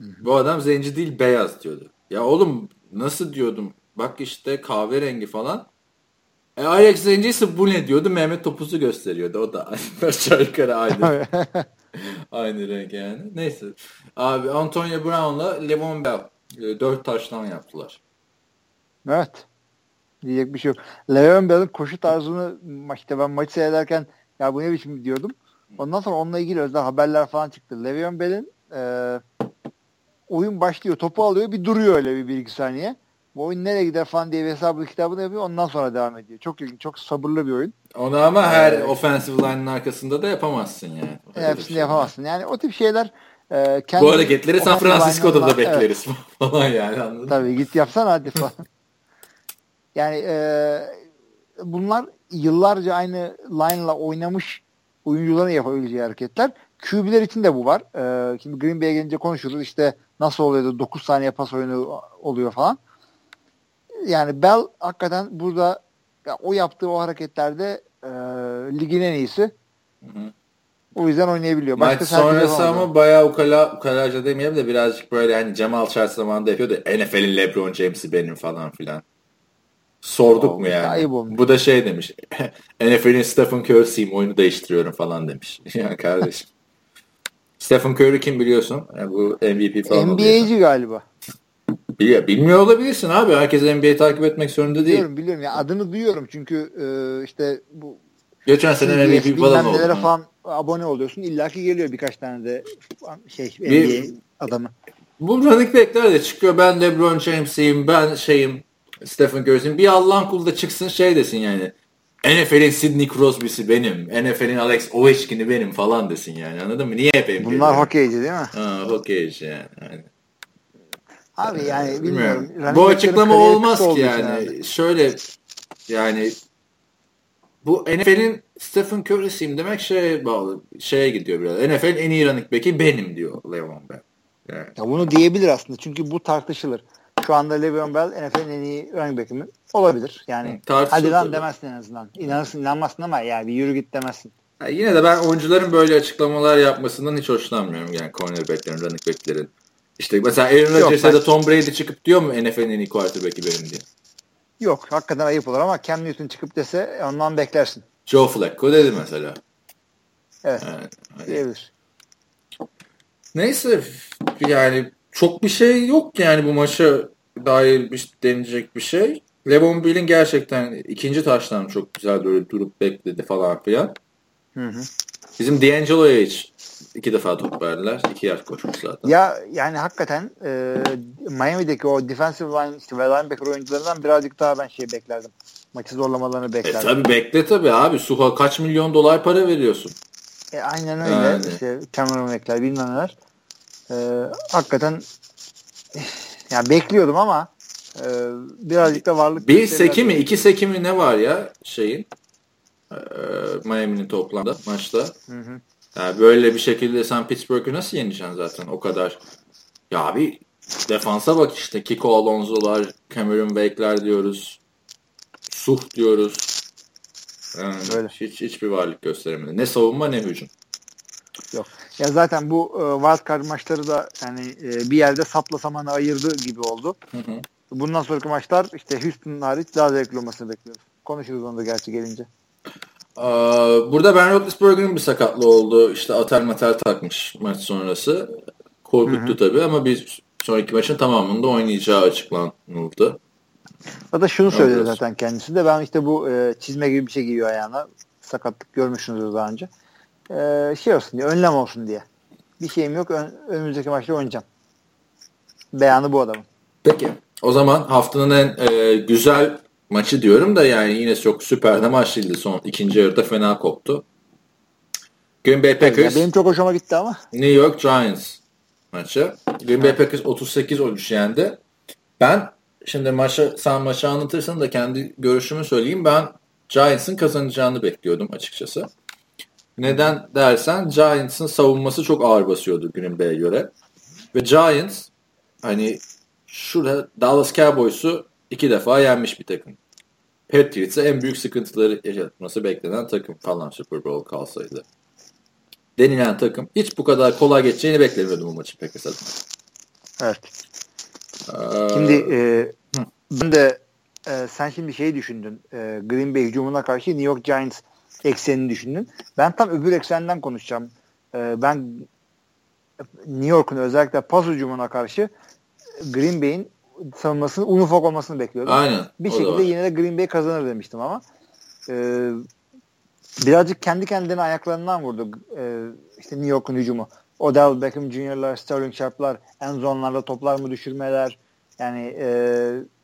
Hı hı. Bu adam zenci değil beyaz diyordu. Ya oğlum nasıl diyordum bak işte kahverengi falan. E, Alex zenci ise bu ne diyordu Mehmet Topuz'u gösteriyordu o da aşağı yukarı aynı. aynı renk yani. Neyse. Abi Antonio Brown'la Levon Bell e, dört taştan yaptılar. Evet. Diyecek bir şey yok. Le'Veon Bell'in koşu tarzını işte ben maçı seyrederken ya bu ne biçim diyordum. Ondan sonra onunla ilgili özel haberler falan çıktı. Le'Veon Bell'in e, oyun başlıyor, topu alıyor, bir duruyor öyle bir, bir iki saniye. Bu oyun nereye gider falan diye hesabı kitabını yapıyor. Ondan sonra devam ediyor. Çok ilginç, çok sabırlı bir oyun. Onu ama her ee, offensive line'ın arkasında da yapamazsın yani. Hepsini şey. yapamazsın. Yani o tip şeyler e, kendi Bu hareketleri San Francisco'da da bekleriz evet. falan yani anladın Tabii git yapsan hadi falan. Yani e, bunlar yıllarca aynı line'la oynamış oyuncuların yapabileceği hareketler. QB'ler için de bu var. E, şimdi Green Bay'e gelince konuşuruz. İşte nasıl oluyordu 9 saniye pas oyunu oluyor falan. Yani Bell hakikaten burada ya, o yaptığı o hareketlerde e, ligin en iyisi. Hı hı. O yüzden oynayabiliyor. Başka Maç sonrası ama bayağı ukala, ukalaca demeyelim de birazcık böyle hani Cemal Charles zamanında yapıyordu. NFL'in LeBron James'i benim falan filan. Sorduk o, mu yani? Bu da şey demiş. NFL'in Stephen Curry'siyim oyunu değiştiriyorum falan demiş. ya kardeşim. Stephen Curry kim biliyorsun? Yani bu MVP falan NBA'ci galiba. Bil bilmiyor olabilirsin abi. Herkes NBA'yi takip etmek zorunda değil. Biliyorum biliyorum. Ya adını duyuyorum çünkü e, işte bu Geçen sene MVP falan oldu. falan abone oluyorsun. İlla ki geliyor birkaç tane de şey NBA bir, adamı. Bu running back'ler de çıkıyor. Ben LeBron James'iyim. Ben şeyim Stephen Curry'sin bir Allah'ın kulu da çıksın şey desin yani. NFL'in Sidney Crosby'si benim. NFL'in Alex Ovechkin'i benim falan desin yani. Anladın mı? Niye hep NBA? Bunlar hokeyci değil mi? Ha, hokeyci yani. yani. Abi yani bilmiyorum. bilmiyorum. Bu açıklama olmaz ki yani. Herhalde. Şöyle yani bu NFL'in Stephen Curry'siyim demek şeye bağlı. Şeye gidiyor biraz. NFL'in en iyi running back'i benim diyor Le'Veon Bell. Yani. Ya bunu diyebilir aslında. Çünkü bu tartışılır. Şu anda Le'Veon Bell NFL'in en iyi running back'i mi? Olabilir. Yani hadi lan demezsin en azından. İnanırsın inanmazsın ama ya bir yürü git demezsin. Ya yine de ben oyuncuların böyle açıklamalar yapmasından hiç hoşlanmıyorum. Yani cornerback'lerin, running back'lerin. İşte mesela Aaron Rodgers ya da Tom Brady çıkıp diyor mu NFL'in en iyi quarterback'i benim diye. Yok hakikaten ayıp olur ama Cam Newton çıkıp dese ondan beklersin. Joe Flacco dedi mesela. Evet. Yani, diyebilir. Neyse yani çok bir şey yok yani bu maça dair bir deneyecek bir şey. Levon Bell'in gerçekten ikinci taştan çok güzel böyle durup bekledi falan filan. Hı hı. Bizim D'Angelo'ya hiç iki defa top verdiler. iki yer koşmuş zaten. Ya yani hakikaten e, Miami'deki o defensive line işte ve linebacker oyuncularından birazcık daha ben şey beklerdim. Maçı zorlamalarını e, beklerdim. E tabi bekle tabi abi. Suha kaç milyon dolar para veriyorsun. E, aynen öyle. Yani. İşte Cameron Mekler bilmem neler. E, hakikaten ya bekliyordum ama e, birazcık da varlık. Bir seki mi? iki seki mi ne var ya şeyin? E, Miami'nin toplamda maçta. Hı hı. Yani böyle bir şekilde sen Pittsburgh'ü nasıl yeneceksin zaten o kadar? Ya bir defansa bak işte Kiko Alonso'lar, Cameron Wake'ler diyoruz. Suh diyoruz. Yani Öyle. hiç hiçbir varlık gösteremedi. Ne savunma ne hücum. Yok. Ya zaten bu e, wildcard maçları da yani e, bir yerde sapla samanı ayırdı gibi oldu. Hı hı. Bundan sonraki maçlar işte Houston hariç daha zevkli olmasını bekliyoruz. Konuşuruz onu da gerçi gelince. Burada Ben Roethlisberger'ın bir sakatlığı oldu. İşte atar matar takmış maç sonrası. Korkuttu tabii ama bir sonraki maçın tamamında oynayacağı açıklanıldı. O da şunu söyledi zaten kendisi de ben işte bu e, çizme gibi bir şey giyiyor ayağına. Sakatlık görmüşsünüz daha önce. E, şey olsun diye, önlem olsun diye. Bir şeyim yok, ön, önümüzdeki maçta oynayacağım. Beyanı bu adamın. Peki. O zaman haftanın en e, güzel maçı diyorum da yani yine çok süper de maç değildi. Son ikinci yarıda fena koptu. Green Bay Packers. Ya benim çok hoşuma gitti ama. New York Giants maçı. Green Bay Packers 38-13 yendi. Ben şimdi maçı sen maçı anlatırsan da kendi görüşümü söyleyeyim. Ben Giants'ın kazanacağını bekliyordum açıkçası. Neden dersen Giants'ın savunması çok ağır basıyordu Green Bay'e göre. Ve Giants hani şurada Dallas Cowboys'u iki defa yenmiş bir takım. Patriots'a en büyük sıkıntıları yaşatması beklenen takım falan Super Bowl kalsaydı. Denilen takım hiç bu kadar kolay geçeceğini beklemiyordum bu maçı Packers adına. Evet. Ee, şimdi e, ben de e, sen şimdi şeyi düşündün. E, Green Bay hücumuna karşı New York Giants eksenini düşündün. Ben tam öbür eksenden konuşacağım. E, ben New York'un özellikle pas hücumuna karşı Green Bay'in savunmasının un ufak olmasını bekliyordum. Aynen. Bir şekilde yine de Green Bay kazanır demiştim ama e, birazcık kendi kendine ayaklarından vurdu. E, işte New York'un hücumu. Odell Beckham Jr.'lar, Sterling Sharp'lar, en zonlarda toplar mı düşürmeler. Yani e,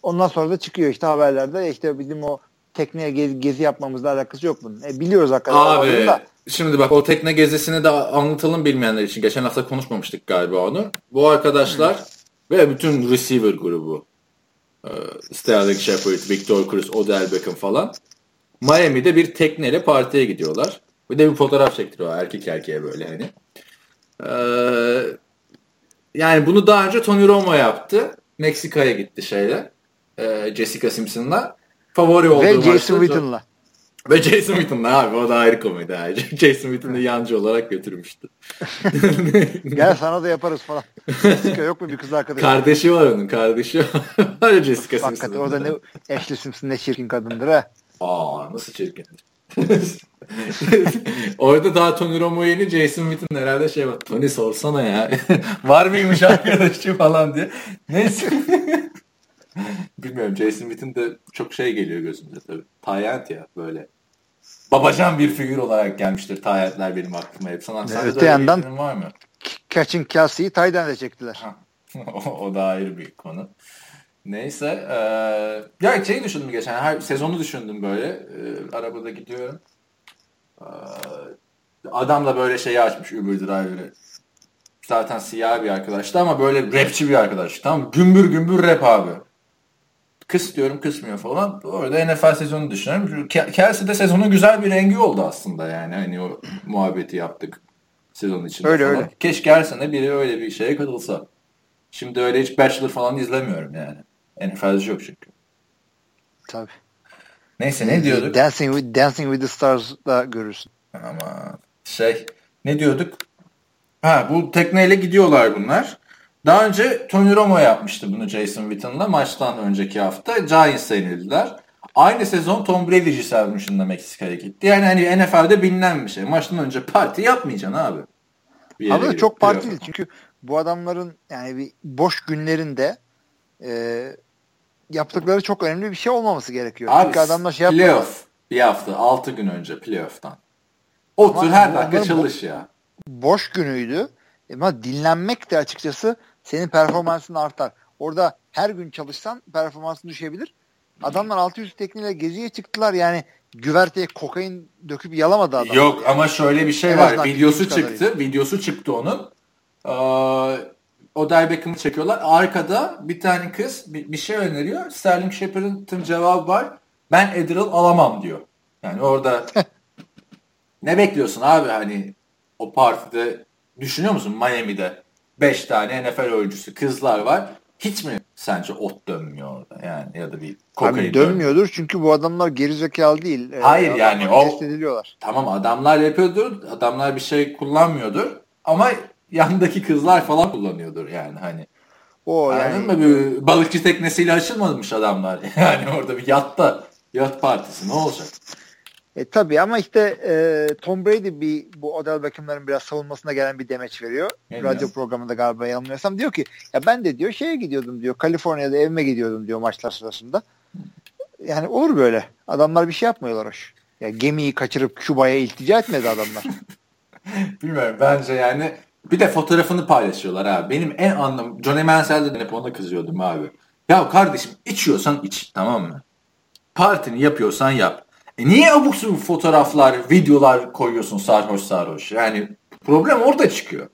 ondan sonra da çıkıyor işte haberlerde işte bizim o tekneye gezi, gezi yapmamızla alakası yok bunun. E, biliyoruz hakikaten. Abi da. şimdi bak o tekne gezisini de anlatalım bilmeyenler için. Geçen hafta konuşmamıştık galiba onu. Bu arkadaşlar ve bütün receiver grubu e, Sterling Shepard, Victor Cruz, Odell Beckham falan Miami'de bir tekneyle partiye gidiyorlar. Bir de bir fotoğraf çektiriyor erkek erkeğe böyle hani. Ee, yani bunu daha önce Tony Romo yaptı. Meksika'ya gitti şeyle. E, Jessica Simpson'la. Favori olduğu Ve Jason Witten'la. Ve Jason Witten'la abi o da ayrı komedi. Abi. Jason Witten'ı yancı olarak götürmüştü. Gel sana da yaparız falan. Jessica yok mu bir kız arkadaşı? Kardeşi var onun kardeşi var. Jessica Simpson. Hakikaten o da ne Ashley Simpson ne çirkin kadındır ha. Aa nasıl çirkindir. Orada daha Tony Romo yeni Jason Witten herhalde şey var. Tony sorsana ya. var mıymış arkadaşı falan diye. Neyse. Bilmiyorum Jason Witten de çok şey geliyor gözümde tabii. Tayent ya böyle. Babacan bir figür olarak gelmiştir Tayentler benim aklıma hep. Sana evet, öte yandan var mı? Catching Kelsey'yi Tayden de çektiler. o, o da ayrı bir konu. Neyse. E, ya şeyi düşündüm geçen. Her sezonu düşündüm böyle. E, arabada gidiyorum. E, adam da böyle şeyi açmış Uber Driver'ı. Zaten siyah bir arkadaştı ama böyle rapçi bir arkadaş. Tamam Gümbür gümbür rap abi. Kıs diyorum kısmıyor falan. Orada NFL sezonu düşünüyorum. Kelsey de sezonun güzel bir rengi oldu aslında yani. Hani o muhabbeti yaptık sezon içinde öyle, falan. Öyle. Keşke her sene biri öyle bir şeye katılsa. Şimdi öyle hiç Bachelor falan izlemiyorum yani. NFL'ci yok çünkü. Tabii. Neyse ne diyorduk? Dancing with, Dancing with the Stars'da görürsün. Ama şey ne diyorduk? Ha bu tekneyle gidiyorlar bunlar. Daha önce Tony Romo yapmıştı bunu Jason Witten'la maçtan önceki hafta. Giants yenildiler. Aynı sezon Tom Brady Giselle Mission'da Meksika'ya gitti. Yani hani NFL'de bilinen bir şey. Maçtan önce parti yapmayacaksın abi. Abi çok parti değil çünkü bu adamların yani bir boş günlerinde e, yaptıkları çok önemli bir şey olmaması gerekiyor. Abi, Çünkü adamlar şey yapmıyor. Playoff bir hafta 6 gün önce playoff'tan. Otur Ama her dakika çalış ya. boş günüydü. Ama dinlenmek de açıkçası senin performansın artar. Orada her gün çalışsan performansın düşebilir. Adamlar 600 tekniğiyle geziye çıktılar yani güverteye kokain döküp yalamadı adam. Yok ama şöyle bir şey en var. Videosu çıktı. Kadarıyla. Videosu çıktı onun. Ee, Odell Beckham'ı çekiyorlar. Arkada bir tane kız bir, bir şey öneriyor. Sterling Shepard'ın cevabı var. Ben Adderall alamam diyor. Yani orada ne bekliyorsun abi hani o partide düşünüyor musun Miami'de 5 tane NFL oyuncusu kızlar var. Hiç mi sence ot dönmüyor orada yani ya da bir kokain Abi dönmüyordur dönmüyor. çünkü bu adamlar gerizekalı değil. Ee, Hayır yani o tamam adamlar yapıyordur adamlar bir şey kullanmıyordur ama yandaki kızlar falan kullanıyordur yani hani. O yani mı bir balıkçı teknesiyle açılmamış adamlar yani orada bir yatta yat partisi ne olacak? E, tabii ama işte e, Tom Brady bir bu Odell Beckham'ların biraz savunmasına gelen bir demeç veriyor. Evet. Radyo programında galiba yanılmıyorsam diyor ki ya ben de diyor şeye gidiyordum diyor. Kaliforniya'da evime gidiyordum diyor maçlar sırasında. Yani olur böyle. Adamlar bir şey yapmıyorlar hoş. Ya gemiyi kaçırıp Küba'ya iltica etmedi adamlar. Bilmiyorum bence yani bir de fotoğrafını paylaşıyorlar abi. Benim en anlam Johnny Manziel'de hep ona kızıyordum abi. Ya kardeşim içiyorsan iç tamam mı? Partini yapıyorsan yap. E niye abuk subuk fotoğraflar, videolar koyuyorsun sarhoş sarhoş? Yani problem orada çıkıyor.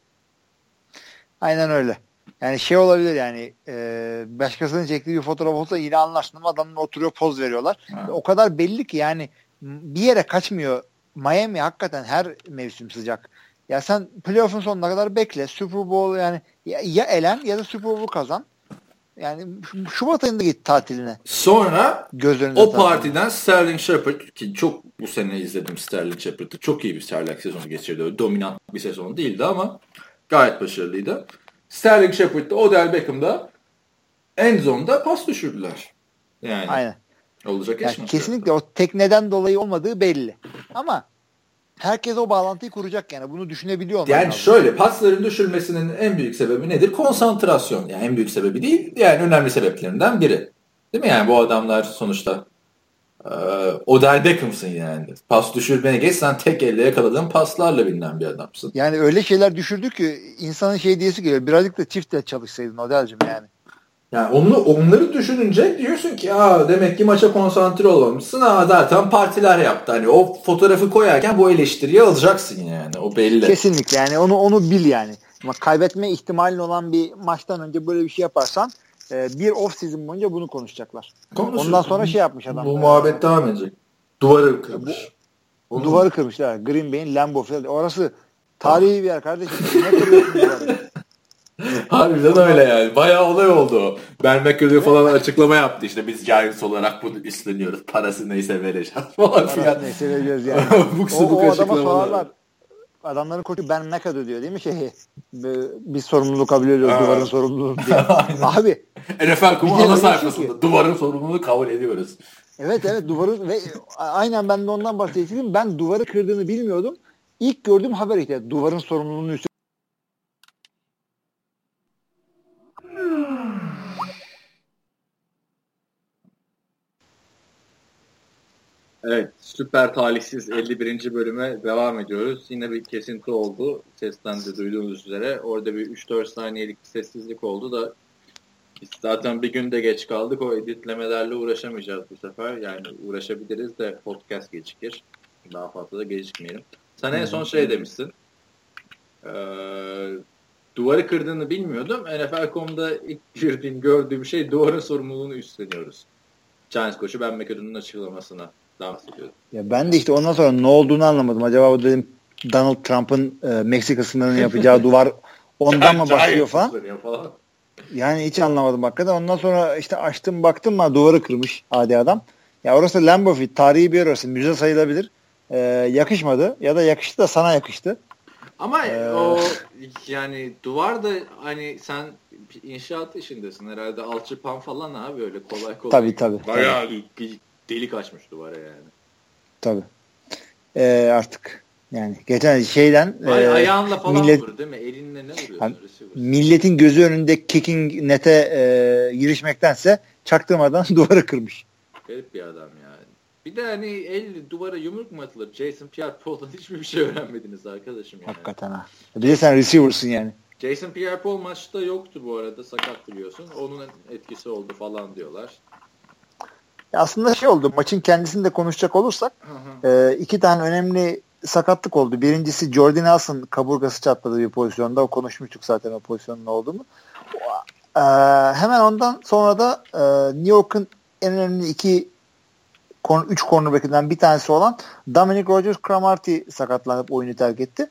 Aynen öyle. Yani şey olabilir yani e, başkasının çektiği bir fotoğraf olsa yine anlaştın ama adamlar oturuyor poz veriyorlar. Ha. O kadar belli ki yani bir yere kaçmıyor. Miami hakikaten her mevsim sıcak. Ya sen playoff'un sonuna kadar bekle. Super Bowl yani ya, ya elen ya da Super Bowl kazan. Yani Şubat ayında git tatiline. Sonra Göz o tatil. partiden Sterling Shepard ki çok bu sene izledim Sterling Shepard'ı. Çok iyi bir Sterling sezonu geçirdi. dominant bir sezon değildi ama gayet başarılıydı. Sterling Shepard'da Odell Beckham'da en zonda pas düşürdüler. Yani Aynen. olacak yani? Kesinlikle o tekneden dolayı olmadığı belli. Ama herkes o bağlantıyı kuracak yani. Bunu düşünebiliyor Yani lazım. şöyle pasların düşürmesinin en büyük sebebi nedir? Konsantrasyon. Yani en büyük sebebi değil. Yani önemli sebeplerinden biri. Değil mi? Yani bu adamlar sonuçta e, Odell Beckham'sın yani. Pas düşürmeye geç sen tek elle yakaladığın paslarla bilinen bir adamsın. Yani öyle şeyler düşürdü ki insanın şey diyesi geliyor. Birazcık da çiftle çalışsaydın Odell'cim yani. Yani onu, onları düşününce diyorsun ki ya demek ki maça konsantre olmamışsın. Ha zaten partiler yaptı. Hani o fotoğrafı koyarken bu eleştiriyi alacaksın yani. O belli. Kesinlikle yani onu onu bil yani. Ama kaybetme ihtimalin olan bir maçtan önce böyle bir şey yaparsan e, bir off season boyunca bunu konuşacaklar. Konuşur. Ondan sonra şey yapmış adam. Bu muhabbet devam edecek. Duvarı kırmış. Bu, duvarı kırmışlar. Green Bay'in Lambeau Field. Orası tarihi bir yer kardeşim. ne kırıyorsun Harbiden öyle yani. Bayağı olay oldu. Ben McAdoo falan açıklama yaptı işte biz Giants olarak bunu üstleniyoruz. Parası neyse vereceğiz falan filan. neyse vereceğiz yani. o, o adama sorarlar. Adamların koçu Ben McAdoo diyor değil mi şeyi? Biz sorumluluk kabul ediyoruz evet. duvarın sorumluluğunu diye. Abi. NFL kumu ana sayfasında ki. duvarın sorumluluğunu kabul ediyoruz. Evet evet duvarı ve aynen ben de ondan bahsedeyim. Ben duvarı kırdığını bilmiyordum. İlk gördüğüm haber işte duvarın sorumluluğunu üstü Evet, süper talihsiz 51. bölüme devam ediyoruz. Yine bir kesinti oldu. Sesten de duyduğunuz üzere. Orada bir 3-4 saniyelik bir sessizlik oldu da biz zaten bir günde geç kaldık. O editlemelerle uğraşamayacağız bu sefer. Yani uğraşabiliriz de podcast gecikir. Daha fazla da gecikmeyelim. Sen en son şey demişsin. Ee, duvarı kırdığını bilmiyordum. NFL.com'da ilk girdiğim, gördüğüm şey duvarın sorumluluğunu üstleniyoruz. Giants koçu Ben McAdoo'nun açıklamasına bahsediyorum. Ya ben de işte ondan sonra ne olduğunu anlamadım. Acaba bu dedim Donald Trump'ın e, Meksika sınırını yapacağı duvar ondan mı başlıyor falan. falan. Yani hiç anlamadım hakikaten. Ondan sonra işte açtım baktım ama duvarı kırmış adi adam. Ya orası Lambeau Field. Tarihi bir yer orası. Müze sayılabilir. Ee, yakışmadı. Ya da yakıştı da sana yakıştı. Ama ee, o yani duvar da hani sen inşaat işindesin herhalde alçıpan falan abi öyle kolay kolay. Tabii tabii. Bayağı tabii delik açmış duvara yani. Tabii. Ee, artık yani geçen şeyden Ay, e, ayağınla falan millet, vurur değil mi? Elinle ne vuruyorsun? Hani, milletin gözü önünde kicking nete e, girişmektense çaktırmadan duvarı kırmış. Garip bir adam yani. Bir de hani el duvara yumruk mu atılır? Jason Pierre-Paul'dan hiçbir şey öğrenmediniz arkadaşım yani. Hakikaten ha. Bir de sen receiver'sın yani. Jason Pierre-Paul maçta yoktu bu arada sakat biliyorsun. Onun etkisi oldu falan diyorlar. Aslında şey oldu maçın kendisini de konuşacak olursak e, iki tane önemli sakatlık oldu. Birincisi Jordan Nelson kaburgası çatladı bir pozisyonda. O konuşmuştuk zaten o pozisyonun olduğunu. E, hemen ondan sonra da e, New York'un en önemli iki üç cornerback'inden bir tanesi olan Dominic Rogers Cromartie sakatlanıp oyunu terk etti.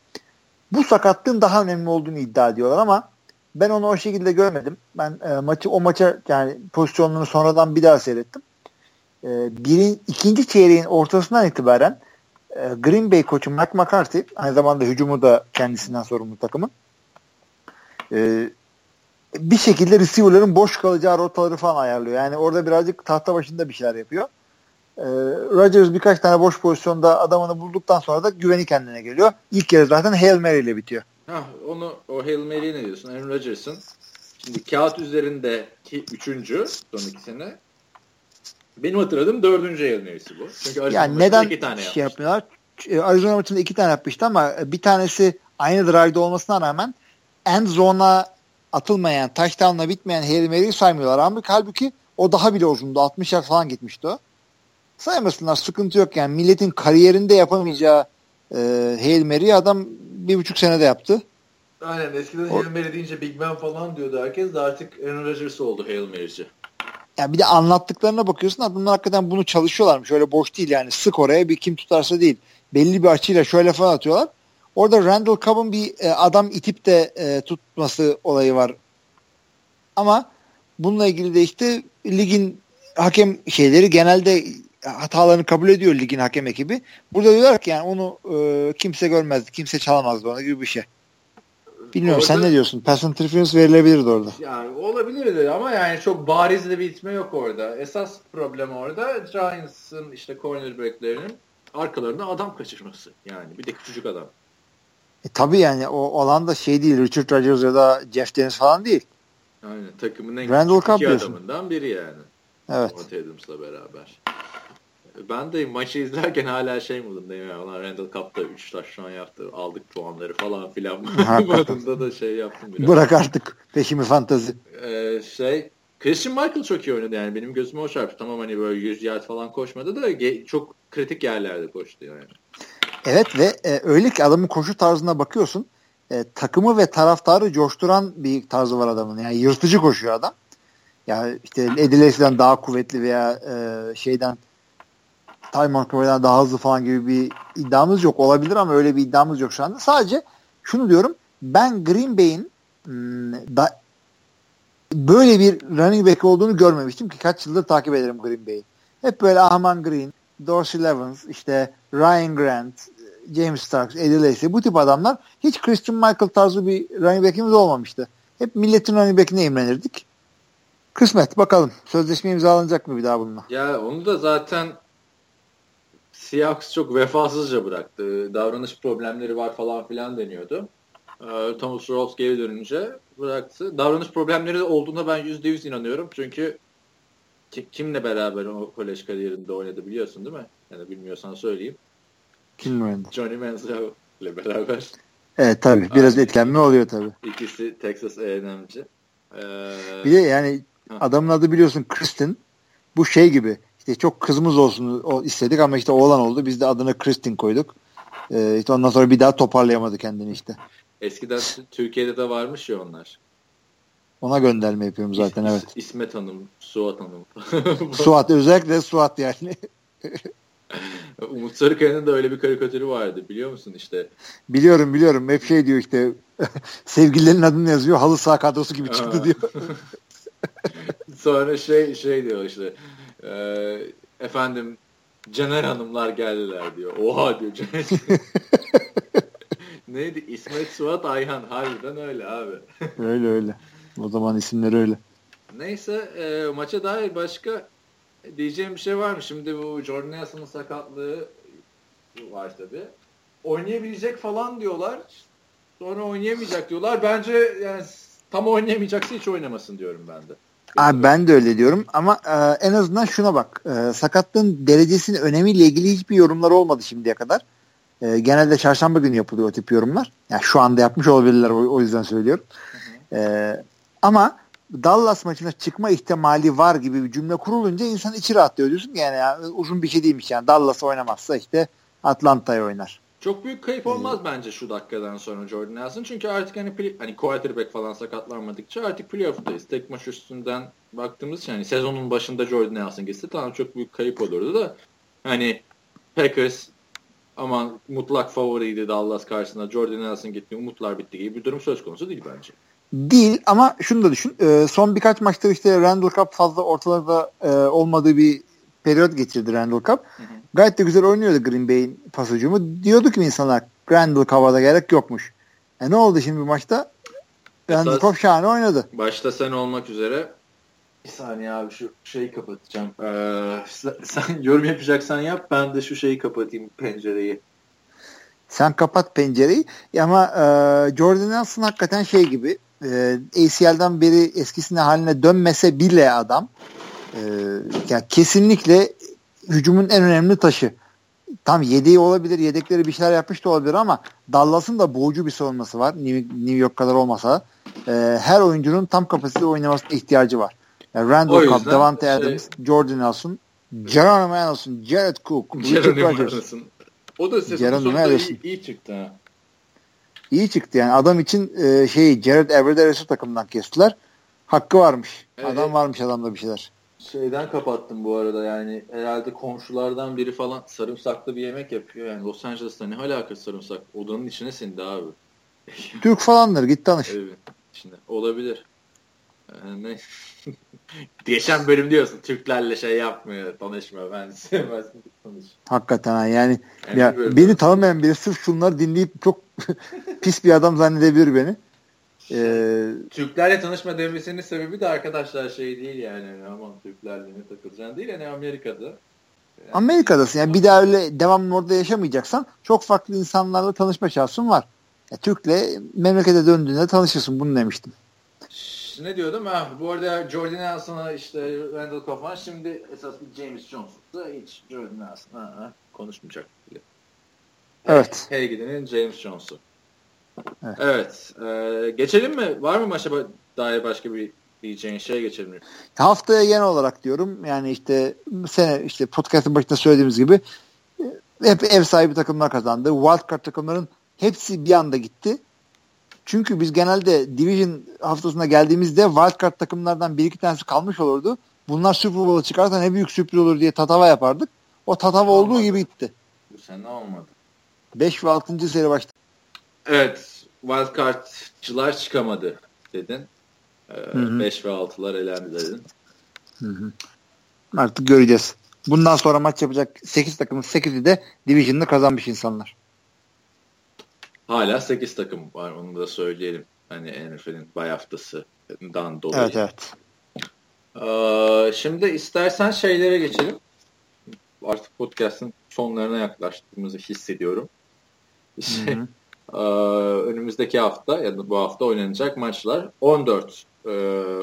Bu sakatlığın daha önemli olduğunu iddia ediyorlar ama ben onu o şekilde görmedim. Ben e, maçı o maça yani pozisyonunu sonradan bir daha seyrettim. E, birin, ikinci çeyreğin ortasından itibaren e, Green Bay koçu Mike McCarthy aynı zamanda hücumu da kendisinden sorumlu takımın e, bir şekilde receiver'ların boş kalacağı rotaları falan ayarlıyor. Yani orada birazcık tahta başında bir şeyler yapıyor. E, Rodgers birkaç tane boş pozisyonda adamını bulduktan sonra da güveni kendine geliyor. İlk kere zaten Hail Mary ile bitiyor. Hah, onu o Hail Mary'e ne diyorsun? Aaron Rodgers'ın şimdi kağıt üzerindeki üçüncü son iki sene benim hatırladığım dördüncü Hail Mary'si bu. Çünkü Arizona yani neden iki tane şey yapmıyorlar? E, Arizona maçında iki tane yapmıştı ama bir tanesi aynı drive'da olmasına rağmen end zone'a atılmayan, touchdown'la bitmeyen Hail Mary'i saymıyorlar. Ama halbuki o daha bile uzundu. 60 yard falan gitmişti o. Saymasınlar sıkıntı yok yani. Milletin kariyerinde yapamayacağı e, Hail Mary'i adam bir buçuk senede yaptı. Aynen eskiden o, Hail Mary deyince Big Ben falan diyordu herkes de artık Aaron Rodgers oldu Hail Mary'ci. Ya bir de anlattıklarına bakıyorsun adamlar hakikaten bunu çalışıyorlarmış. Öyle boş değil yani sık oraya bir kim tutarsa değil. Belli bir açıyla şöyle falan atıyorlar. Orada Randall Cobb'ın bir e, adam itip de e, tutması olayı var. Ama bununla ilgili de işte ligin hakem şeyleri genelde hatalarını kabul ediyor ligin hakem ekibi. Burada diyorlar ki yani onu e, kimse görmezdi, kimse çalamazdı ona gibi bir şey. Bilmiyorum orada, sen ne diyorsun? Pass interference verilebilirdi orada. Yani olabilirdi ama yani çok bariz de bir itme yok orada. Esas problem orada Giants'ın işte cornerback'lerinin arkalarında adam kaçırması. Yani bir de küçücük adam. E, tabii yani o alan da şey değil. Richard Rodgers ya da Jeff Dennis falan değil. Aynen takımın en Randall küçük iki adamından biri yani. Evet. Adams'la beraber. Ben de maçı izlerken hala şey modundayım ya. Ulan Randall Cup'ta 3 taş şu an yaptı. Aldık puanları falan filan. modunda da şey yaptım biraz. Bırak artık peşimi fantazi. Ee, şey Christian Michael çok iyi oynadı yani. Benim gözüme o çarptı. Tamam hani böyle 100 yard falan koşmadı da çok kritik yerlerde koştu yani. Evet ve e, öyle ki adamın koşu tarzına bakıyorsun. E, takımı ve taraftarı coşturan bir tarzı var adamın. Yani yırtıcı koşuyor adam. Yani işte Edilesi'den daha kuvvetli veya e, şeyden Ty Montgomery'den daha hızlı falan gibi bir iddiamız yok. Olabilir ama öyle bir iddiamız yok şu anda. Sadece şunu diyorum. Ben Green Bay'in hmm, böyle bir running back olduğunu görmemiştim ki kaç yıldır takip ederim Green Bay'i. Hep böyle Ahman Green, Dorsey Levens, işte Ryan Grant, James Starks, Eddie Lacy bu tip adamlar hiç Christian Michael tarzı bir running back'imiz olmamıştı. Hep milletin running back'ine imrenirdik. Kısmet bakalım. Sözleşme imzalanacak mı bir daha bununla? Ya onu da zaten Seahawks çok vefasızca bıraktı. Davranış problemleri var falan filan deniyordu. Ee, Thomas Rawls geri dönünce bıraktı. Davranış problemleri olduğuna ben %100 inanıyorum. Çünkü kimle beraber o kolej kariyerinde oynadı biliyorsun değil mi? Yani bilmiyorsan söyleyeyim. Kim oynadı? Johnny Manziel ile beraber. Evet tabii. Biraz Aynen. etkilenme oluyor tabii. İkisi Texas A&M'ci. Ee, bir de yani adamın adı biliyorsun Kristen. Bu şey gibi işte çok kızımız olsun istedik ama işte oğlan oldu. Biz de adını Kristin koyduk. Ee, işte ondan sonra bir daha toparlayamadı kendini işte. Eskiden Türkiye'de de varmış ya onlar. Ona gönderme yapıyorum zaten evet. İsmet Hanım, Suat Hanım. Suat özellikle Suat yani. Umut Sarıkaya'nın da öyle bir karikatürü vardı biliyor musun işte. Biliyorum biliyorum. Hep şey diyor işte sevgililerin adını yazıyor halı saha kadrosu gibi çıktı diyor. Sonra şey şey diyor işte e, efendim Caner Hanımlar geldiler diyor. Oha diyor Caner. Neydi? İsmet Suat Ayhan. Harbiden öyle abi. öyle öyle. O zaman isimleri öyle. Neyse e, maça dair başka diyeceğim bir şey var mı? Şimdi bu Jordan Nelson'ın sakatlığı var tabi. Oynayabilecek falan diyorlar. Sonra oynayamayacak diyorlar. Bence yani tam oynayamayacaksa hiç oynamasın diyorum ben de. Abi ben de öyle diyorum ama e, en azından şuna bak. E, sakatlığın derecesinin önemiyle ilgili hiçbir yorumlar olmadı şimdiye kadar. E, genelde çarşamba günü yapılıyor o tip yorumlar. Yani şu anda yapmış olabilirler o, o yüzden söylüyorum. Hı hı. E, ama Dallas maçına çıkma ihtimali var gibi bir cümle kurulunca insan içi rahatlıyor diyorsun yani ya, uzun bir şey değilmiş yani Dallas oynamazsa işte Atlanta'ya oynar. Çok büyük kayıp olmaz hmm. bence şu dakikadan sonra Jordan Nelson. Çünkü artık hani play, hani quarterback falan sakatlanmadıkça artık playoff'tayız. Tek maç üstünden baktığımız için hani sezonun başında Jordan Nelson gitse tamam çok büyük kayıp olurdu da hani Packers aman mutlak favoriydi Dallas karşısında Jordan Nelson gitti umutlar bitti gibi bir durum söz konusu değil bence. Değil ama şunu da düşün. E, son birkaç maçta işte Randall Cup fazla ortalarda e, olmadığı bir periyot geçirdi Randall. Hı hı. Gayet de güzel oynuyordu Green Bay'in pas hücumu. Diyordu ki insanlar Randall Cup'a da gerek yokmuş. E ne oldu şimdi bu maçta? Randall Cup şahane oynadı. Başta sen olmak üzere bir saniye abi şu şeyi kapatacağım. Ee, sen, sen yorum yapacaksan yap ben de şu şeyi kapatayım pencereyi. Sen kapat pencereyi ama e, Jordan Nelson hakikaten şey gibi e, ACL'den beri eskisine haline dönmese bile adam e, yani kesinlikle hücumun en önemli taşı. Tam yedeği olabilir, yedekleri bir şeyler yapmış da olabilir ama Dallas'ın da boğucu bir savunması var. New York kadar olmasa. E, her oyuncunun tam kapasite oynamasına ihtiyacı var. Yani Randall Cobb, Davante şey... Adams, Jordan Nelson, Geronimo Allison, Jared Cook, Richard Rodgers. O da sezonun sonunda iyi, iyi çıktı ha iyi çıktı yani. Adam için e, şey Jared Everett takımdan kestiler. Hakkı varmış. Evet. Adam varmış adamda bir şeyler. Şeyden kapattım bu arada yani herhalde komşulardan biri falan sarımsaklı bir yemek yapıyor. Yani Los Angeles'ta ne alakası sarımsak? Odanın içine sindi abi. Türk falandır git tanış. Evet. Şimdi olabilir. Yani Geçen bölüm diyorsun Türklerle şey yapmıyor tanışma ben sevmezdim tanış. Hakikaten yani, yani ya beni tanımayan biri sırf şunları dinleyip çok pis bir adam zannedebilir beni. Ee, Türklerle tanışma demesinin sebebi de arkadaşlar şey değil yani aman Türklerle ne takılacaksın değil yani Amerika'da. Yani Amerika'dasın yani bir daha öyle devamlı orada yaşamayacaksan çok farklı insanlarla tanışma şansın var. Ya, Türk'le memlekete döndüğünde tanışırsın bunu demiştim ne diyordum? Ha, bu arada Jordan Nelson'a işte Randall Coffman şimdi esas bir James Jones'da hiç Jordan Nelson ha, ha, konuşmayacak bile. Evet. Hey gidenin James Jones'u. Evet. evet. E, geçelim mi? Var mı maça dair başka bir diyeceğin şey geçelim mi? Haftaya genel olarak diyorum. Yani işte sene işte podcast'ın başında söylediğimiz gibi hep ev sahibi takımlar kazandı. Wildcard takımların hepsi bir anda gitti. Çünkü biz genelde Division haftasına geldiğimizde wildcard takımlardan bir iki tanesi kalmış olurdu. Bunlar Super Bowl'a çıkarsa ne büyük sürpriz olur diye tatava yapardık. O tatava olmadı. olduğu gibi gitti. Bu sene olmadı. 5 ve 6. seri başladı. Evet. Wildcard'cılar çıkamadı dedin. 5 ee, ve 6'lar elendi dedin. Hı hı. Artık göreceğiz. Bundan sonra maç yapacak 8 takımın 8'i de Division'da kazanmış insanlar. Hala 8 takım var onu da söyleyelim. Hani NFL'in bay haftasından dolayı. Evet evet. Ee, şimdi istersen şeylere geçelim. Artık podcast'ın sonlarına yaklaştığımızı hissediyorum. İşte, ee, önümüzdeki hafta ya da bu hafta oynanacak maçlar 14 e,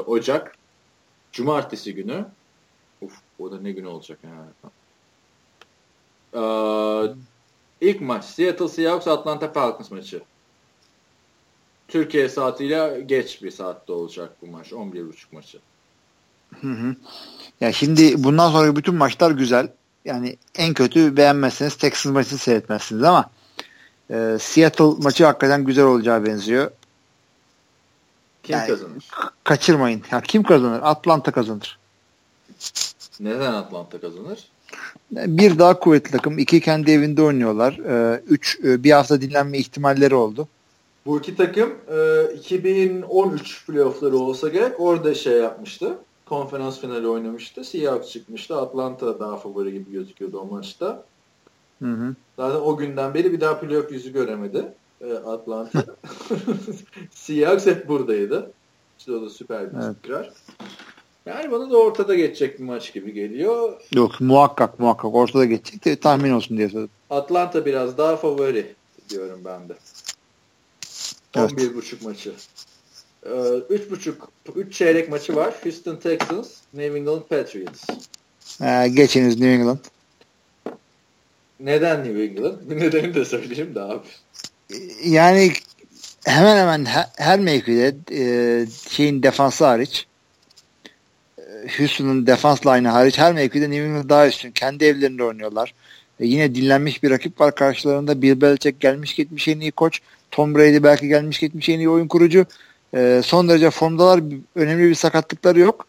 Ocak Cumartesi günü. Uf, o da ne gün olacak yani. Ee, İlk maç Seattle Seahawks Atlanta Falcons maçı. Türkiye saatiyle geç bir saatte olacak bu maç. 11.30 maçı. Hı hı. Ya şimdi bundan sonra bütün maçlar güzel. Yani en kötü beğenmezseniz Texas maçını seyretmezsiniz ama e, Seattle maçı hakikaten güzel olacağı benziyor. Kim yani, kazanır? Kaçırmayın. Ya kim kazanır? Atlanta kazanır. Neden Atlanta kazanır? Bir daha kuvvetli takım. İki kendi evinde oynuyorlar. Ee, üç e, bir hafta dinlenme ihtimalleri oldu. Bu iki takım 2013 e, playoffları olsa gerek orada şey yapmıştı. Konferans finali oynamıştı. Seahawks çıkmıştı. Atlanta daha favori gibi gözüküyordu o maçta. Hı hı. Zaten o günden beri bir daha playoff yüzü göremedi e, Atlanta. Seahawks hep buradaydı. İşte o da süper bir evet. Yani bana da ortada geçecek bir maç gibi geliyor. Yok muhakkak muhakkak ortada geçecek de tahmin olsun diye söyledim. Atlanta biraz daha favori diyorum ben de. Evet. 11.5 maçı. 3.5 3 çeyrek maçı var. Houston Texans, New England Patriots. Ee, geçiniz New England. Neden New England? Bir nedenini de söyleyeyim de abi. Yani hemen hemen her, her mevkide e, şeyin defansı hariç e, Houston'un defans line'ı hariç her mevkide New England daha üstün. Kendi evlerinde oynuyorlar. E, yine dinlenmiş bir rakip var karşılarında. Bill Belichick gelmiş gitmiş en iyi koç. Tom Brady belki gelmiş gitmiş en iyi oyun kurucu. E, son derece formdalar. Önemli bir sakatlıkları yok.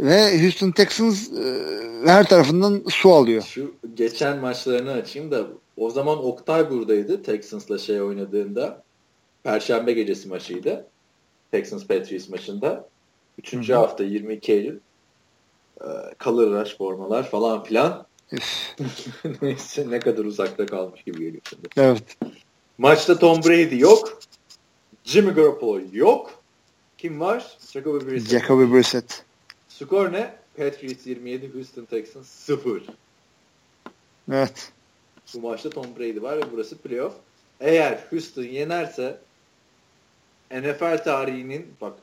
Ve Houston Texans e, her tarafından su alıyor. Şu geçen maçlarını açayım da o zaman Oktay buradaydı Texans'la şey oynadığında. Perşembe gecesi maçıydı. Texans Patriots maçında. Üçüncü Hı-hı. hafta 22 Eylül. Ee, color rush formalar falan filan. Neyse ne kadar uzakta kalmış gibi geliyor şimdi. Evet. Maçta Tom Brady yok. Jimmy Garoppolo yok. Kim var? Jacoby Brissett. Jacoby Brissett. Skor ne? Patriots 27, Houston Texans 0. Evet. Bu maçta Tom Brady var ve burası playoff. Eğer Houston yenerse NFL tarihinin bak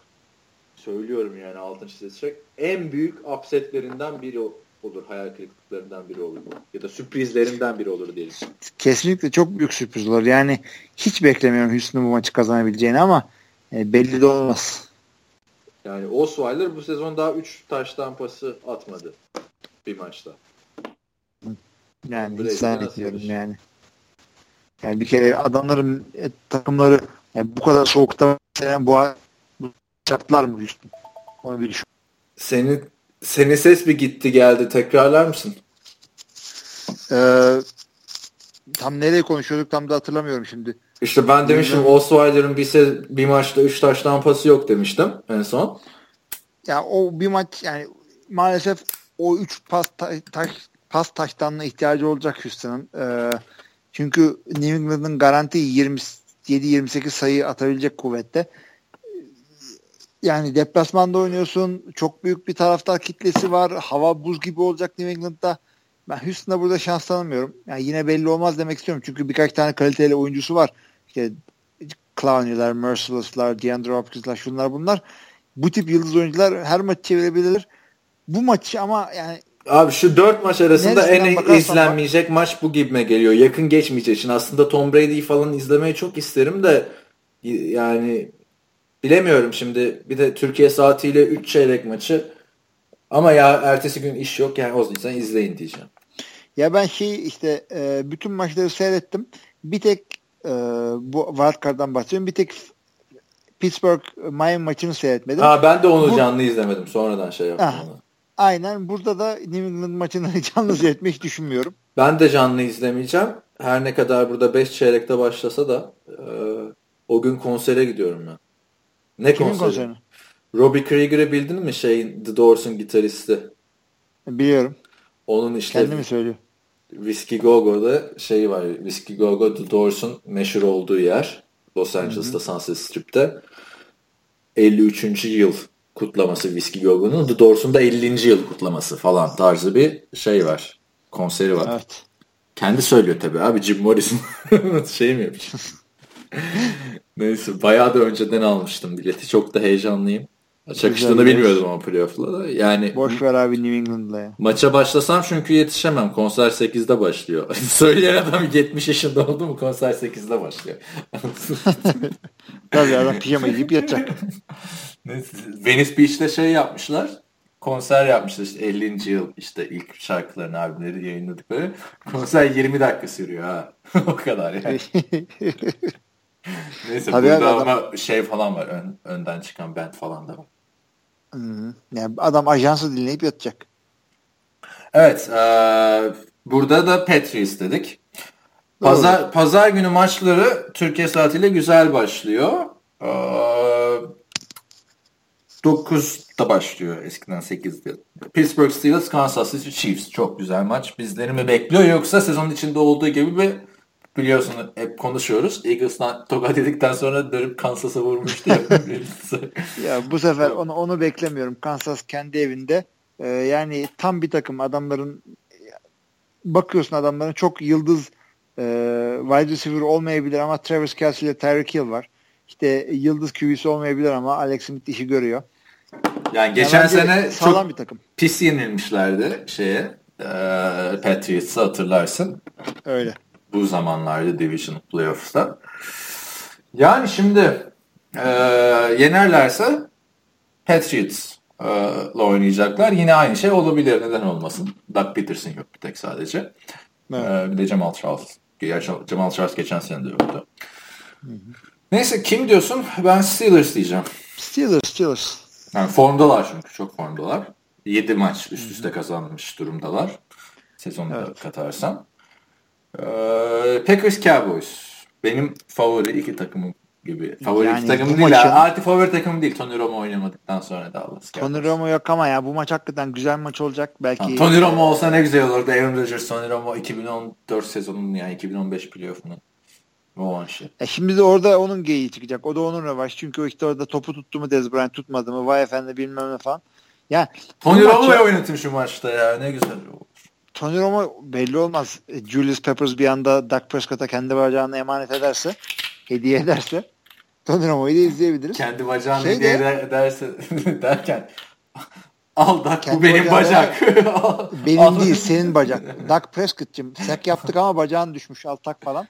söylüyorum yani altın çizecek en büyük upsetlerinden biri olur. Hayal kırıklıklarından biri olur. Ya da sürprizlerinden biri olur diyelim. Kesinlikle çok büyük sürpriz olur. Yani hiç beklemiyorum Houston'un bu maçı kazanabileceğini ama e, belli de olmaz. Yani Osweiler bu sezon daha 3 taş tampası atmadı bir maçta. Yani hiç zannetmiyorum yani. Yani bir kere adamların e, takımları yani bu kadar soğukta mesela bu, bu şartlar mı Houston? Onu bir düşün. Senin senin ses bir gitti geldi. Tekrarlar mısın? Ee, tam nereye konuşuyorduk tam da hatırlamıyorum şimdi. İşte ben demiştim Osweiler'ın bir, bir maçta 3 taş tampası yok demiştim en son. Ya o bir maç yani maalesef o 3 pas ta, taş pas taştanına ihtiyacı olacak Houston'ın. Ee, çünkü New England'ın garanti 27-28 sayı atabilecek kuvvette. Yani deplasmanda oynuyorsun. Çok büyük bir taraftar kitlesi var. Hava buz gibi olacak New England'da. Ben Houston'da burada şans tanımıyorum. Yani yine belli olmaz demek istiyorum. Çünkü birkaç tane kaliteli oyuncusu var. İşte Clowney'ler, Merciless'lar, DeAndre Hopkins'lar şunlar bunlar. Bu tip yıldız oyuncular her maç çevirebilir. Bu maç ama yani Abi şu dört maç arasında en izlenmeyecek bak. maç bu gibime geliyor. Yakın geçmeyecek için. Aslında Tom Brady'yi falan izlemeyi çok isterim de yani bilemiyorum şimdi. Bir de Türkiye saatiyle 3 çeyrek maçı. Ama ya ertesi gün iş yok yani o yüzden izleyin diyeceğim. Ya ben şey işte e, bütün maçları seyrettim. Bir tek e, bu wildcard'dan bahsediyorum. Bir tek Pittsburgh Miami maçını seyretmedim. Ha ben de onu bu, canlı izlemedim. Sonradan şey yaptım onu. Aynen. Burada da New England maçını canlı hiç düşünmüyorum. Ben de canlı izlemeyeceğim. Her ne kadar burada 5 çeyrekte başlasa da e, o gün konsere gidiyorum ben. Ne Kimin konseri? konserini? Robbie Krieger'ı bildin mi? Şeyin The Doors'un gitaristi. Biliyorum. Onun işte Kendi mi söylüyor? Whiskey Go-Go'da şey var. Whiskey Go-Go The Doors'un meşhur olduğu yer. Los Angeles'ta Sunset Strip'te. 53. yıl kutlaması Whiskey Go-Go'nun. The Doors'un da 50. yıl kutlaması falan tarzı bir şey var. Konseri var. Evet. Kendi söylüyor tabii abi Jim Morrison. şey mi yapıyor? Neyse bayağı da önceden almıştım bileti. Çok da heyecanlıyım. Çakıştığını bilmiyordum ama playoff'la da. Yani Boş ver abi New England'la ya. Maça başlasam çünkü yetişemem. Konser 8'de başlıyor. Söyleyen adam 70 yaşında oldu mu konser 8'de başlıyor. Tabii adam pijama giyip yatacak. Venice Beach'te şey yapmışlar. Konser yapmışlar işte 50. yıl işte ilk şarkılarını albümleri yayınladıkları. Konser 20 dakika sürüyor ha. o kadar yani. Neyse Tabii burada adam... ama şey falan var. Ön, önden çıkan band falan da var. Hmm. Yani adam ajansı dinleyip yatacak. Evet. E, burada da Patriots dedik. Pazar, Doğru. pazar günü maçları Türkiye saatiyle güzel başlıyor. E, 9'da başlıyor. Eskiden 8'de. Pittsburgh Steelers, Kansas City Chiefs. Çok güzel maç. Bizleri mi bekliyor yoksa sezonun içinde olduğu gibi bir biliyorsun hep konuşuyoruz. Eagles'tan tokat yedikten sonra dönüp Kansas'a vurmuştu ya. ya bu sefer onu onu beklemiyorum. Kansas kendi evinde. Ee, yani tam bir takım adamların bakıyorsun adamların çok yıldız e, wide receiver olmayabilir ama Travis Kelsey ile Tyreek Hill var. işte yıldız QB'si olmayabilir ama Alex Smith işi görüyor. Yani geçen yani sene çok bir takım. pis yenilmişlerdi şeye e, Patriots'a hatırlarsın. Öyle. Bu zamanlarda Division Playoffs'ta. Yani şimdi e, yenerlerse Patriots e, oynayacaklar. Yine aynı şey olabilir. Neden olmasın? Doug Peterson yok bir tek sadece. Evet. E, bir de Jamal Charles. Jamal Charles geçen sene de yoktu. Hı hı. Neyse kim diyorsun? Ben Steelers diyeceğim. Steelers, Steelers. Yani formdalar çünkü çok formdalar. 7 maç üst üste kazanmış durumdalar. Sezonu evet. da katarsan. Ee, Packers Cowboys. Benim favori iki takımım gibi. Favori yani iki takım değil. Maçın... Artı favori takım değil. Tony Romo oynamadıktan sonra Dallas. Tony Romo yok ama ya bu maç hakikaten güzel maç olacak. Belki ha, Tony Romo olsa ne güzel olurdu. Aaron Rodgers, Tony Romo 2014 sezonunun yani 2015 playoff'unun. Şey. E şimdi de orada onun geyiği çıkacak. O da onun rövaş. Çünkü o işte orada topu tuttu mu Dez Bryant tutmadı mı? Vay efendi bilmem ne falan. Yani Tony Romo'yu maçı... oynatın şu maçta ya. Ne güzel Tony Romo belli olmaz. E, Julius Peppers bir anda Dak Prescott'a kendi bacağını emanet ederse, hediye ederse Tony Romo'yu da izleyebiliriz. Kendi bacağını şey hediye de, ederse derken Al Dak bu benim bacak. benim değil senin bacak. Dak Prescott'cığım sek yaptık ama bacağın düşmüş al tak falan.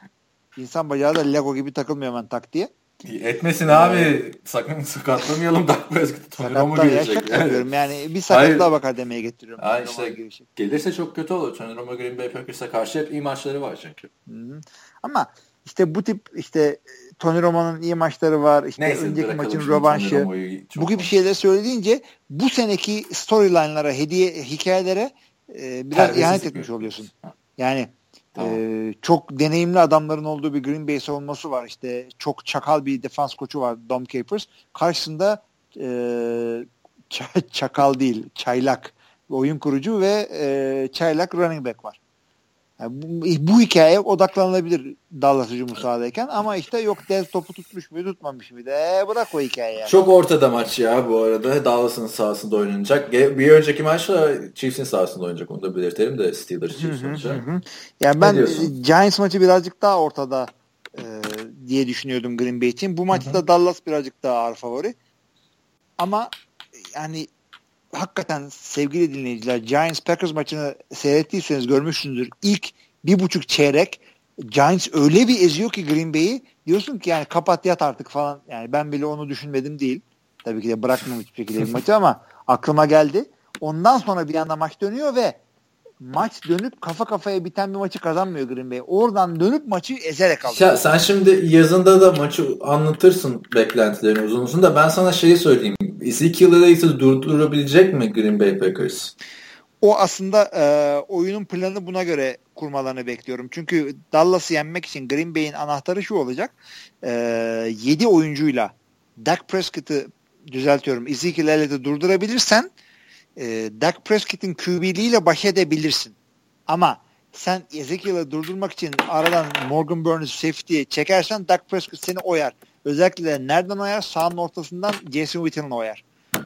İnsan bacağı da Lego gibi takılmıyor hemen tak diye. Etmesin abi. Sakın sakatlamayalım Dak Prescott'ı. Sakatlar girecek. Yani. yani bir sakatlığa bakar demeye getiriyorum. Ha işte gelirse çok kötü olur. Tony Romo Green Bay Packers'a karşı hep iyi maçları var çünkü. Hı-hı. Ama işte bu tip işte Tony Romo'nun iyi maçları var. İşte Neyse, önceki maçın rövanşı. Bu gibi şeyler söylediğince bu seneki storyline'lara, hediye hikayelere e, biraz ihanet etmiş oluyorsun. Yani Ee, çok deneyimli adamların olduğu bir Green Bay savunması var. İşte çok çakal bir defans koçu var Dom Capers. Karşısında e, çakal değil, çaylak oyun kurucu ve e, çaylak running back var. Yani bu, bu hikayeye odaklanılabilir Dallas hücumu sahadayken ama işte yok Dez topu tutmuş mu tutmamış mıydı. E, bırak o hikayeyi. Yani. Çok ortada maç ya bu arada. Dallas'ın sahasında oynanacak. Bir önceki maçta Chiefs'in sahasında oynayacak onu da belirtelim de Steelers Chiefs maçı. Yani ben Giants maçı birazcık daha ortada e, diye düşünüyordum Green Bay için. Bu maçta hı hı. Dallas birazcık daha ağır favori. Ama yani hakikaten sevgili dinleyiciler Giants Packers maçını seyrettiyseniz görmüşsünüzdür. İlk bir buçuk çeyrek Giants öyle bir eziyor ki Green Bay'i diyorsun ki yani kapat yat artık falan. Yani ben bile onu düşünmedim değil. Tabii ki de bırakmam hiçbir şekilde bir maçı ama aklıma geldi. Ondan sonra bir anda maç dönüyor ve maç dönüp kafa kafaya biten bir maçı kazanmıyor Green Bay. Oradan dönüp maçı ezerek alıyor. Ya sen şimdi yazında da maçı anlatırsın beklentilerini uzun uzun da ben sana şeyi söyleyeyim. Ezekiel Elliott'ı durdurabilecek mi Green Bay Packers? O aslında e, oyunun planını buna göre kurmalarını bekliyorum. Çünkü Dallas'ı yenmek için Green Bay'in anahtarı şu olacak. E, 7 oyuncuyla Dak Prescott'ı düzeltiyorum. Ezekiel Elliott'ı durdurabilirsen e, Dak Prescott'in QB'liğiyle baş edebilirsin. Ama sen Ezekiel'i durdurmak için aradan Morgan Burns safety'ye çekersen Dak Prescott seni oyar. Özellikle de nereden oyar? Sağın ortasından Jason Witten'la oyar.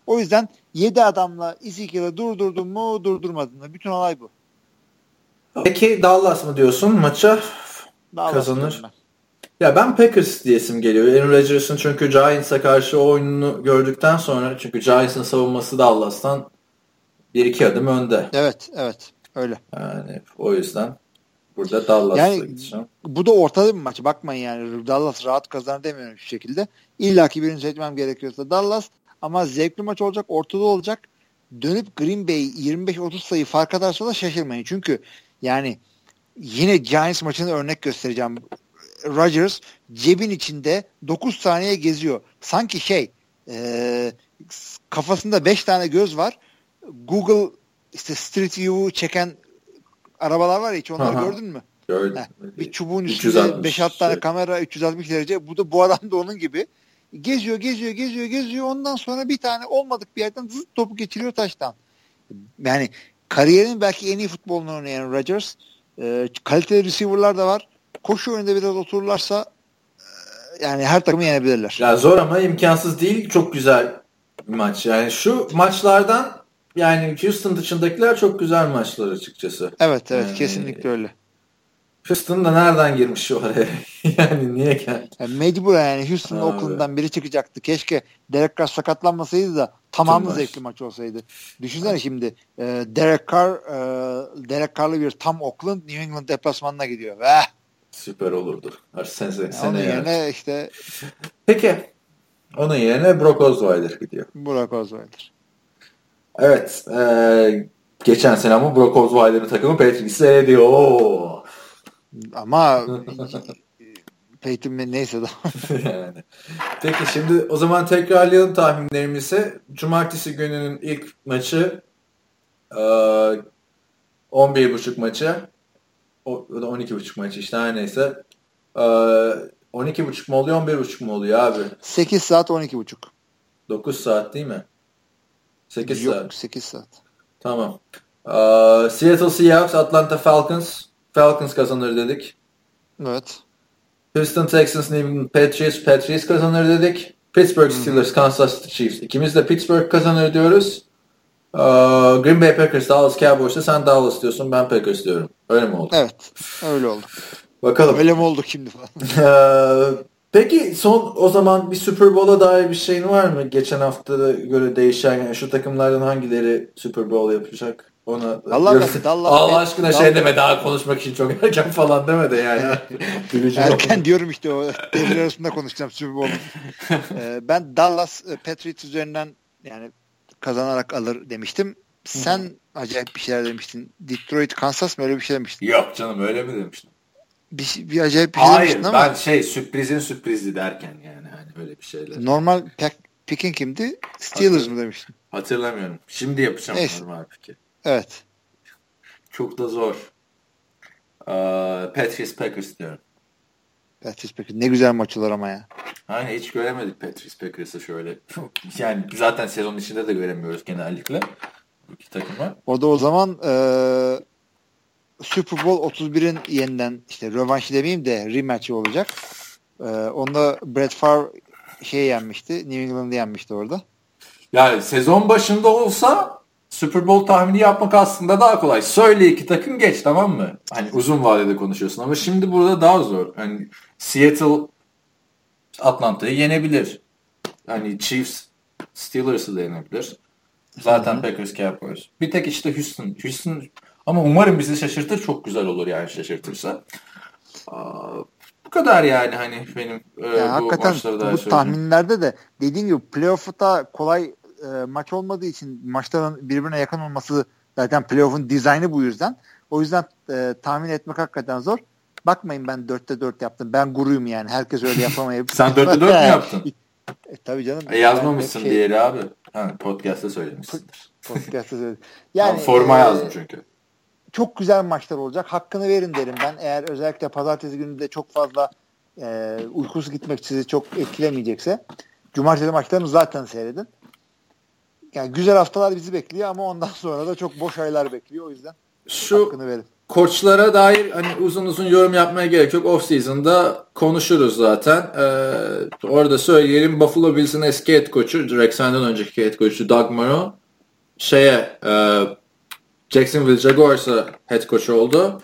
O yüzden 7 adamla Ezekiel'i durdurdun mu durdurmadın mı? Bütün olay bu. Peki Dallas mı diyorsun maça Dallas kazanır? Ya ben Packers diyesim geliyor. Aaron Rodgers'ın çünkü Giants'a karşı oyununu gördükten sonra çünkü Giants'ın savunması Dallas'tan bir iki adım önde. Evet, evet. Öyle. Yani o yüzden burada Dallas'a yani, gideceğim. Bu da ortada bir maç. Bakmayın yani Dallas rahat kazanır demiyorum şu şekilde. İlla ki birini seçmem gerekiyorsa Dallas ama zevkli maç olacak, ortada olacak. Dönüp Green Bay 25-30 sayı fark atarsa da şaşırmayın. Çünkü yani yine Giants maçını örnek göstereceğim. Rodgers cebin içinde 9 saniye geziyor. Sanki şey e, kafasında 5 tane göz var Google işte Street View'u çeken arabalar var ya hiç onları Aha. gördün mü? Gördüm. Heh, bir çubuğun üstünde 5-6 tane kamera 360 derece. Bu da bu adam da onun gibi. Geziyor, geziyor, geziyor, geziyor. Ondan sonra bir tane olmadık bir yerden zıt topu geçiriyor taştan. Yani kariyerin belki en iyi futbolunu oynayan Rodgers. E, kaliteli receiver'lar da var. Koşu oyunda biraz otururlarsa e, yani her takımı yenebilirler. Ya zor ama imkansız değil. Çok güzel bir maç. Yani şu maçlardan yani Houston dışındakiler çok güzel maçlar açıkçası. Evet evet yani, kesinlikle öyle. Houston da nereden girmiş oraya? yani niye geldi? Yani mecbur yani Houston'ın okulundan biri çıkacaktı. Keşke Derek Carr sakatlanmasaydı da tamamı Tüm zevkli maç olsaydı. Düşünsene şimdi e, Derek Carr e, Derek Carr'lı bir tam Oakland New England deplasmanına gidiyor. Ve Süper olurdu. Her sene, sene Onun yani. yerine işte Peki. Onun yerine Brock Osweiler gidiyor. Brock Osweiler. Evet. E, geçen sene ama Brock Osweiler'ın takımı Patriots'ı ediyor. Ama Peyton neyse de. yani. Peki şimdi o zaman tekrarlayalım tahminlerimizi. Cumartesi gününün ilk maçı e, 11.30 maçı o, o da 12.30 maçı işte her neyse. E, 12.30 mu oluyor 11.30 mu oluyor abi? 8 saat 12.30. 9 saat değil mi? 8 Yok, saat. 8 saat. Tamam. Ee, Seattle Seahawks, Atlanta Falcons. Falcons kazanır dedik. Evet. Houston Texans, New England Patriots. Patriots kazanır dedik. Pittsburgh Steelers, hmm. Kansas City Chiefs. İkimiz de Pittsburgh kazanır diyoruz. Ee, Green Bay Packers, Dallas Cowboys'ta sen Dallas diyorsun, ben Packers diyorum. Öyle mi oldu? Evet, öyle oldu. Bakalım. Öyle mi oldu şimdi falan? Peki son o zaman bir Super Bowl'a dair bir şeyin var mı? Geçen hafta göre değişen yani şu takımlardan hangileri Super Bowl yapacak? Ona Allah, ben, Dallas, Allah aşkına Dallas, şey deme daha konuşmak için çok erken falan deme de yani. erken diyorum işte o devre arasında konuşacağım Super Bowl. ee, ben Dallas e, Patriots üzerinden yani kazanarak alır demiştim. Sen acayip bir şeyler demiştin. Detroit, Kansas mı öyle bir şey demiştin? Yok canım öyle mi demiştin? Bir, bir acayip bir şey Hayır, ama. Ben şey sürprizin sürprizi derken yani hani öyle bir şeyler. Normal pack, picking kimdi? Steelers Hatır, mı demiştin? Hatırlamıyorum. Şimdi yapacağım Neyse. normal picking. Evet. Çok da zor. Ee, Patriots Packers diyorum. Patriots Packers. Ne güzel maçlar ama ya. Aynen hiç göremedik Patriots Packers'ı şöyle. yani zaten sezon içinde de göremiyoruz genellikle. İki takım var. O da o zaman e, Super Bowl 31'in yeniden işte rövanş demeyeyim de rematch'i olacak. E, onda Brett Favre şey yenmişti. New England'ı yenmişti orada. Yani sezon başında olsa Super Bowl tahmini yapmak aslında daha kolay. Söyle iki takım geç tamam mı? Hani uzun vadede konuşuyorsun ama şimdi burada daha zor. Hani Seattle Atlanta'yı yenebilir. Hani Chiefs Steelers'ı da yenebilir. Zaten Hı-hı. Packers Cowboys. Bir tek işte Houston. Houston ama umarım bizi şaşırtır. Çok güzel olur yani şaşırtırsa. Bu kadar yani hani benim e, yani bu hakikaten bu tahminlerde de dediğim gibi playoff'ta kolay e, maç olmadığı için maçların birbirine yakın olması zaten playoff'un dizaynı bu yüzden. O yüzden e, tahmin etmek hakikaten zor. Bakmayın ben 4'te 4 yaptım. Ben guruyum yani. Herkes öyle yapamayabilir. Sen 4'te 4 mü yaptın? e, tabii canım. E, yazmamışsın şey... diğeri abi. Ha, podcast'ta söylemişsindir. Podcast'ta söyledim. Yani, forma e, yazdım çünkü. Çok güzel maçlar olacak. Hakkını verin derim ben. Eğer özellikle pazartesi günü de çok fazla e, uykusuz gitmek sizi çok etkilemeyecekse. Cumartesi maçlarını zaten seyredin yani güzel haftalar bizi bekliyor ama ondan sonra da çok boş aylar bekliyor. O yüzden şu hakkını verin. Koçlara dair hani uzun uzun yorum yapmaya gerek yok. Off season'da konuşuruz zaten. Ee, orada söyleyelim Buffalo Bills'in eski head koçu, Rex önceki head koçu Doug Marrone şeye e, Jacksonville Jaguars'a head koçu oldu.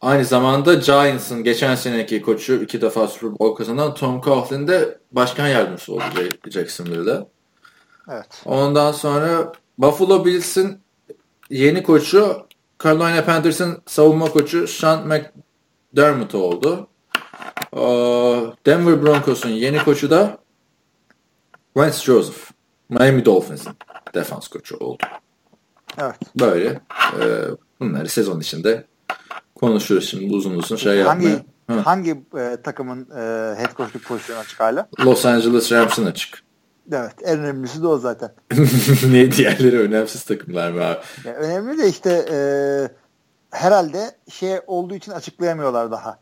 Aynı zamanda Giants'ın geçen seneki koçu iki defa Super Bowl kazanan Tom Coughlin de başkan yardımcısı oldu Jacksonville'de. Evet. Ondan sonra Buffalo Bills'in yeni koçu Carolina Panthers'ın savunma koçu Sean McDermott oldu. Denver Broncos'un yeni koçu da Vance Joseph. Miami Dolphins'in defans koçu oldu. Evet. Böyle. E, bunları sezon içinde konuşuruz şimdi uzun uzun şey hangi, yapmaya. Hangi e, takımın e, head coachluk pozisyonu açık hala? Los Angeles Rams'ın açık. Evet en önemlisi de o zaten. ne diğerleri önemsiz takımlar mı abi? Ya, önemli de işte e, herhalde şey olduğu için açıklayamıyorlar daha.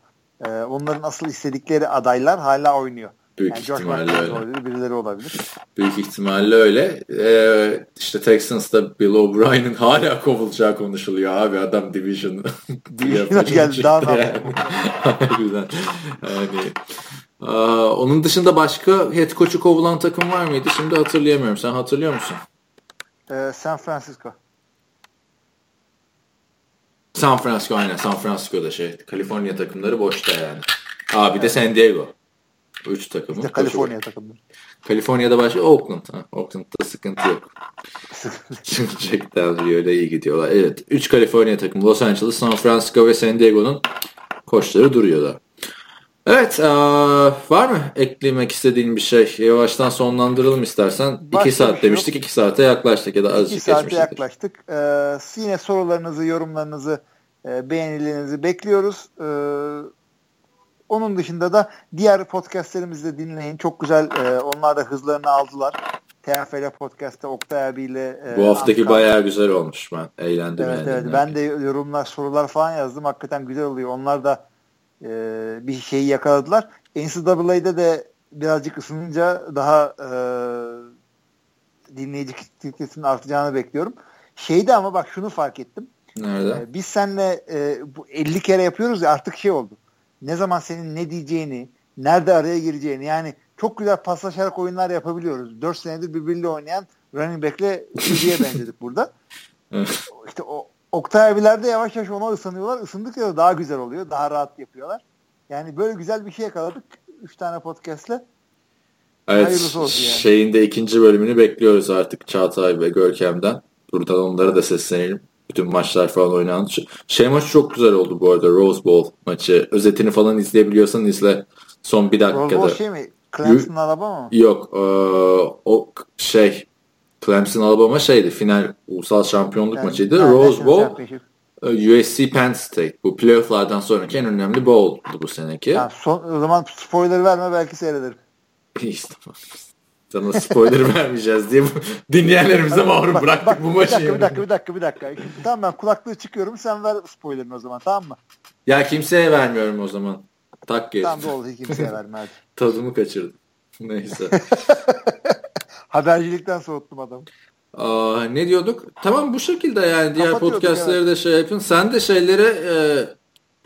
E, onların asıl istedikleri adaylar hala oynuyor. Büyük yani ihtimalle öyle. Olabilir, birileri olabilir. Büyük ihtimalle öyle. Ee, işte Texans'ta Bill O'Brien'in hala kovulacağı konuşuluyor abi. Adam Division. Division'a geldi daha yani. Güzel. Yani ee, onun dışında başka head coach'u kovulan takım var mıydı? Şimdi hatırlayamıyorum. Sen hatırlıyor musun? Ee, San Francisco. San Francisco aynen San Francisco'da şey. Kaliforniya takımları boşta yani. Abi evet. de San Diego. Üç takımı. İşte Kaliforniya takımları. Kaliforniya'da başka Oakland. Ha, Oakland'da sıkıntı yok. Jack'ten öyle iyi gidiyorlar. Evet. Üç Kaliforniya takımı Los Angeles, San Francisco ve San Diego'nun koçları duruyorlar. Evet, ee, var mı eklemek istediğin bir şey? Yavaştan sonlandıralım istersen. Başka 2 saat şey demiştik, 2 saate yaklaştık ya da azıcık 2 saate yaklaştık. Ee, yine sorularınızı, yorumlarınızı, e, beğenilerinizi bekliyoruz. Ee, onun dışında da diğer podcastlerimizi de dinleyin. Çok güzel, e, onlar da hızlarını aldılar. TFL Podcast'ta Oktay abiyle. E, Bu haftaki Anka. bayağı güzel olmuş ben. Eğlendim evet, yani. Evet, ben de yorumlar, sorular falan yazdım. Hakikaten güzel oluyor. Onlar da e, bir şeyi yakaladılar. NCAA'de de birazcık ısınınca daha e, dinleyici kitlesinin artacağını bekliyorum. Şeyde ama bak şunu fark ettim. Nerede? E, biz seninle e, bu 50 kere yapıyoruz ya artık şey oldu. Ne zaman senin ne diyeceğini, nerede araya gireceğini yani çok güzel paslaşarak oyunlar yapabiliyoruz. 4 senedir birbiriyle oynayan running back'le QB'ye benzedik burada. İşte o Oktay abiler de yavaş yavaş ona ısınıyorlar. Isındıkça da daha güzel oluyor. Daha rahat yapıyorlar. Yani böyle güzel bir şey yakaladık. Üç tane podcast'le. Evet. Yani. Şeyin de ikinci bölümünü bekliyoruz artık Çağatay ve Görkem'den. Buradan onlara da seslenelim. Bütün maçlar falan oynandı. Şey maçı çok güzel oldu bu arada. Rose Bowl maçı. Özetini falan izleyebiliyorsan izle. Son bir dakikada. Rose Bowl şey mi? Clemson Alabama mı? Yok. E, o şey Clemson Alabama şeydi. Final ulusal şampiyonluk yani, maçıydı. Yani Rose Bowl e, USC Penn State. Bu playofflardan sonraki en önemli bowl'du bu seneki. Yani son, o zaman spoiler verme belki seyrederim. İşte sana spoiler vermeyeceğiz diye dinleyenlerimize mahrum bak, bıraktık bak, bu maçı. Bir dakika, bir dakika, bir dakika, bir dakika. tamam ben kulaklığı çıkıyorum sen ver spoilerını o zaman tamam mı? Ya kimseye vermiyorum o zaman. Tak gel. Tamam oldu kimseye verme hadi. Tadımı kaçırdım. Neyse. Habercilikten soğuttum adamı. Aa, ne diyorduk? Tamam bu şekilde yani diğer podcastleri evet. de şey yapın. Sen de şeylere e,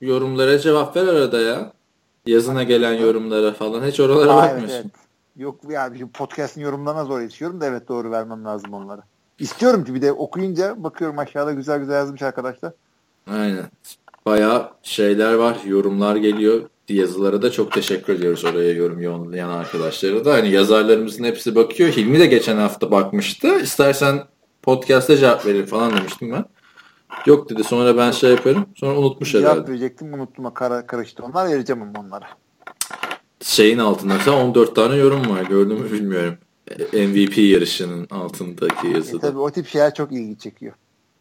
yorumlara cevap ver arada ya. Yazına gelen yorumlara falan. Hiç oralara Aa, bakmıyorsun. Evet, evet. Yok yani podcast'in yorumlarına zor yetişiyorum da evet doğru vermem lazım onlara. İstiyorum ki bir de okuyunca bakıyorum aşağıda güzel güzel yazmış arkadaşlar. Aynen. Bayağı şeyler var. Yorumlar geliyor. Yazılara da çok teşekkür ediyoruz oraya yorum yoğunlayan arkadaşlara da. Hani yazarlarımızın hepsi bakıyor. Hilmi de geçen hafta bakmıştı. İstersen podcast'ta cevap verir falan demiştim ben. Yok dedi sonra ben şey yaparım. Sonra unutmuş cevap herhalde. Cevap verecektim unuttum. Kara, karıştı onlar vereceğim onlara. Şeyin altında mesela 14 tane yorum var. Gördün mü bilmiyorum. MVP yarışının altındaki yazıda. E, tabii o tip şeyler çok ilgi çekiyor.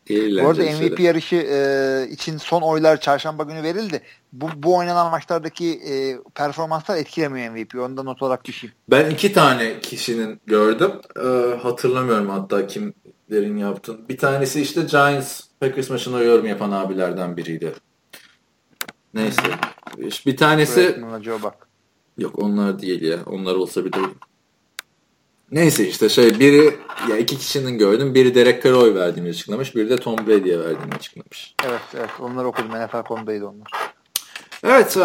Bu arada MVP yarışı e, için son oylar çarşamba günü verildi. Bu, bu oynanan maçlardaki e, performanslar etkilemiyor MVP. Onu da not olarak düşeyim. Ben iki tane kişinin gördüm. E, hatırlamıyorum hatta kimlerin yaptığını. Bir tanesi işte Giants Packers maçına yorum yapan abilerden biriydi. Neyse. Bir tanesi... Yok onlar değil ya. Onlar olsa bir de Neyse işte şey biri ya iki kişinin gördüm. Biri Derek Carr'a oy verdiğini açıklamış. Biri de Tom Brady'ye verdiğini açıklamış. Evet evet onları okudum. NFL.com'daydı onlar. Evet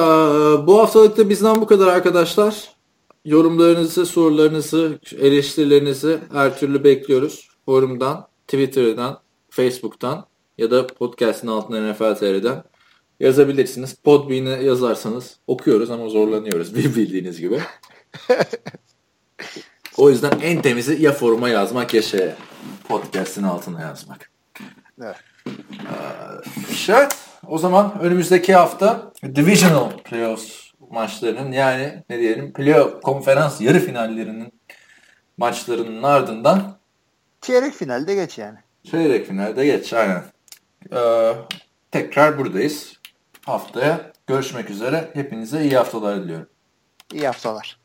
bu haftalık da bizden bu kadar arkadaşlar. Yorumlarınızı, sorularınızı, eleştirilerinizi her türlü bekliyoruz. Forumdan, Twitter'dan, Facebook'tan ya da podcast'ın altına NFL TR'den yazabilirsiniz. Podbean'e yazarsanız okuyoruz ama zorlanıyoruz bildiğiniz gibi. O yüzden en temizi ya foruma yazmak ya şey podcast'in altına yazmak. Evet. Ee, o zaman önümüzdeki hafta Divisional Playoffs maçlarının yani ne diyelim playoff konferans yarı finallerinin maçlarının ardından çeyrek finalde geç yani. Çeyrek finalde geç aynen. Ee, tekrar buradayız. Haftaya görüşmek üzere. Hepinize iyi haftalar diliyorum. İyi haftalar.